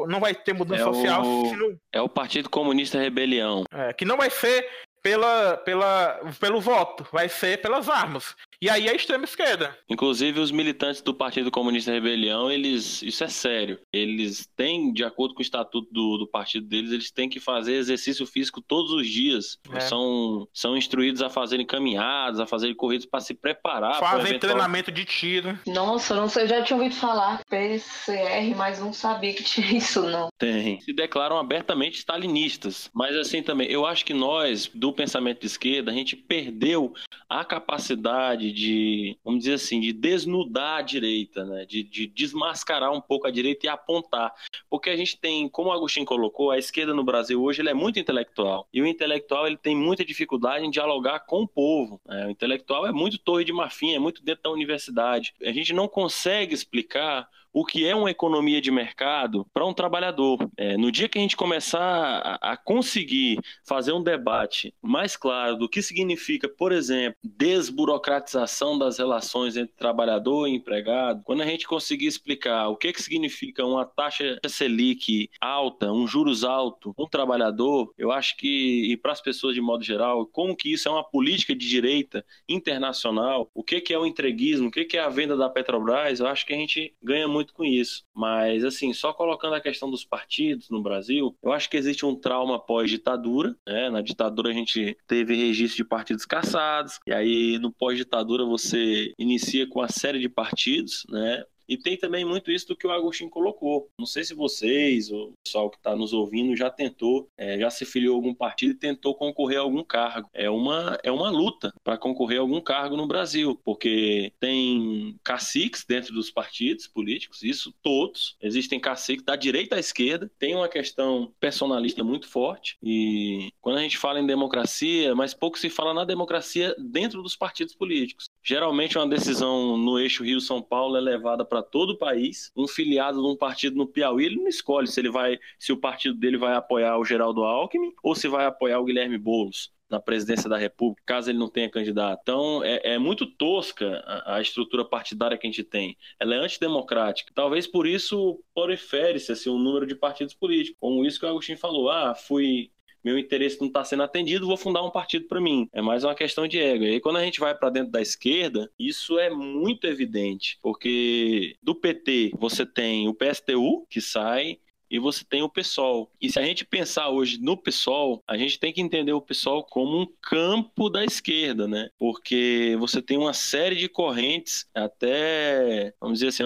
não vai ter mudança é social. O... É o Partido Comunista Rebelião. É, que não vai ser pela, pela, pelo voto, vai ser pelas armas. E aí a extrema esquerda. Inclusive os militantes do Partido Comunista Rebelião, eles, isso é sério. Eles têm, de acordo com o estatuto do, do partido deles, eles têm que fazer exercício físico todos os dias. É. São, são instruídos a fazerem caminhadas, a fazerem corridas para se preparar. Fazem eventual... treinamento de tiro. Nossa, não sei, já tinha ouvido falar PCR, mas não sabia que tinha isso não. Tem. Se declaram abertamente stalinistas. Mas assim também, eu acho que nós, do pensamento de esquerda, a gente perdeu a capacidade de, vamos dizer assim, de desnudar a direita, né? De, de desmascarar um pouco a direita e apontar. Porque a gente tem, como o Agostinho colocou, a esquerda no Brasil hoje é muito intelectual. E o intelectual ele tem muita dificuldade em dialogar com o povo. Né? O intelectual é muito torre de marfim, é muito dentro da universidade. A gente não consegue explicar o que é uma economia de mercado para um trabalhador. É, no dia que a gente começar a, a, conseguir fazer um debate mais claro do que significa, por exemplo, desburocratização das relações entre trabalhador e empregado, quando a gente conseguir explicar o que, que significa uma taxa Selic alta, um juros alto, um trabalhador, eu acho que, e para as pessoas de modo geral, como que isso é uma política de direita internacional, o que, que é o entreguismo, o que, que é a venda da Petrobras, eu acho que a gente ganha muito muito com isso. Mas, assim, só colocando a questão dos partidos no Brasil, eu acho que existe um trauma pós-ditadura. Né? Na ditadura a gente teve registro de partidos caçados, e aí no pós-ditadura você inicia com a série de partidos, né? E tem também muito isso do que o Agostinho colocou. Não sei se vocês, o pessoal que está nos ouvindo, já tentou, é, já se filiou a algum partido e tentou concorrer a algum cargo. É uma, é uma luta para concorrer a algum cargo no Brasil, porque tem caciques dentro dos partidos políticos, isso todos. Existem caciques da direita à esquerda. Tem uma questão personalista muito forte. E quando a gente fala em democracia, mas pouco se fala na democracia dentro dos partidos políticos. Geralmente, uma decisão no eixo Rio-São Paulo é levada para todo o país. Um filiado de um partido no Piauí, ele não escolhe se ele vai, se o partido dele vai apoiar o Geraldo Alckmin ou se vai apoiar o Guilherme Boulos na presidência da República, caso ele não tenha candidato. Então, é, é muito tosca a, a, estrutura partidária que a gente tem. Ela é antidemocrática. Talvez por isso prolifere-se assim, um número de partidos políticos. Como isso que o Agostinho falou. Ah, fui meu interesse não está sendo atendido, vou fundar um partido para mim. É mais uma questão de ego. E aí, quando a gente vai para dentro da esquerda, isso é muito evidente, porque do PT você tem o PSTU, que sai, e você tem o PSOL. E se a gente pensar hoje no PSOL, a gente tem que entender o PSOL como um campo da esquerda, né? Porque você tem uma série de correntes até, vamos dizer assim,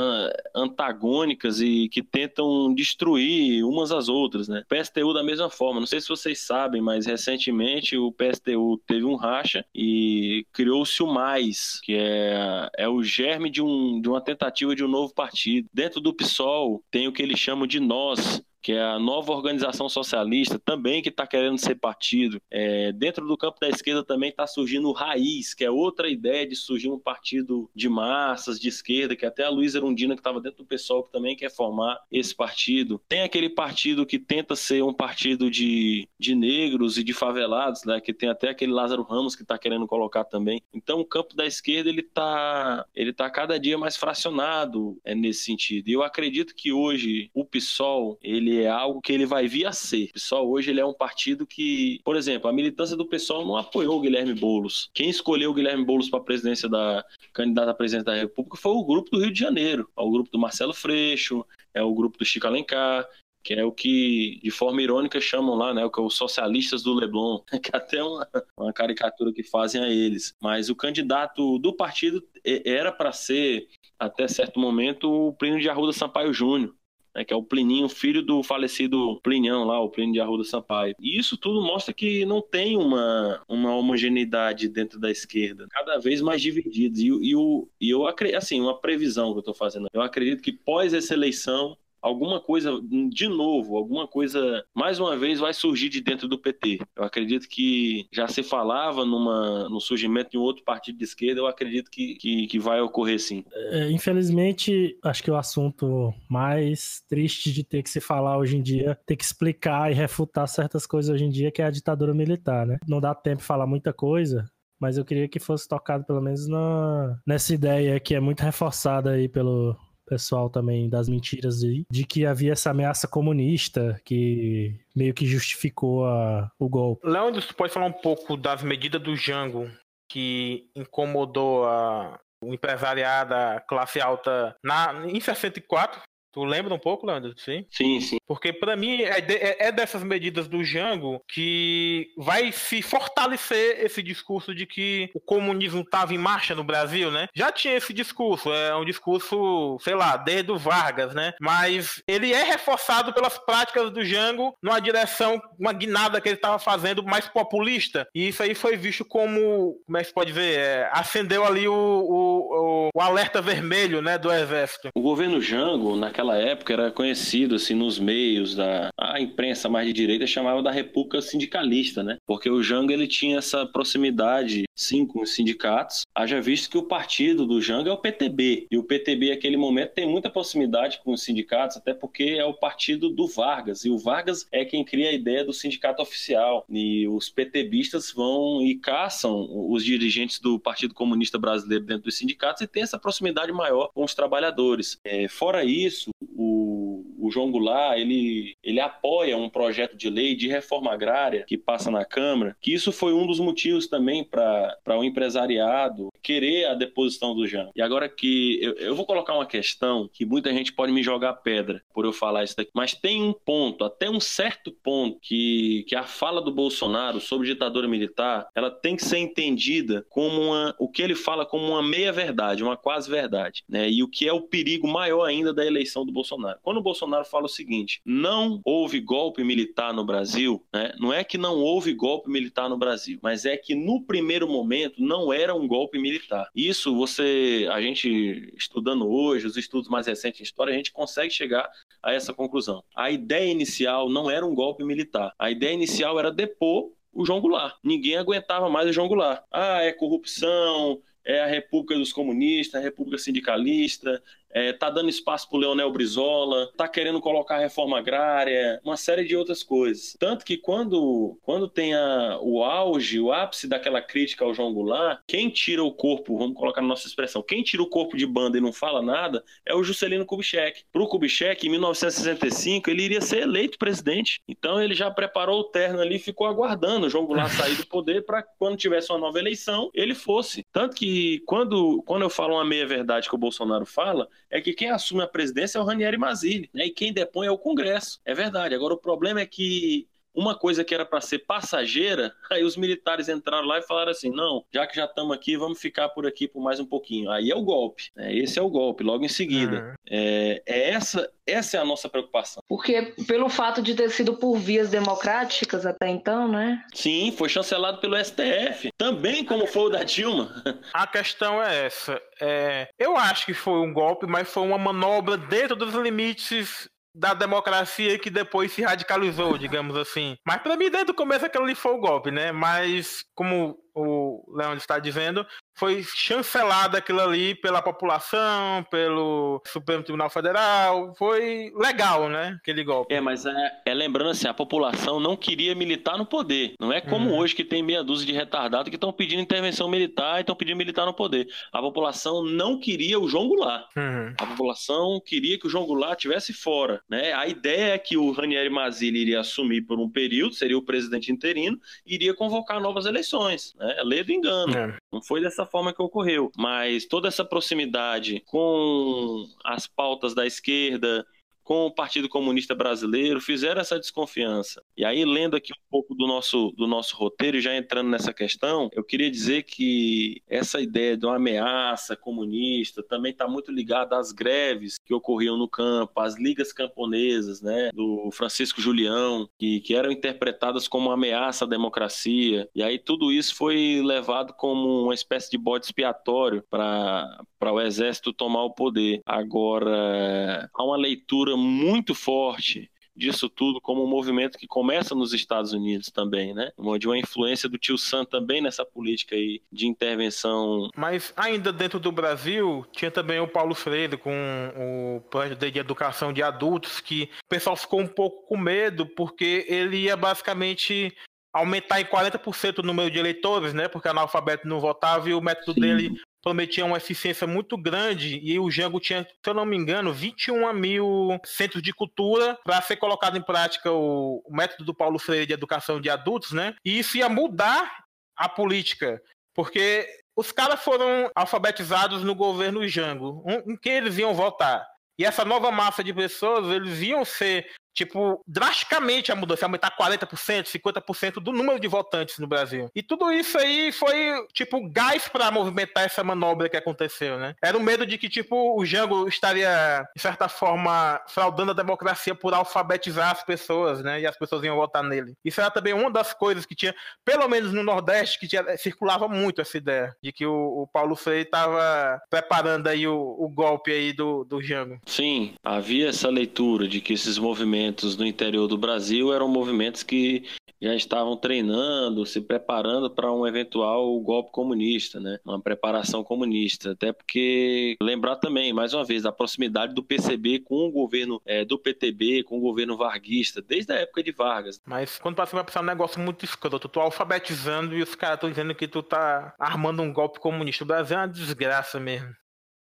antagônicas e que tentam destruir umas às outras, né? PSTU da mesma forma. Não sei se vocês sabem, mas recentemente o PSTU teve um racha e criou-se o Mais, que é, é o germe de, um, de uma tentativa de um novo partido. Dentro do PSOL tem o que eles chamam de nós, que é a nova organização socialista, também que está querendo ser partido. É, dentro do campo da esquerda também está surgindo o Raiz, que é outra ideia de surgir um partido de massas, de esquerda, que até a Luísa Erundina, que estava dentro do pessoal, que também quer formar esse partido. Tem aquele partido que tenta ser um partido de, de negros e de favelados, né, que tem até aquele Lázaro Ramos que está querendo colocar também. Então o campo da esquerda ele está ele tá cada dia mais fracionado é, nesse sentido. E eu acredito que hoje o PSOL, ele ele é algo que ele vai vir a ser. O hoje ele é um partido que, por exemplo, a militância do PSOL não apoiou o Guilherme Boulos. Quem escolheu o Guilherme Boulos para a presidência da candidata à presidência da República foi o grupo do Rio de Janeiro, é o grupo do Marcelo Freixo, é o grupo do Chico Alencar, que é o que, de forma irônica, chamam lá, né, o que é os socialistas do Leblon, que é até uma, uma caricatura que fazem a eles. Mas o candidato do partido era para ser, até certo momento, o Plínio de Arruda Sampaio Júnior né, que é o Plininho, filho do falecido Plinião lá, o Plínio de Arruda Sampaio. E isso tudo mostra que não tem uma, uma homogeneidade dentro da esquerda, cada vez mais divididos. E, e, o, e eu acredito, assim, uma previsão que eu estou fazendo, eu acredito que pós essa eleição alguma coisa, de novo, alguma coisa, mais uma vez, vai surgir de dentro do PT. Eu acredito que já se falava numa, no surgimento de um outro partido de esquerda, eu acredito que, que, que vai ocorrer sim. É, infelizmente, acho que o assunto mais triste de ter que se falar hoje em dia, ter que explicar e refutar certas coisas hoje em dia, que é a ditadura militar, né? Não dá tempo de falar muita coisa, mas eu queria que fosse tocado pelo menos na, nessa ideia que é muito reforçada aí pelo, pessoal também das mentiras aí, de que havia essa ameaça comunista que meio que justificou a, o golpe. Leandro, você pode falar um pouco das medidas do Jango que incomodou a, o empresariado, a classe alta na, em 64, Tu lembra um pouco, Leandro? Sim? Sim, sim. Porque para mim é, de, é, é, dessas medidas do Jango que vai se fortalecer esse discurso de que o comunismo estava em marcha no Brasil, né? Já tinha esse discurso, é um discurso, sei lá, desde o Vargas, né? Mas ele é reforçado pelas práticas do Jango numa direção, uma guinada que ele estava fazendo mais populista. E isso aí foi visto como, como é que se pode dizer, é, acendeu ali o, o, o, alerta vermelho, né, do exército. O governo Jango, naquela naquela época era conhecido assim nos meios da a imprensa mais de direita chamava da República Sindicalista, né? Porque o Jango ele tinha essa proximidade sim com os sindicatos. Haja visto que o partido do Jango é o PTB e o PTB naquele momento tem muita proximidade com os sindicatos, até porque é o partido do Vargas e o Vargas é quem cria a ideia do sindicato oficial e os PTBistas vão e caçam os dirigentes do Partido Comunista Brasileiro dentro dos sindicatos e tem essa proximidade maior com os trabalhadores. É, fora isso o, o João Goulart ele, ele apoia um projeto de lei de reforma agrária que passa na Câmara, que isso foi um dos motivos também para o empresariado querer a deposição do Jean. E agora que eu, eu vou colocar uma questão que muita gente pode me jogar pedra por eu falar isso daqui, mas tem um ponto, até um certo ponto, que, que a fala do Bolsonaro sobre ditadura militar, ela tem que ser entendida como uma, o que ele fala como uma meia-verdade, uma quase-verdade, né? E o que é o perigo maior ainda da eleição do Bolsonaro. Quando o Bolsonaro fala o seguinte: não houve golpe militar no Brasil, né? não é que não houve golpe militar no Brasil, mas é que no primeiro momento não era um golpe militar. Isso você, a gente estudando hoje, os estudos mais recentes em história, a gente consegue chegar a essa conclusão. A ideia inicial não era um golpe militar. A ideia inicial era depor o João Goulart. Ninguém aguentava mais o João Goulart. Ah, é corrupção, é a República dos Comunistas, a República Sindicalista, é, tá dando espaço para o Leonel Brizola, tá querendo colocar reforma agrária, uma série de outras coisas. Tanto que quando, quando tem a, o auge, o ápice daquela crítica ao João Goulart, quem tira o corpo, vamos colocar na nossa expressão, quem tira o corpo de banda e não fala nada é o Juscelino Kubitschek. Para o Kubitschek, em 1965, ele iria ser eleito presidente. Então ele já preparou o terno ali e ficou aguardando o João Goulart sair do poder para quando tivesse uma nova eleição, ele fosse. Tanto que quando, quando eu falo uma meia-verdade que o Bolsonaro fala, é que quem assume a presidência é o Ranieri Mazzilli, né? e quem depõe é o Congresso. É verdade. Agora, o problema é que uma coisa que era para ser passageira, aí os militares entraram lá e falaram assim: não, já que já estamos aqui, vamos ficar por aqui por mais um pouquinho. Aí é o golpe, né? esse é o golpe, logo em seguida. Uhum. É, é, essa, essa é a nossa preocupação. Porque pelo fato de ter sido por vias democráticas até então, né? Sim, foi chancelado pelo STF, também como foi o da Dilma. A questão é essa. É, eu acho que foi um golpe, mas foi uma manobra dentro dos limites da democracia que depois se radicalizou, digamos assim. Mas para mim, desde o começo, aquilo ali foi o golpe, né? Mas, como o Leandro está dizendo, foi chancelado aquilo ali pela população, pelo Supremo Tribunal Federal. Foi legal, né? Aquele golpe. É, mas é, é lembrando assim, a população não queria militar no poder. Não é como uhum. hoje que tem meia dúzia de retardados que estão pedindo intervenção militar e estão pedindo militar no poder. A população não queria o João Goulart. Uhum. A população queria que o João Goulart estivesse fora. Né? A ideia é que o Ranieri Mazzilli iria assumir por um período, seria o presidente interino, e iria convocar novas eleições. Né? Lei do engano. É. Não foi dessa forma que ocorreu. Mas toda essa proximidade com as pautas da esquerda, com o Partido Comunista Brasileiro, fizeram essa desconfiança. E aí, lendo aqui um pouco do nosso, do nosso roteiro e já entrando nessa questão, eu queria dizer que essa ideia de uma ameaça comunista também está muito ligada às greves que ocorriam no campo, às ligas camponesas, né, do Francisco Julião, que, que eram interpretadas como ameaça à democracia. E aí tudo isso foi levado como uma espécie de bode expiatório para o exército tomar o poder. Agora, há uma leitura muito forte disso tudo como um movimento que começa nos Estados Unidos também, né? De uma influência do tio Sam também nessa política aí de intervenção. Mas ainda dentro do Brasil, tinha também o Paulo Freire com o projeto de educação de adultos, que o pessoal ficou um pouco com medo, porque ele ia basicamente aumentar em 40% o número de eleitores, né? Porque analfabeto não votava e o método Sim. dele prometia uma eficiência muito grande e o Jango tinha, se eu não me engano, 21 mil centros de cultura para ser colocado em prática o, o método do Paulo Freire de educação de adultos, né? E isso ia mudar a política Porque os caras foram alfabetizados no governo Jango, em que eles iam votar. E essa nova massa de pessoas, eles iam ser tipo, drasticamente a mudança, aumentar 40%, 50% do número de votantes no Brasil. E tudo isso aí foi, tipo, gás para movimentar essa manobra que aconteceu, né? Era o medo de que, tipo, o Jango estaria, de certa forma, fraudando a democracia por alfabetizar as pessoas, né? E as pessoas iam votar nele. Isso era também uma das coisas que tinha, pelo menos no Nordeste, que tinha, circulava muito essa ideia de que o, o Paulo Freire estava preparando aí o, o, golpe aí do, do Jango. Sim, havia essa leitura de que esses movimentos movimentos no interior do Brasil eram movimentos que já estavam treinando, se preparando para um eventual golpe comunista, né? Uma preparação comunista. Até porque lembrar também, mais uma vez, a proximidade do PCB com o governo é, do PTB, com o governo varguista, desde a época de Vargas. Mas quando você vai pensar um negócio muito escroto, tu alfabetizando e os caras estão dizendo que tu tá armando um golpe comunista. O Brasil é uma desgraça mesmo.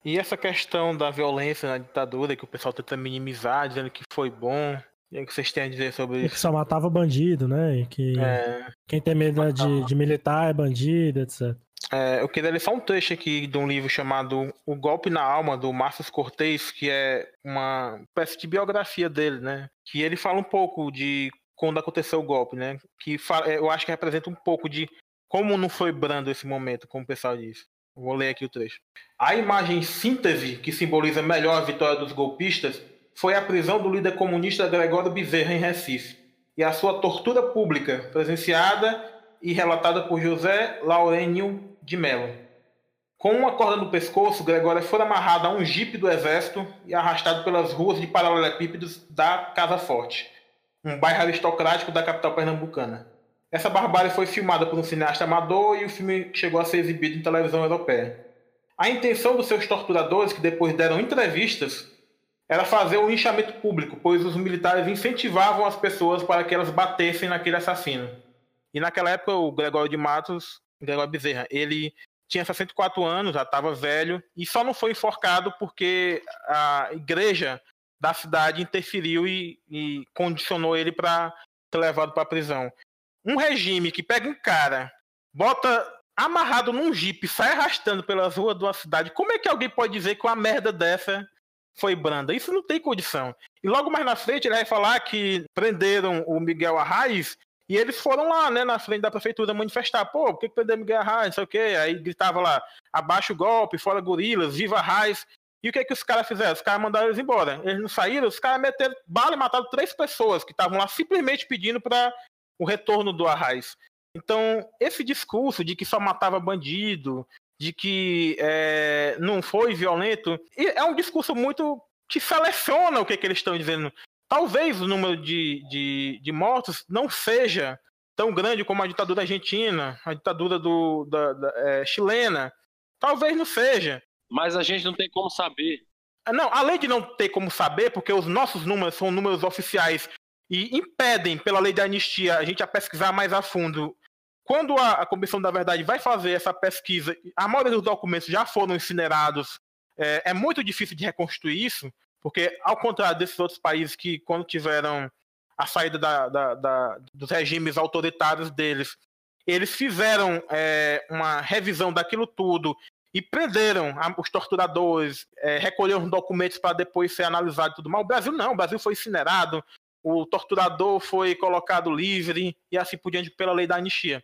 E essa questão da violência na ditadura, que o pessoal tenta minimizar, dizendo que foi bom. E o que vocês têm a dizer sobre isso? Que só matava bandido, né? E que é... quem tem medo de, de, militar é bandido, etc. É, eu queria ler só um trecho aqui de um livro chamado O Golpe na Alma, do Márcio Cortez, que é uma espécie de biografia dele, né? Que ele fala um pouco de quando aconteceu o golpe, né? Que fala, eu acho que representa um pouco de como não foi brando esse momento, como o pessoal diz. Vou ler aqui o trecho. A imagem síntese que simboliza melhor a vitória dos golpistas foi a prisão do líder comunista Gregório Bezerra em Recife e a sua tortura pública, presenciada e relatada por José Laurênio de Mello. Com uma corda no pescoço, Gregório foi amarrado a um jipe do exército e arrastado pelas ruas de paralelepípedos da Casa Forte, um bairro aristocrático da capital pernambucana. Essa barbárie foi filmada por um cineasta amador e o filme chegou a ser exibido em televisão europeia. A intenção dos seus torturadores, que depois deram entrevistas, era fazer o linchamento público, pois os militares incentivavam as pessoas para que elas batessem naquele assassino. E naquela época, o Gregório de Matos, Gregório Bezerra, ele tinha 64 anos, já estava velho, e só não foi enforcado porque a igreja da cidade interferiu e, e condicionou ele para ser levado para a prisão um regime que pega um cara, bota amarrado num jipe, sai arrastando pelas ruas de uma cidade, como é que alguém pode dizer que uma merda dessa foi branda? Isso não tem condição. E logo mais na frente ele vai falar que prenderam o Miguel Arraes e eles foram lá, né, na frente da prefeitura manifestar. Pô, por que, que prendeu Miguel Arraes? Não sei o quê. Aí gritava lá, abaixo o golpe, fora gorilas, viva Arraes. E o que, que os caras fizeram? Os caras mandaram eles embora. Eles não saíram, os caras meteram bala e mataram três pessoas que estavam lá simplesmente pedindo para o retorno do Arraes. Então, esse discurso de que só matava bandido, de que é, não foi violento, é um discurso muito que seleciona o que, que eles estão dizendo. Talvez o número de, de, de, mortos não seja tão grande como a ditadura argentina, a ditadura do, da, da é, chilena. Talvez não seja. Mas a gente não tem como saber. Não, além de não ter como saber, porque os nossos números são números oficiais e impedem, pela lei da anistia, a gente a pesquisar mais a fundo. Quando a, a Comissão da Verdade vai fazer essa pesquisa, a maioria dos documentos já foram incinerados, é, é muito difícil de reconstruir isso, porque, ao contrário desses outros países que, quando tiveram a saída da, da, da, dos regimes autoritários deles, eles fizeram é, uma revisão daquilo tudo e prenderam os torturadores, é, recolheram os documentos para depois ser analisado e tudo mais. O Brasil não, o Brasil foi incinerado, o torturador foi colocado livre e assim por diante pela lei da anistia.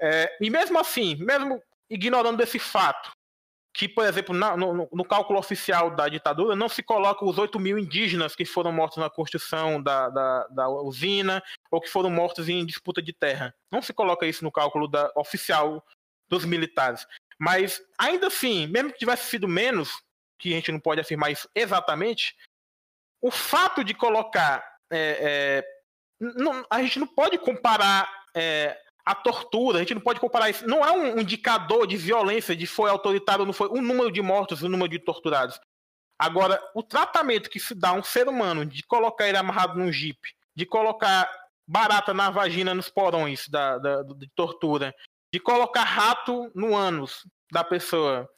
É, e mesmo assim, mesmo ignorando esse fato, que, por exemplo, na, no, no, cálculo oficial da ditadura, não se coloca os 8 mil indígenas que foram mortos na construção da, da, da, usina ou que foram mortos em disputa de terra. Não se coloca isso no cálculo da, oficial dos militares. Mas, ainda assim, mesmo que tivesse sido menos, que a gente não pode afirmar isso exatamente, o fato de colocar é, é, não, a gente não pode comparar é, a tortura, a gente não pode comparar isso. Não é um indicador de violência, de foi autoritário ou não foi, o número de mortos, o número de torturados. Agora, o tratamento que se dá a um ser humano de colocar ele amarrado num jipe, de colocar barata na vagina, nos porões da, da, de tortura, de colocar rato no ânus da pessoa,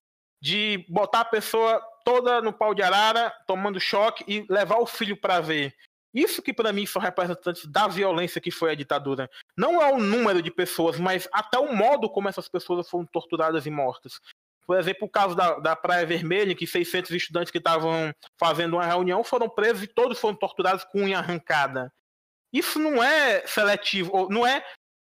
de botar a pessoa toda no pau de arara, tomando choque e levar o filho para ver, Isso que para mim são representantes da violência que foi a ditadura. Não é o número de pessoas, mas até o modo como essas pessoas foram torturadas e mortas. Por exemplo, o caso da, da Praia Vermelha, que 600 estudantes que estavam fazendo uma reunião foram presos e todos foram torturados com unha arrancada. Isso não é seletivo, não é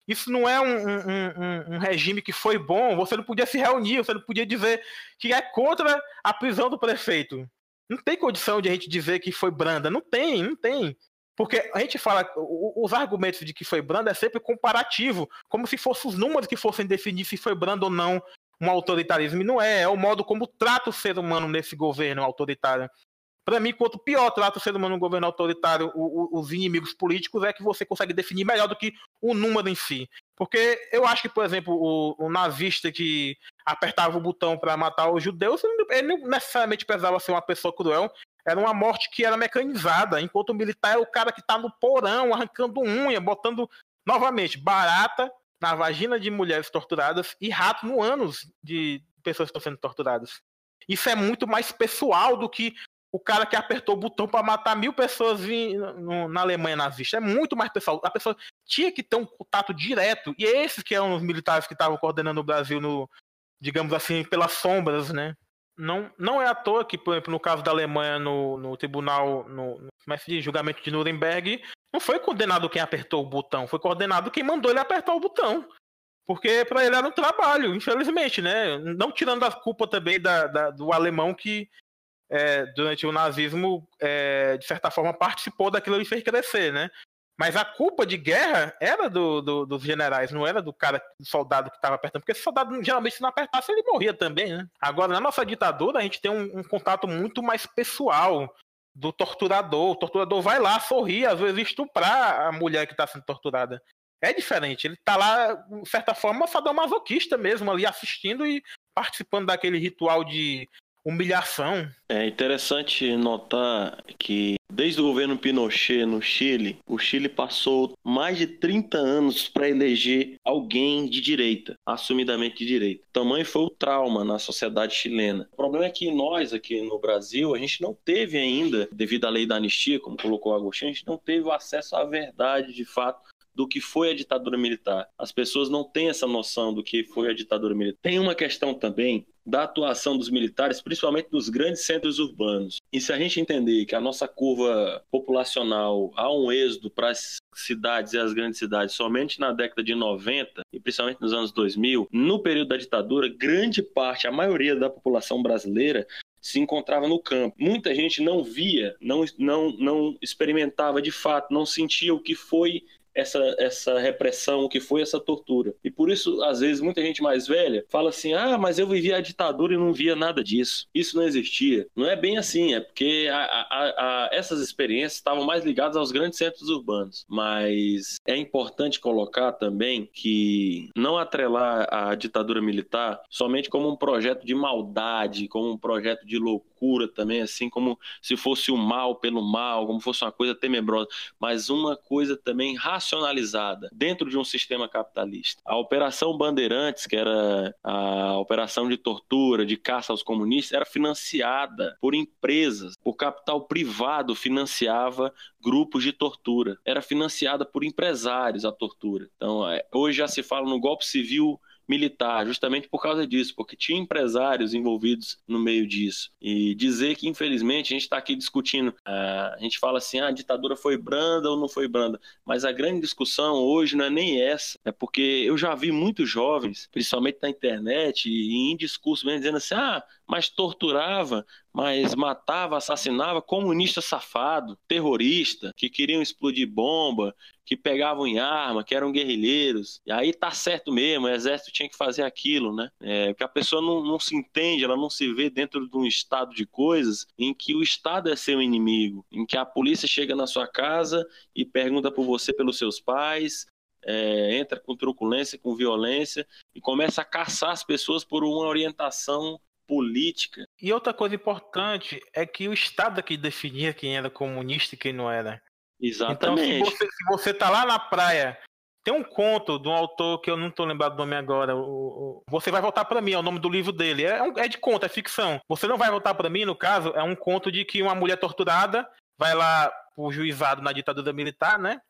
isso não é um, um, um, um, regime que foi bom. Você não podia se reunir, você não podia dizer que é contra a prisão do prefeito. Não tem condição de a gente dizer que foi branda. Não tem, não tem. Porque a gente fala, os argumentos de que foi branda é sempre comparativo, como se fossem os números que fossem definir se foi branda ou não um autoritarismo. E não é, é o modo como trata o ser humano nesse governo autoritário. Para mim, quanto pior trata o ser humano no governo autoritário, o, o, os inimigos políticos, é que você consegue definir melhor do que o número em si. Porque eu acho que, por exemplo, o, o nazista que apertava o botão para matar os judeus, ele não necessariamente precisava ser uma pessoa cruel, era uma morte que era mecanizada, enquanto o militar é o cara que está no porão, arrancando unha, botando, novamente, barata na vagina de mulheres torturadas e rato no ânus de pessoas que estão sendo torturadas. Isso é muito mais pessoal do que o cara que apertou o botão para matar mil pessoas na Alemanha nazista. É muito mais pessoal. A pessoa tinha que ter um contato direto. E é esses que eram os militares que estavam coordenando o Brasil no, digamos assim, pelas sombras, né? Não, não é à toa que, por exemplo, no caso da Alemanha, no, no tribunal, no, no de julgamento de Nuremberg, não foi condenado quem apertou o botão, foi condenado quem mandou ele apertar o botão. Porque para ele era um trabalho, infelizmente, né? Não tirando a culpa também da, da do alemão que é, durante o nazismo, é, de certa forma, participou daquilo e fez crescer, né? Mas a culpa de guerra era do, do, dos generais, não era do cara, do soldado que estava apertando, porque se o soldado geralmente se não apertasse, ele morria também, né? Agora, na nossa ditadura, a gente tem um, um contato muito mais pessoal do torturador. O torturador vai lá, sorrir, às vezes estuprar a mulher que está sendo torturada. É diferente, ele está lá, de certa forma, sadomasoquista mesmo, ali assistindo e participando daquele ritual de humilhação. É interessante notar que desde o governo Pinochet no Chile, o Chile passou mais de 30 anos para eleger alguém de direita, assumidamente de direita. O tamanho foi o trauma na sociedade chilena. O problema é que nós aqui no Brasil, a gente não teve ainda, devido à lei da anistia, como colocou o Agostinho, a gente não teve o acesso à verdade de fato do que foi a ditadura militar. As pessoas não têm essa noção do que foi a ditadura militar. Tem uma questão também da atuação dos militares, principalmente nos grandes centros urbanos. E se a gente entender que a nossa curva populacional há um êxodo para as cidades e as grandes cidades somente na década de 90 e principalmente nos anos 2000, no período da ditadura, grande parte, a maioria da população brasileira se encontrava no campo. Muita gente não via, não, não, não experimentava de fato, não sentia o que foi essa, essa repressão, o que foi essa tortura. E por isso, às vezes, muita gente mais velha fala assim: ah, mas eu vivia a ditadura e não via nada disso. Isso não existia. Não é bem assim, é porque a, a, a, essas experiências estavam mais ligadas aos grandes centros urbanos. Mas é importante colocar também que não atrelar a ditadura militar somente como um projeto de maldade, como um projeto de loucura também, assim como se fosse o mal pelo mal, como fosse uma coisa tenebrosa, mas uma coisa também racional racionalizada dentro de um sistema capitalista. A Operação Bandeirantes, que era a operação de tortura, de caça aos comunistas, era financiada por empresas, o capital privado financiava grupos de tortura. Era financiada por empresários a tortura. Então, é, hoje já se fala no golpe civil militar, justamente por causa disso, porque tinha empresários envolvidos no meio disso. E dizer que, infelizmente, a gente está aqui discutindo, uh, a gente fala assim, ah, a ditadura foi branda ou não foi branda, mas a grande discussão hoje não é nem essa, é porque eu já vi muitos jovens, principalmente na internet e em discurso mesmo, dizendo assim, ah, mas torturava, mas matava, assassinava comunista safado, terrorista, que queriam explodir bomba, que pegavam em arma, que eram guerrilheiros. E aí tá certo mesmo, o exército tinha que fazer aquilo, né? É, porque a pessoa não, não se entende, ela não se vê dentro de um estado de coisas em que o Estado é seu inimigo, em que a polícia chega na sua casa e pergunta por você pelos seus pais, é, entra com truculência, com violência e começa a caçar as pessoas por uma orientação política. E outra coisa importante é que o Estado que definia quem era comunista e quem não era. Exatamente. Então, se você, se você tá lá na praia, tem um conto de um autor que eu não tô lembrado do nome agora. O, o você vai voltar para mim, é o nome do livro dele. É, um, é de conto, é ficção. Você não vai voltar para mim, no caso, é um conto de que uma mulher torturada vai lá pro juizado na ditadura militar, né?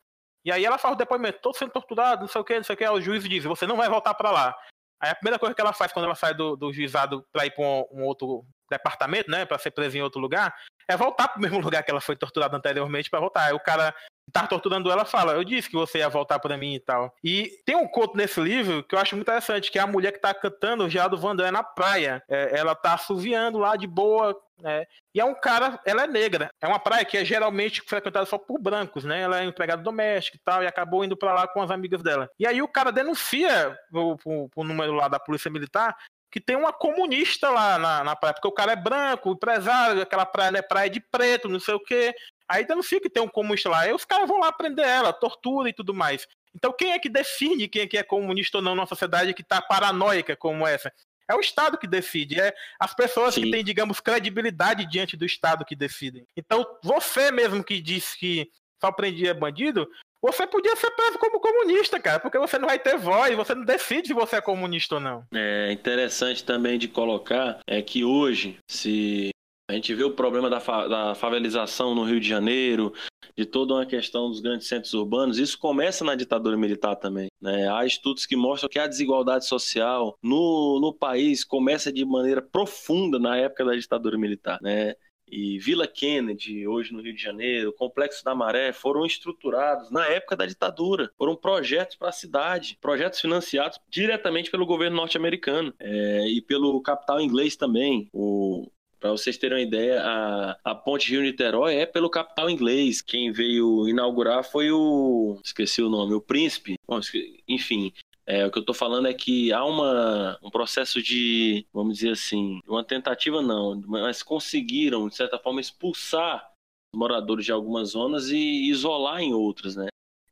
E aí ela faz o depoimento, tô sendo torturado, não sei o que, não sei o que, o juiz diz, você não vai voltar para lá. Aí a primeira coisa que ela faz quando ela sai do, do juizado para ir para um, um, outro departamento, né, para ser presa em outro lugar, é voltar para o mesmo lugar que ela foi torturada anteriormente para voltar. Aí o cara que tá torturando ela fala: Eu disse que você ia voltar para mim e tal. E tem um conto nesse livro que eu acho muito interessante, que é a mulher que tá cantando o Geraldo Vandré na praia. É, ela tá assoviando lá de boa, é, e é um cara, ela é negra. É uma praia que é geralmente frequentada só por brancos, né? Ela é empregada doméstica e tal, e acabou indo para lá com as amigas dela. E aí o cara denuncia pro, pro, pro número lá da polícia militar que tem uma comunista lá na, na praia, porque o cara é branco, empresário, aquela praia é praia de preto, não sei o quê. Aí denuncia que tem um comunista lá. Aí os caras vão lá prender ela, tortura e tudo mais. Então quem é que define quem é que é comunista ou não numa sociedade que está paranoica como essa? É o Estado que decide, é as pessoas Sim. que têm, digamos, credibilidade diante do Estado que decidem. Então, você mesmo que disse que só prendia bandido, você podia ser preso como comunista, cara, porque você não vai ter voz, você não decide se você é comunista ou não. É interessante também de colocar é que hoje, se a gente vê o problema da, fa da favelização no Rio de Janeiro, de toda uma questão dos grandes centros urbanos, isso começa na ditadura militar também. Né? Há estudos que mostram que a desigualdade social no, no país começa de maneira profunda na época da ditadura militar. Né? e Vila Kennedy, hoje no Rio de Janeiro, Complexo da Maré, foram estruturados na época da ditadura. Foram projetos para a cidade, projetos financiados diretamente pelo governo norte-americano é, e pelo capital inglês também. O, para vocês terem uma ideia, a, a ponte Rio-Niterói é pelo capital inglês. Quem veio inaugurar foi o. Esqueci o nome, o Príncipe. Bom, enfim, é, o que eu estou falando é que há uma, um processo de, vamos dizer assim, uma tentativa não, mas conseguiram, de certa forma, expulsar os moradores de algumas zonas e isolar em outras, né?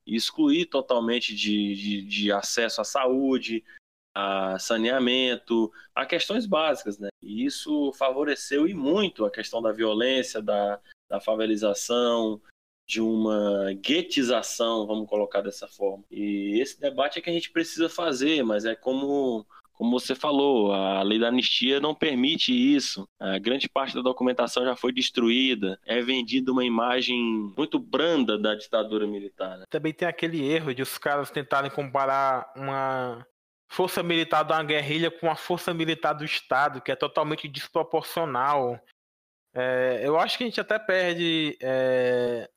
E excluir totalmente de, de, de acesso à saúde, a saneamento, a questões básicas, né? E isso favoreceu e muito a questão da violência, da, da favelização, de uma guetização, vamos colocar dessa forma. E esse debate é que a gente precisa fazer, mas é como como você falou, a lei da anistia não permite isso. A grande parte da documentação já foi destruída. É vendida uma imagem muito branda da ditadura militar. Né? Também tem aquele erro de os caras tentarem comparar uma força militar uma guerrilha com a força militar do Estado, que é totalmente desproporcional. É, eu acho que a gente até perde é,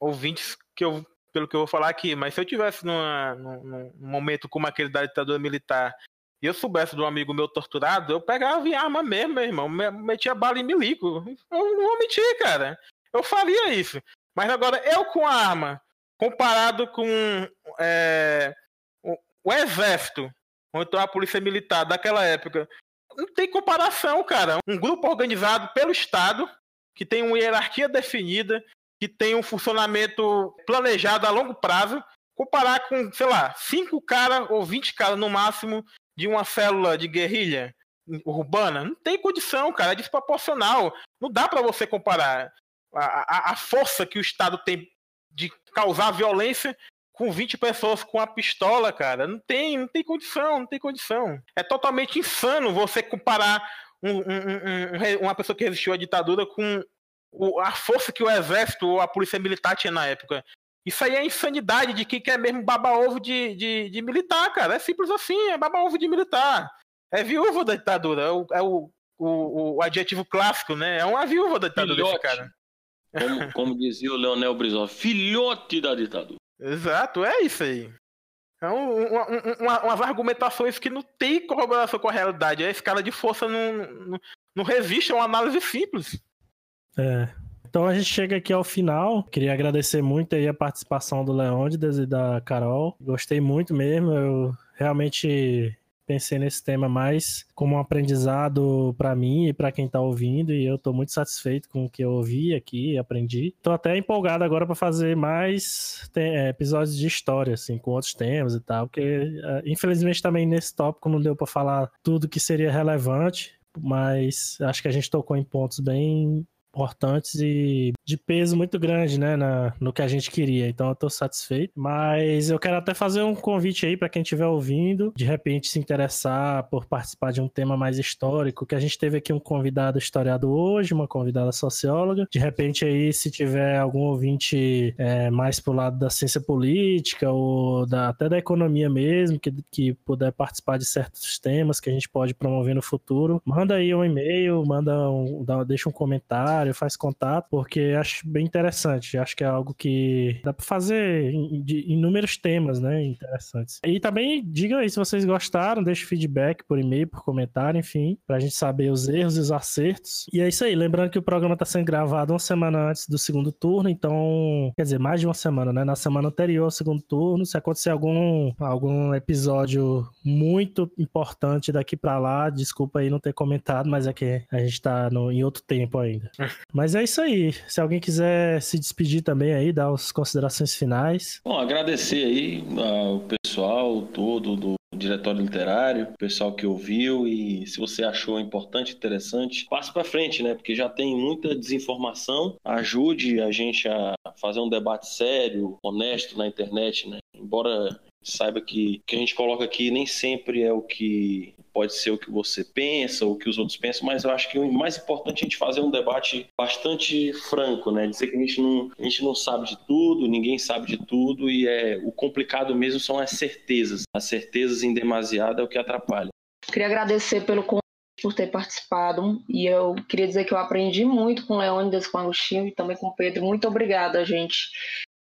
ouvintes que eu, pelo que eu vou falar aqui, mas se eu tivesse numa, num, num momento como aquele da ditadura militar e eu soubesse de um amigo meu torturado, eu pegava em arma mesmo, meu irmão, metia bala em milico. Eu não vou mentir, cara. Eu faria isso. Mas agora, eu com arma, comparado com é, o, o exército, ou então a polícia militar daquela época. Não tem comparação, cara. Um grupo organizado pelo Estado, que tem uma hierarquia definida, que tem um funcionamento planejado a longo prazo, comparar com, sei lá, cinco caras ou 20 caras no máximo de uma célula de guerrilha urbana, não tem condição, cara, é desproporcional. Não dá para você comparar a, a, a, força que o Estado tem de causar violência com 20 pessoas com a pistola, cara. Não tem, não tem condição, não tem condição. É totalmente insano você comparar um, um, um, uma pessoa que resistiu à ditadura com o, a força que o exército ou a polícia militar tinha na época. Isso aí é insanidade de quem quer mesmo baba-ovo de, de, de, militar, cara. É simples assim, é baba-ovo de militar. É viúva da ditadura, é o, é o, o, o adjetivo clássico, né? É uma viúva da ditadura Filhote. cara. Como, como dizia o Leonel Brizola, filhote da ditadura. Exato, é isso aí. É um, uma, uma, umas argumentações que não tem corroboração com a realidade. A escala de força não, não, não resiste a uma análise simples. É. Então a gente chega aqui ao final. Queria agradecer muito aí a participação do Leônidas e da Carol. Gostei muito mesmo. Eu realmente pensei nesse tema mais como um aprendizado para mim e para quem tá ouvindo e eu tô muito satisfeito com o que eu ouvi aqui e aprendi. Tô até empolgado agora para fazer mais é, episódios de história assim, com outros temas e tal, porque é, infelizmente também nesse tópico não deu para falar tudo que seria relevante, mas acho que a gente tocou em pontos bem importantes e de peso muito grande, né, na, no que a gente queria. Então eu tô satisfeito. Mas eu quero até fazer um convite aí para quem estiver ouvindo, de repente se interessar por participar de um tema mais histórico, que a gente teve aqui um convidado historiador hoje, uma convidada socióloga. De repente aí, se tiver algum ouvinte é, mais pro lado da ciência política ou da, até da economia mesmo, que, que puder participar de certos temas que a gente pode promover no futuro, manda aí um e-mail, manda um, dá, deixa um comentário, faz contato, porque acho bem interessante. Acho que é algo que dá para fazer em, inúmeros temas, né? Interessantes. E também digam aí se vocês gostaram, deixe feedback por e-mail, por comentário, enfim, pra gente saber os erros e os acertos. E é isso aí. Lembrando que o programa tá sendo gravado uma semana antes do segundo turno, então, quer dizer, mais de uma semana, né? Na semana anterior ao segundo turno, se acontecer algum, algum episódio muito importante daqui para lá, desculpa aí não ter comentado, mas é que a gente tá no, em outro tempo ainda. mas é isso aí. Se alguém quiser se despedir também aí, dar as considerações finais. Bom, agradecer aí ao pessoal todo do diretório literário, pessoal que ouviu e se você achou importante, interessante, passe para frente, né? Porque já tem muita desinformação. Ajude a gente a fazer um debate sério, honesto na internet, né? Embora saiba que o que a gente coloca aqui nem sempre é o que pode ser o que você pensa ou o que os outros pensam, mas eu acho que o mais importante é a gente fazer um debate bastante franco, né? Dizer que a gente não, a gente não sabe de tudo, ninguém sabe de tudo e é o complicado mesmo são as certezas. As certezas em demasiado é o que atrapalha. Queria agradecer pelo convite por ter participado e eu queria dizer que eu aprendi muito com o Leônidas, com o Agostinho e também com o Pedro. Muito obrigada, gente.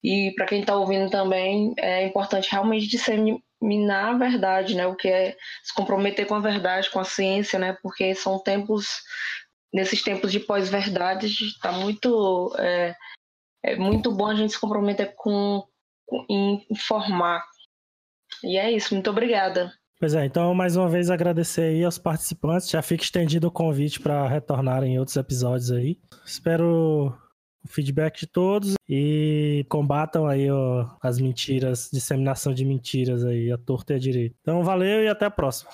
E para quem está ouvindo também, é importante realmente disseminar a verdade, né? O que é se comprometer com a verdade, com a ciência, né? Porque são tempos, nesses tempos de pós-verdade, está muito, é, é, muito bom a gente se comprometer com, com informar. E é isso. Muito obrigada. Pois é, então mais uma vez agradecer aí aos participantes. Já fica estendido o convite para retornarem em outros episódios aí. Espero feedback de todos e combatam aí ó, as mentiras, disseminação de mentiras aí, a torta e a direita. Então valeu e até a próxima.